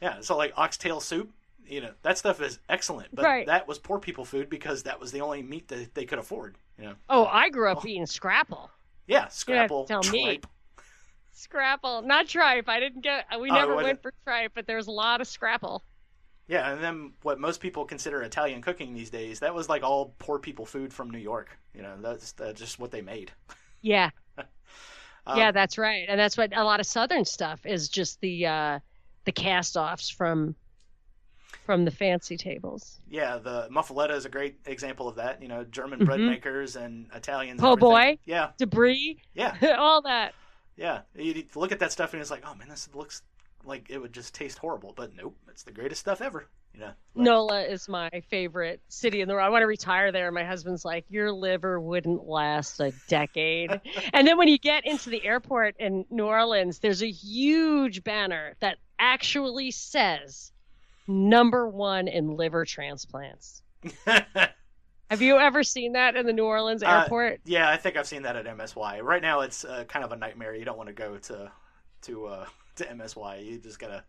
Yeah, so like oxtail soup, you know, that stuff is excellent, but Right. that was poor people food because that was the only meat that they could afford. You know, Oh, I grew up eating scrapple. yeah, You don't have to scrapple, tell me. Scrapple, not tripe. I didn't get. We Oh, never was went for tripe, but there's a lot of scrapple. Yeah, and then what most people consider Italian cooking these days, that was like all poor people food from New York. You know, that's, that's just what they made. Yeah, Um, yeah, that's right, and that's what a lot of Southern stuff is. Just the uh, the cast-offs from from the fancy tables. Yeah, the muffaletta is a great example of that. You know, German bread Mhm. makers and Italians. Oh boy. Yeah, Debris, yeah, all that. yeah. You you look at that stuff and it's like, oh man, this looks like it would just taste horrible. But nope, it's the greatest stuff ever. You know. Like, NOLA is my favorite city in the world. I want to retire there. My husband's like, your liver wouldn't last a decade. and then when you get into the airport in New Orleans, there's a huge banner that actually says number one in liver transplants. Have you ever seen that in the New Orleans Uh, airport? yeah, I think I've seen that at MSY. Right now, it's uh, kind of a nightmare. You don't want to go to to uh, to MSY. You just gotta.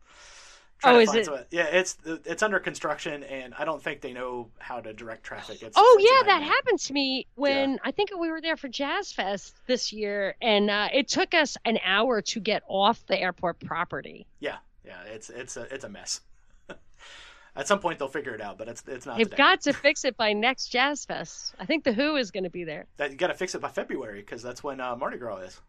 Try Oh, to is find it- some- yeah, it's it's under construction, and I don't think they know how to direct traffic. It's, Oh it's yeah, that happened to me when I think we were there for Jazz Fest this year, and uh, it took us an hour to get off the airport property. Yeah, yeah, it's it's a it's a mess. At some point, they'll figure it out, but it's it's not. They've today. got to fix it by next Jazz Fest. I think the Who is going to be there. that you got to fix it by February because that's when uh, Mardi Gras is.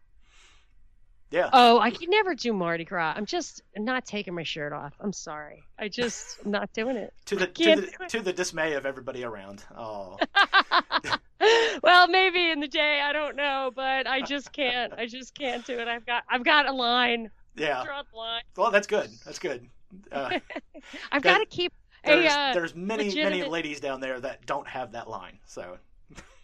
Yeah. Oh, I can never do Mardi Gras. I'm just not taking my shirt off. I'm sorry. I just I'm not doing it. to the to the, to the dismay of everybody around. Oh, well, maybe in the day, I don't know, but I just can't. I just can't do it. I've got I've got a line. yeah. Draw the line. Well, that's good. That's good. Uh, I've got to keep a there's, uh, there's many many ladies down there that don't have that line. So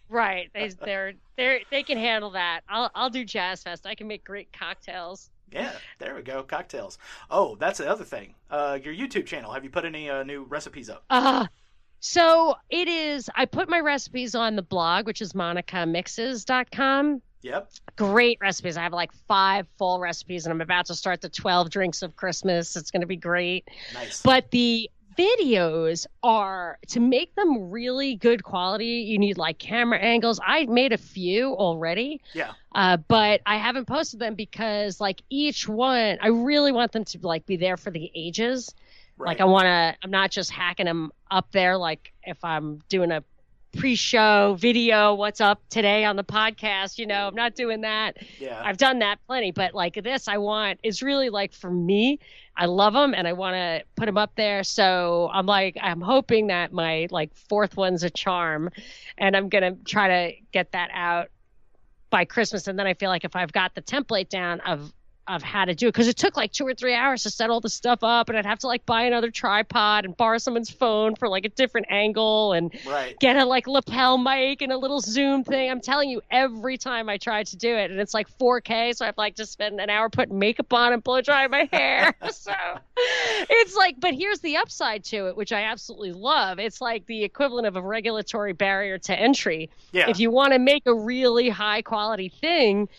right. They they're they they can handle that. I'll I'll do Jazz Fest. I can make great cocktails. yeah, there we go. Cocktails. Oh, that's the other thing. Uh, your YouTube channel. Have you put any uh, new recipes up? Uh so it is I put my recipes on the blog, which is monicamixes.com. Yep. Great recipes. I have like five full recipes and I'm about to start the 12 drinks of Christmas. It's going to be great. Nice. But the videos are to make them really good quality, you need like camera angles. I made a few already. yeah. Uh, but I haven't posted them because like each one, I really want them to like be there for the ages. Right. Like I want to, I'm not just hacking them up there. Like if I'm doing a pre-show video, what's up today on the podcast, you know, I'm not doing that. yeah. I've done that plenty, but like this, I want it's really like for me. I love them and I want to put them up there. So I'm like, I'm hoping that my like fourth one's a charm, and I'm gonna try to get that out by Christmas. And then I feel like if I've got the template down of of how to do it, because it took like two or three hours to set all the stuff up, and I'd have to like buy another tripod and borrow someone's phone for like a different angle and right. get a like lapel mic and a little zoom thing. I'm telling you, every time I try to do it, and it's like 4K, so I have like to spend an hour putting makeup on and blow drying my hair. so it's like, but here's the upside to it, which I absolutely love. It's like the equivalent of a regulatory barrier to entry. Yeah. If you want to make a really high quality thing.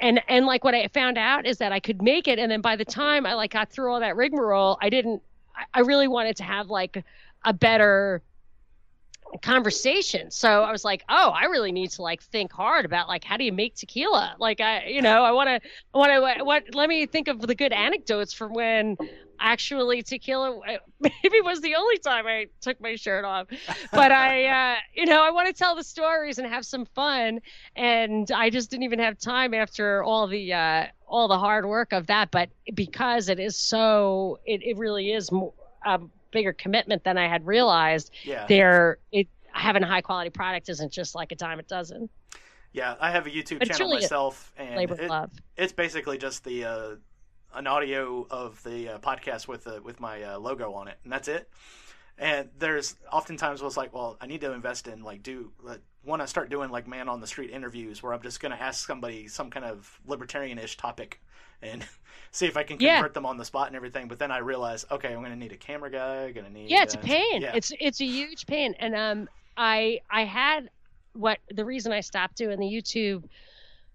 And and like what I found out is that I could make it, and then by the time I like got through all that rigmarole, I didn't. I- I really wanted to have like a better conversation. So I was like, oh, I really need to like think hard about like how do you make tequila? Like I, you know, I want to, I want to, what? Let me think of the good anecdotes from when actually tequila maybe was the only time I took my shirt off. But I, uh, you know, I want to tell the stories and have some fun. And I just didn't even have time after all the. Uh, all the hard work of that, but because it is so, it, it really is more, a bigger commitment than I had realized yeah. they're it having a high quality product isn't just like a dime a dozen. Yeah. I have a YouTube But channel really myself, and it- love. it's basically just the uh, an audio of the uh, podcast with uh, with my uh, logo on it, and that's it. And there's oftentimes was like, well, I need to invest in like do like, want to start doing like man on the street interviews where I'm just going to ask somebody some kind of libertarian-ish topic and see if I can Yeah. convert them on the spot and everything. But then I realize, okay, I'm going to need a camera guy. Going to need Yeah, it's a uh, pain. Yeah, It's it's a huge pain. And um I I had what the reason I stopped doing the YouTube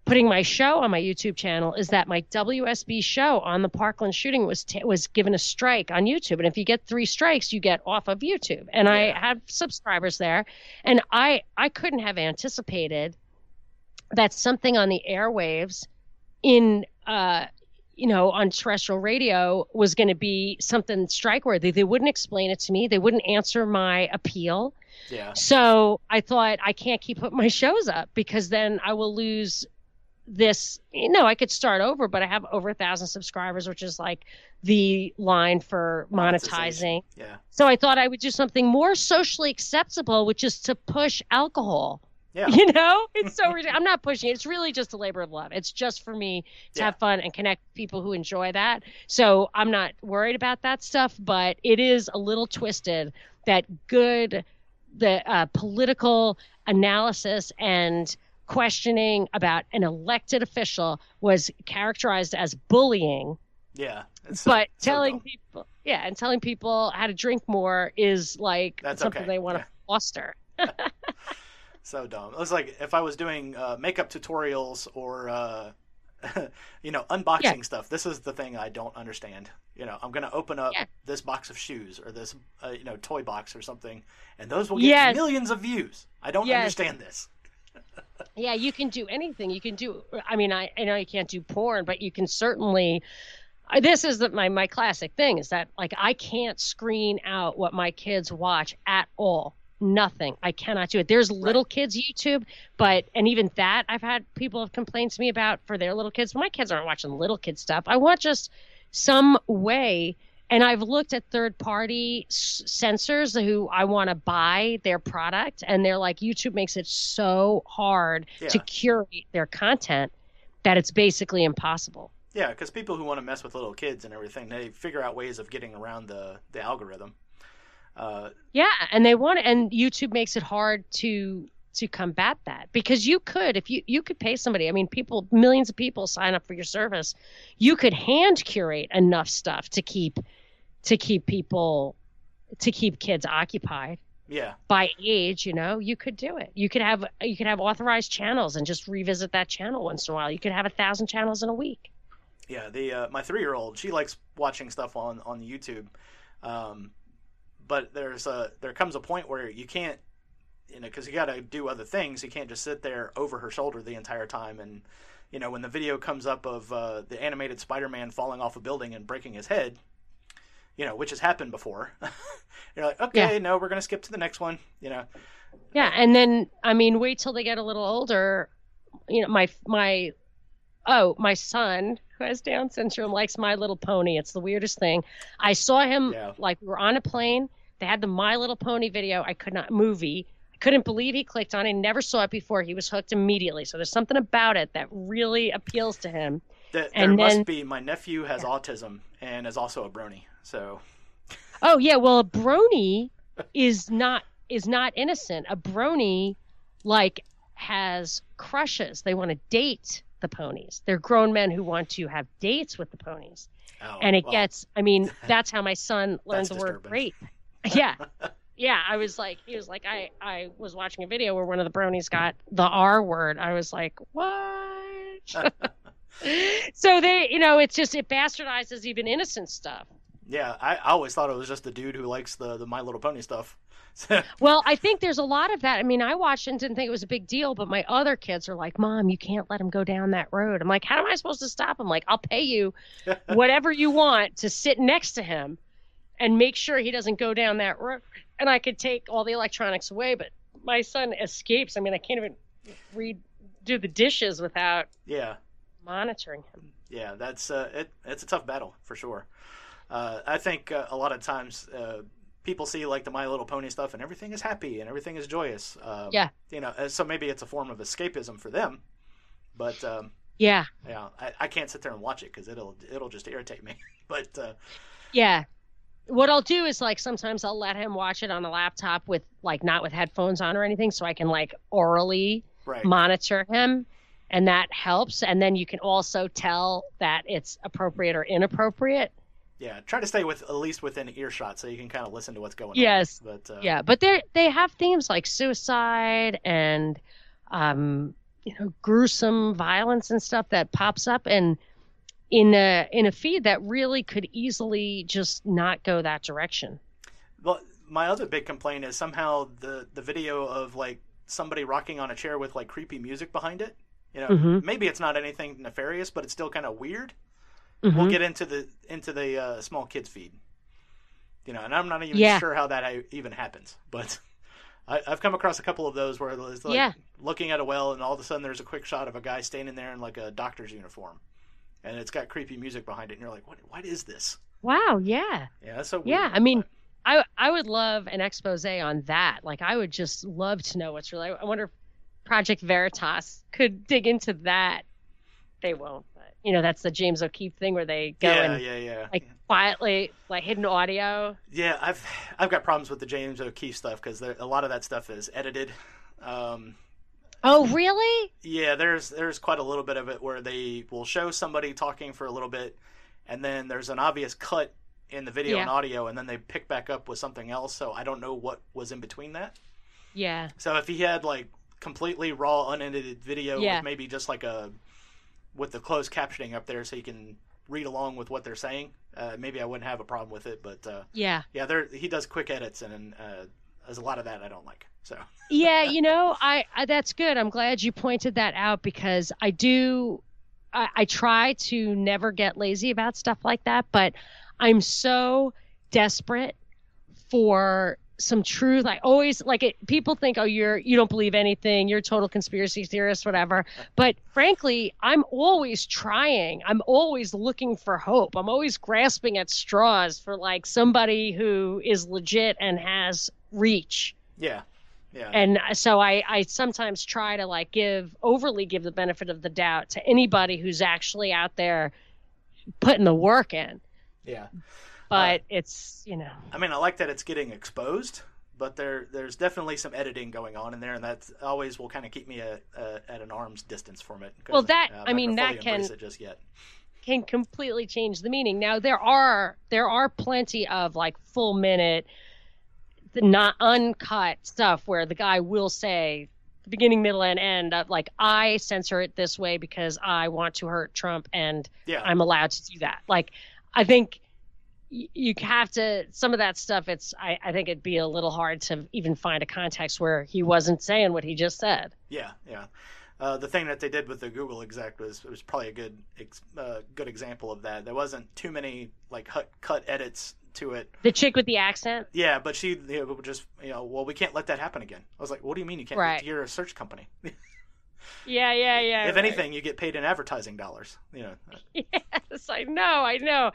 putting my show on my YouTube channel is that my WSB show on the Parkland shooting was t- was given a strike on YouTube, and if you get three strikes, you get off of YouTube. And I have subscribers there, and I I couldn't have anticipated that something on the airwaves in uh you know on terrestrial radio was going to be something strike worthy they wouldn't explain it to me. They wouldn't answer my appeal. Yeah, so I thought I can't keep putting my shows up because then I will lose this. You know, I could start over, but I have over a thousand subscribers, which is like the line for monetizing. Yeah, So I thought I would do something more socially acceptable, which is to push alcohol Yeah. You know, it's so. I'm not pushing it. It's really just a labor of love. It's just for me to Yeah. have fun and connect people who enjoy that. So I'm not worried about that stuff, but it is a little twisted that good, the uh, political analysis and questioning about an elected official was characterized as bullying Yeah. But so telling dumb. people yeah and telling people how to drink more is like That's something okay, they want to yeah. foster So dumb. It was like if I was doing uh, makeup tutorials or, uh, you know, unboxing stuff. This is the thing I don't understand. You know, I'm going to open up Yeah. this box of shoes or this, uh, you know, toy box or something, and those will get Yes. millions of views. I don't Yes. understand this. Yeah you can do anything. You can do i mean i, I know you can't do porn but you can certainly this is the, my my classic thing is that like i can't screen out what my kids watch at all. Nothing. I cannot do it. There's little kids youtube but and even that i've had people have complained to me about for their little kids. My kids aren't watching little kid stuff. I want just some way and I've looked at third party s- censors who I want to buy their product, and they're like, YouTube makes it so hard to curate their content that it's basically impossible. Yeah, because people who want to mess with little kids and everything, they figure out ways of getting around the the algorithm. Uh, Yeah, and they want and YouTube makes it hard to to combat that because you could if you you could pay somebody. I mean, people millions of people sign up for your service. You could hand curate enough stuff to keep to keep people to keep kids occupied. yeah, by age, you know, you could do it. You could have you could have authorized channels and just revisit that channel once in a while. You could have a thousand channels in a week. yeah. The uh, my three year old, she likes watching stuff on on YouTube, um, but there's a there comes a point where you can't, you know, because you got to do other things. You can't just sit there over her shoulder the entire time. And you know, when the video comes up of uh, the animated Spider Man falling off a building and breaking his head, you know, which has happened before, you're like, okay, no, we're gonna skip to the next one. You know, Yeah, and then I mean, wait till they get a little older. You know, my my oh, my son who has Down syndrome likes My Little Pony. It's the weirdest thing. I saw him Yeah. like we were on a plane. They had the My Little Pony video. I could not movie. I couldn't believe he clicked on it. Never saw it before. He was hooked immediately. So there's something about it that really appeals to him. Th- there And must then- be. My nephew has autism and is also a brony. So Oh yeah, well a brony is not is not innocent. A brony like has crushes. They want to date the ponies. They're grown men who want to have dates with the ponies. oh, and it well, gets I mean, that's how my son learned the word rape. Yeah. Yeah, I was like he was like I I was watching a video where one of the bronies got the R word. I was like, "What?" so they, you know, it's just it bastardizes even innocent stuff. Yeah, I, I always thought it was just the dude who likes the the My Little Pony stuff. Well, I think there's a lot of that. I mean, I watched and didn't think it was a big deal, but my other kids are like, "Mom, you can't let him go down that road." I'm like, "How am I supposed to stop him?" Like, I'll pay you whatever you want to sit next to him and make sure he doesn't go down that road. And I could take all the electronics away, but my son escapes. I mean, I can't even read do the dishes without yeah, monitoring him. yeah, that's uh, it. It's a tough battle for sure. Uh, I think uh, a lot of times uh, people see like the My Little Pony stuff, and everything is happy and everything is joyous. Um, Yeah. you know, uh, so maybe it's a form of escapism for them. But um, Yeah. yeah, I, I can't sit there and watch it because it'll it'll just irritate me. but uh, Yeah. What I'll do is like sometimes I'll let him watch it on a laptop with like not with headphones on or anything so I can like orally right, monitor him and that helps and then you can also tell that it's appropriate or inappropriate. Yeah, try to stay with at least within earshot so you can kind of listen to what's going on. Yes. But uh, Yeah, but they they have themes like suicide and um you know gruesome violence and stuff that pops up and in a in a feed that really could easily just not go that direction. Well, my other big complaint is somehow the the video of like somebody rocking on a chair with like creepy music behind it. You know, Mhm. maybe it's not anything nefarious, but it's still kind of weird. Mhm. We'll get into the into the uh, small kids feed. You know, and I'm not even Yeah. sure how that even happens, but I, I've come across a couple of those where it's like Yeah. looking at a well, and all of a sudden there's a quick shot of a guy standing there in like a doctor's uniform, and it's got creepy music behind it, and you're like, what? What is this? Wow, yeah. Yeah, so weird. Yeah, I mean, I I would love an expose on that. Like I would just love to know what's really. I wonder if Project Veritas could dig into that, they won't. But you know, that's the James O'Keefe thing where they go yeah, and yeah, yeah. like quietly like hidden audio. Yeah, I've I've got problems with the James O'Keefe stuff because a lot of that stuff is edited. Um, Oh, really? yeah, there's there's quite a little bit of it where they will show somebody talking for a little bit, and then there's an obvious cut in the video and audio, and then they pick back up with something else. So I don't know what was in between that. Yeah. So if he had like completely raw, unedited video Yeah. with maybe just like a with the closed captioning up there, so you can read along with what they're saying, uh, maybe I wouldn't have a problem with it. But uh, Yeah. yeah, there he does quick edits, and uh, there's a lot of that I don't like. So yeah, you know, I, I that's good. I'm glad you pointed that out because I do I, I try to never get lazy about stuff like that, but I'm so desperate for some truth. I always like it. People think, oh, you're you don't believe anything. You're a total conspiracy theorist, whatever. But frankly, I'm always trying. I'm always looking for hope. I'm always grasping at straws for like somebody who is legit and has reach yeah, yeah, and uh, so I, I sometimes try to like give overly give the benefit of the doubt to anybody who's actually out there putting the work in yeah. But it's you know I mean, I like that it's getting exposed, but there there's definitely some editing going on in there, and that always will kind of keep me a, a, at an arm's distance from it. Well, that- uh, I'm I not mean, that can- it just yet. can completely change the meaning now there are there are plenty of like full minute the not uncut stuff where the guy will say the beginning middle and end of like i censor it this way because i want to hurt trump and Yeah, I'm allowed to do that. Like, I think y- you have to some of that stuff. It's I, I think it'd be a little hard to even find a context where he wasn't saying what he just said. yeah, yeah. Uh, the thing that they did with the Google exec was was probably a good ex, uh, good example of that. There wasn't too many like cut, cut edits to it. The chick with the accent. Yeah, but she you know, just you know, well, we can't let that happen again. I was like, what do you mean you can't? Right. You're a search company. Yeah, yeah, yeah. if right. anything, you get paid in advertising dollars. You know, Yes, I know, I know,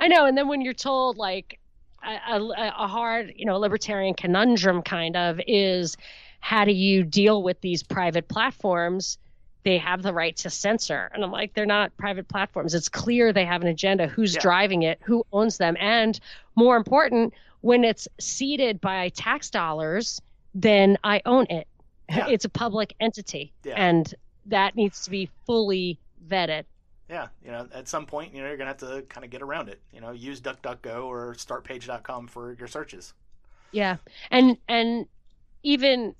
I know. And then when you're told like a, a, a hard, you know, libertarian conundrum kind of is how do you deal with these private platforms? They have the right to censor. And I'm like, they're not private platforms. It's clear they have an agenda. Who's Yeah. driving it? Who owns them? And more important, when it's seeded by tax dollars, then I own it. Yeah. It's a public entity. Yeah. And that needs to be fully vetted. Yeah, you know, at some point, you know, you're gonna have to kind of get around it. You know, use DuckDuckGo or StartPage.com for your searches. Yeah. And and even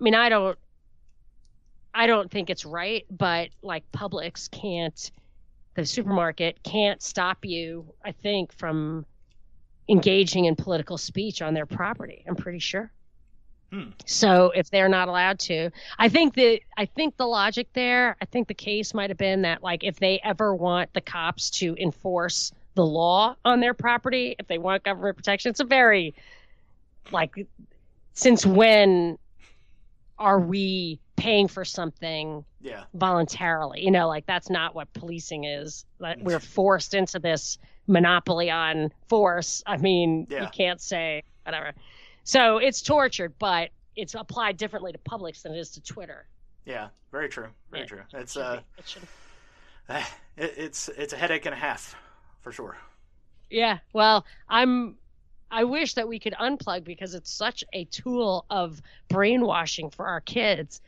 I mean I don't I don't think it's right, but like Publix can't the supermarket can't stop you, I think, from engaging in political speech on their property. I'm pretty sure. Hmm. So if they're not allowed to, I think that I think the logic there, I think the case might have been that like if they ever want the cops to enforce the law on their property, if they want government protection, it's a very like since when are we paying for something Yeah, voluntarily? You know, like that's not what policing is. That we're forced into this monopoly on force. I mean, you can't say whatever. So it's tortured, but it's applied differently to Publix than it is to Twitter. yeah, very true, very Yeah, true. It's Should uh. It it, it's it's a headache and a half for sure. Yeah. Well, I'm. I wish that we could unplug because it's such a tool of brainwashing for our kids.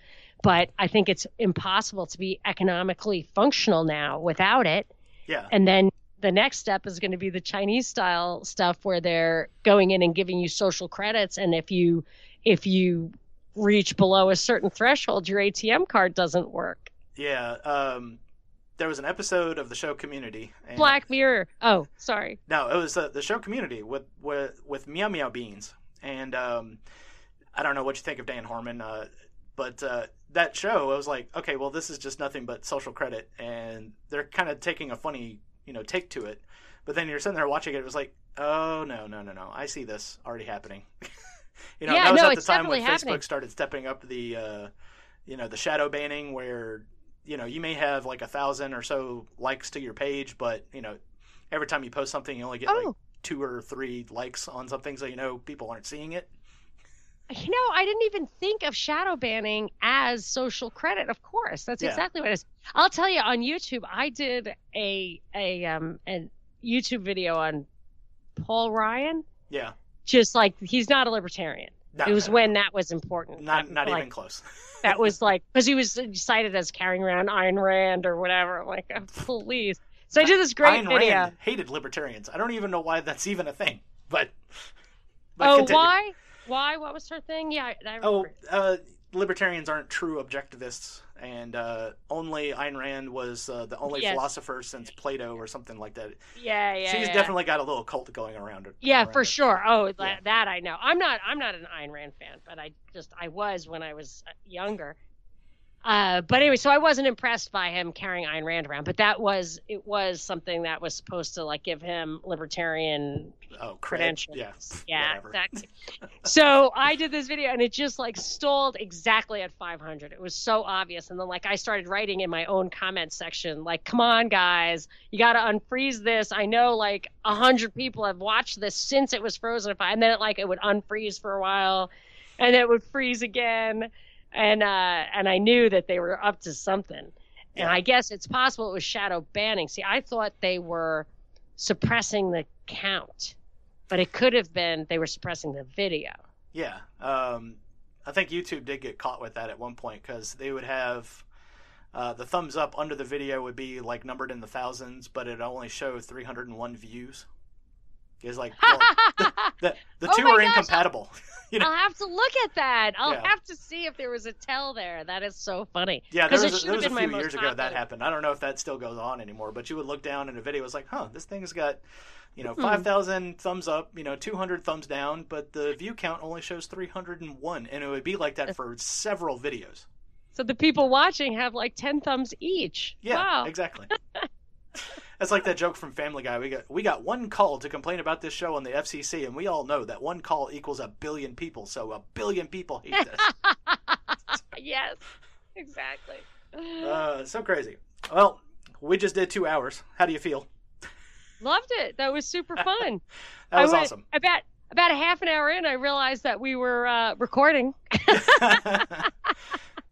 But I think it's impossible to be economically functional now without it. Yeah, And then the next step is going to be the Chinese style stuff where they're going in and giving you social credits. And if you if you reach below a certain threshold, your ATM card doesn't work. yeah. Um, there was an episode of the show Community. And, Black Mirror. Oh, sorry. No, it was uh, the show Community with with with MeowMeowBeenz, and um, I don't know what you think of Dan Harmon, uh, but uh, that show, I was like, okay, well, this is just nothing but social credit, and they're kind of taking a funny, you know, take to it. But then you're sitting there watching it, it was like, oh no, no, no, no, I see this already happening. you know, Yeah, that was no, at the time when definitely Facebook started stepping up the, uh, you know, the shadow banning where. You know, you may have like a thousand or so likes to your page, but you know, every time you post something, you only get like Oh, two or three likes on something, so you know people aren't seeing it. You know, I didn't even think of shadow banning as social credit. Of course, that's Yeah. exactly what it is. I'll tell you on YouTube, I did a a um a YouTube video on Paul Ryan. Yeah. Just like he's not a libertarian. No, it was no, when that was important. not That- not like, even close. that was like because he was cited as carrying around Ayn Rand or whatever. Like, oh, please. So I did this great Ayn video. Rand hated libertarians. I don't even know why that's even a thing. But, but oh, continue. why? Why? What was her thing? Yeah, I, I Oh, uh, libertarians aren't true objectivists, and uh, only Ayn Rand was uh, the only Yes. philosopher since Plato or something like that. yeah, yeah. She's yeah. definitely got a little cult going around her. Yeah, around for sure. Oh, that, Yeah. that I know. I'm not. I'm not an Ayn Rand fan, but I just I was when I was uh, younger. Uh, but anyway, so I wasn't impressed by him carrying Ayn Rand around, but that was it was something that was supposed to like give him libertarian Oh, credentials. Yeah. yeah, whatever. exactly. so I did this video and it just like stalled exactly at 500. It was so obvious, and then like I started writing in my own comment section, like, "Come on, guys, you got to unfreeze this." I know like a hundred people have watched this since it was frozen, and then it like it would unfreeze for a while, and it would freeze again, and uh, and I knew that they were up to something. And I guess it's possible it was shadow banning. See, I thought they were suppressing the count, but it could have been they were suppressing the video. Yeah. Um, I think YouTube did get caught with that at one point because they would have uh, the thumbs up under the video would be like numbered in the thousands, but it only showed 301 views. It's like well, the the Oh two are gosh, incompatible. you know? I'll have to look at that. I'll Yeah. have to see if there was a tell there. That is so funny. Yeah, there was, a, there was a few years ago that happened. I don't know if that still goes on anymore, but you would look down in a video, it's like, huh, this thing's got, you know, Hmm. 5,000 thumbs up, you know, 200 thumbs down, but the view count only shows 301. And it would be like that for several videos. So the people watching have like ten thumbs each. Yeah, wow. exactly. That's like that joke from Family Guy. We got we got one call to complain about this show on the FCC, and we all know that one call equals a billion people. So a billion people hate this. yes, exactly. uh, so crazy. Well, we just did two hours. How do you feel? Loved it. That was super fun. That was I went- awesome. About about a half an hour in, I realized that we were uh, recording.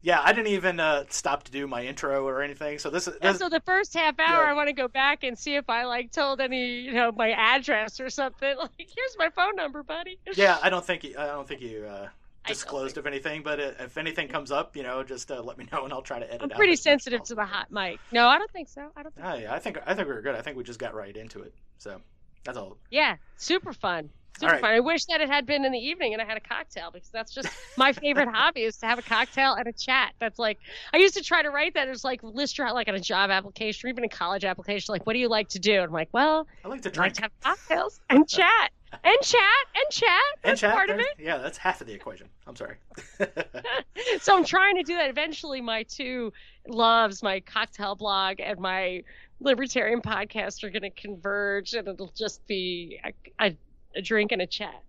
yeah, I didn't even uh, stop to do my intro or anything. So this is so the first half hour, Yeah. I want to go back and see if I like told any, you know, my address or something. Like, here's my phone number, buddy. yeah. I don't think you, I don't think you uh, disclosed of anything. But if anything comes up, you know, just uh, let me know and I'll try to edit. I'm pretty sensitive to the hot mic. No, I don't think so. I don't think. Oh, yeah, I think I think we were good. I think we just got right into it. So that's all. Yeah, super fun. Super right. fun. I wish that it had been in the evening and I had a cocktail because that's just my favorite hobby is to have a cocktail and a chat. That's like I used to try to write that as like list your like on a job application or even a college application. Like, what do you like to do? And I'm like, well, I like to I like drink to have cocktails and chat and chat and chat. and chat. part of it. Yeah, that's half of the equation. I'm sorry. so I'm trying to do that. Eventually, my two loves, my cocktail blog and my libertarian podcast, are going to converge, and it'll just be a, a, a drink and a chat.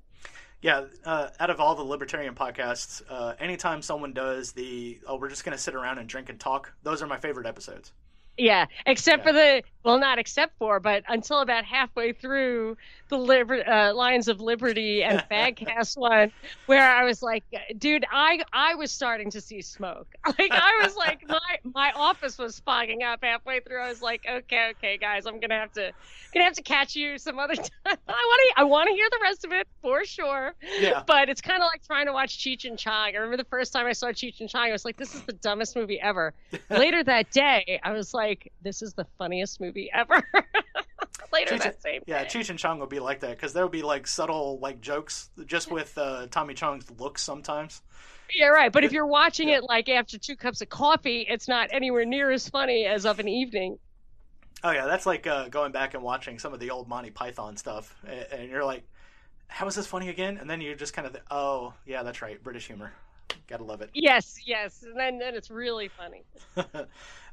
Yeah, uh, out of all the libertarian podcasts, uh, anytime someone does the "oh, we're just going to sit around and drink and talk," those are my favorite episodes. Yeah, except Yeah. for the well, not except for, but until about halfway through the liber- uh, Lions of Liberty and Fagcast one, where I was like, dude, I I was starting to see smoke. Like I was like, my my office was fogging up halfway through. I was like, okay, okay, guys, I'm gonna have to gonna have to catch you some other time. I want to I want to hear the rest of it for sure. Yeah, But it's kind of like trying to watch Cheech and Chong. I remember the first time I saw Cheech and Chong, I was like, this is the dumbest movie ever. Later that day, I was like, this is the funniest movie ever. Later Cheech- that same yeah. day. Cheech and Chong will be like that because there will be like subtle like jokes just with uh, Tommy Chong's looks sometimes. Yeah, right. But if you're watching it like after two cups of coffee, it's not anywhere near as funny as of an evening. Oh yeah, that's like uh, going back and watching some of the old Monty Python stuff, a- and you're like, "How is this funny again?" And then you're just kind of, "Oh yeah, that's right, British humor, gotta love it." Yes, yes. And then, then it's really funny.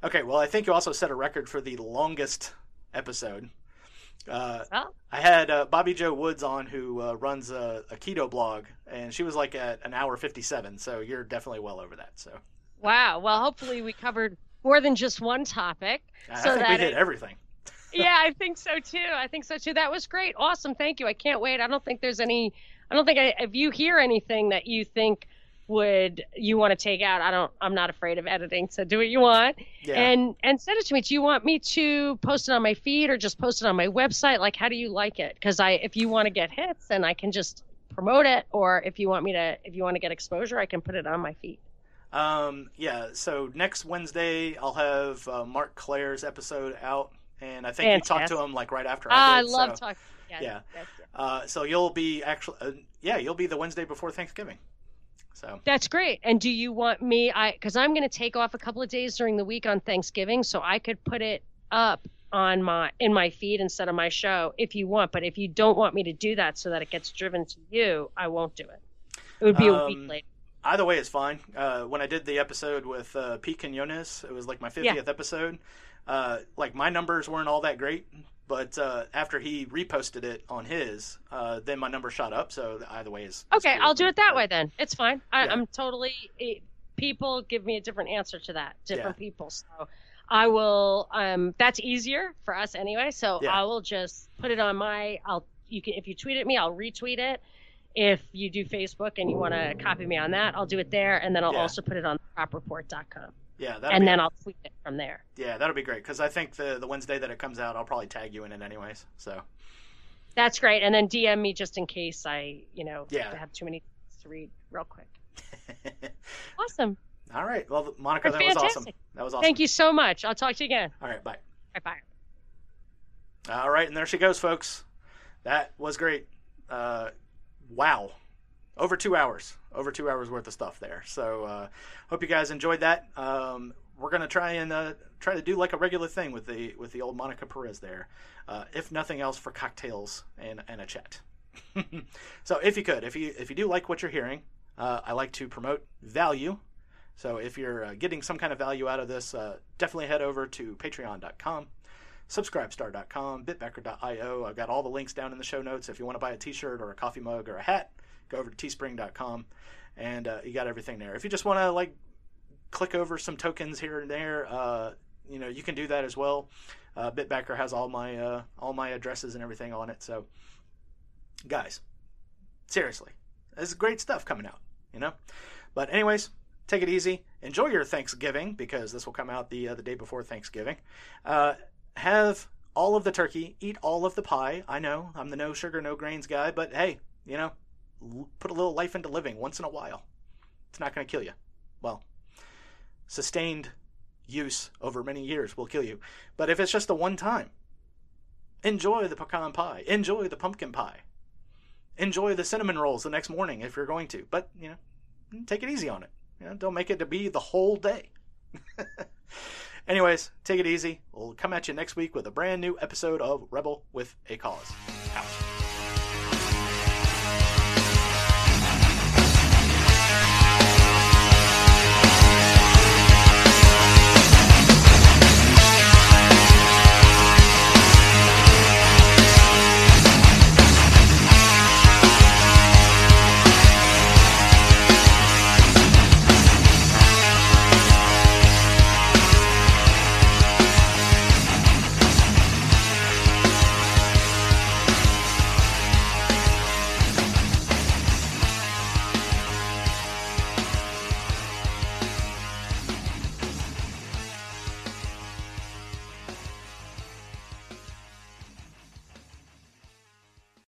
okay, well, I think you also set a record for the longest episode. Uh, Well, I had uh, Bobby Joe Woods on, who uh, runs a, a keto blog, and she was like at an hour fifty-seven. So you're definitely well over that. So wow. Well, hopefully we covered more than just one topic. I So think we that did it- everything. yeah, I think so too. I think so too. That was great. Awesome. Thank you. I can't wait. I don't think there's any. I don't think I, if you hear anything that you think would you want to take out, I don't. I'm not afraid of editing. So do what you want, Yeah. and and send it to me. Do you want me to post it on my feed or just post it on my website? Like, how do you like it? Because I, if you want to get hits, then I can just promote it. Or if you want me to, if you want to get exposure, I can put it on my feed. Um, yeah. So next Wednesday, I'll have uh, Mark Claire's episode out, and I think you talked to him like right after Ah, I I love so, talking. Yeah. yeah. That's, Uh, so you'll be actually, uh, yeah, you'll be the Wednesday before Thanksgiving. So That's great. And do you want me? I because I'm going to take off a couple of days during the week on Thanksgiving, so I could put it up on my in my feed instead of my show if you want. But if you don't want me to do that so that it gets driven to you, I won't do it. It would be a week Um, later. either way is fine. Uh, when I did the episode with uh, Pete Quinones, it was like my 50th episode. Uh, like my numbers weren't all that great, but uh, after he reposted it on his, uh, then my number shot up. So either way is, is Okay, cool I'll do it that But- way then. It's fine. I, Yeah. I'm totally. People give me a different answer to that. Different Yeah. people. So I will. Um, that's easier for us anyway. So Yeah. I will just put it on my. I'll. You can if you tweet at me, I'll retweet it. If you do Facebook and you want to copy me on that, I'll do it there, and then I'll also put it on cropreport.com, Yeah, that'll and be, then I'll tweet it from there. yeah, that'll be great because I think the the Wednesday that it comes out, I'll probably tag you in it anyways. So That's great. And then DM me just in case I, you know, Yeah. have too many to read real quick. Awesome. all right, well, Monica, that Fantastic. was awesome. That was awesome. Thank you so much. I'll talk to you again. All right, bye. Bye bye. All right, and there she goes, folks. That was great. Uh, wow, over two hours, over two hours worth of stuff there. So, uh, hope you guys enjoyed that. Um, we're gonna try and uh, try to do like a regular thing with the with the old Monica Perez there, uh, if nothing else for cocktails and and a chat. so, if you could, if you if you do like what you're hearing, uh, I like to promote value. So, if you're uh, getting some kind of value out of this, uh, definitely head over to Patreon.com subscribestar.com, bitbacker.io. I've got all the links down in the show notes. If you want to buy a t-shirt or a coffee mug or a hat, go over to teespring.com and uh, you got everything there. If you just want to like click over some tokens here and there, uh, you know, you can do that as well. Uh, Bitbacker has all my uh, all my addresses and everything on it. So, guys, seriously, this is great stuff coming out. You know, but anyways, take it easy. Enjoy your Thanksgiving because this will come out the uh, the day before Thanksgiving. Uh, have all of the turkey, eat all of the pie. I know I'm the no sugar, no grains guy, but hey, you know, put a little life into living once in a while. It's not going to kill you. Well, sustained use over many years will kill you. But if it's just the one time, enjoy the pecan pie, enjoy the pumpkin pie, enjoy the cinnamon rolls the next morning if you're going to. But, you know, take it easy on it. You know, don't make it to be the whole day. Anyways, take it easy. We'll come at you next week with a brand new episode of Rebel with a Cause. Out.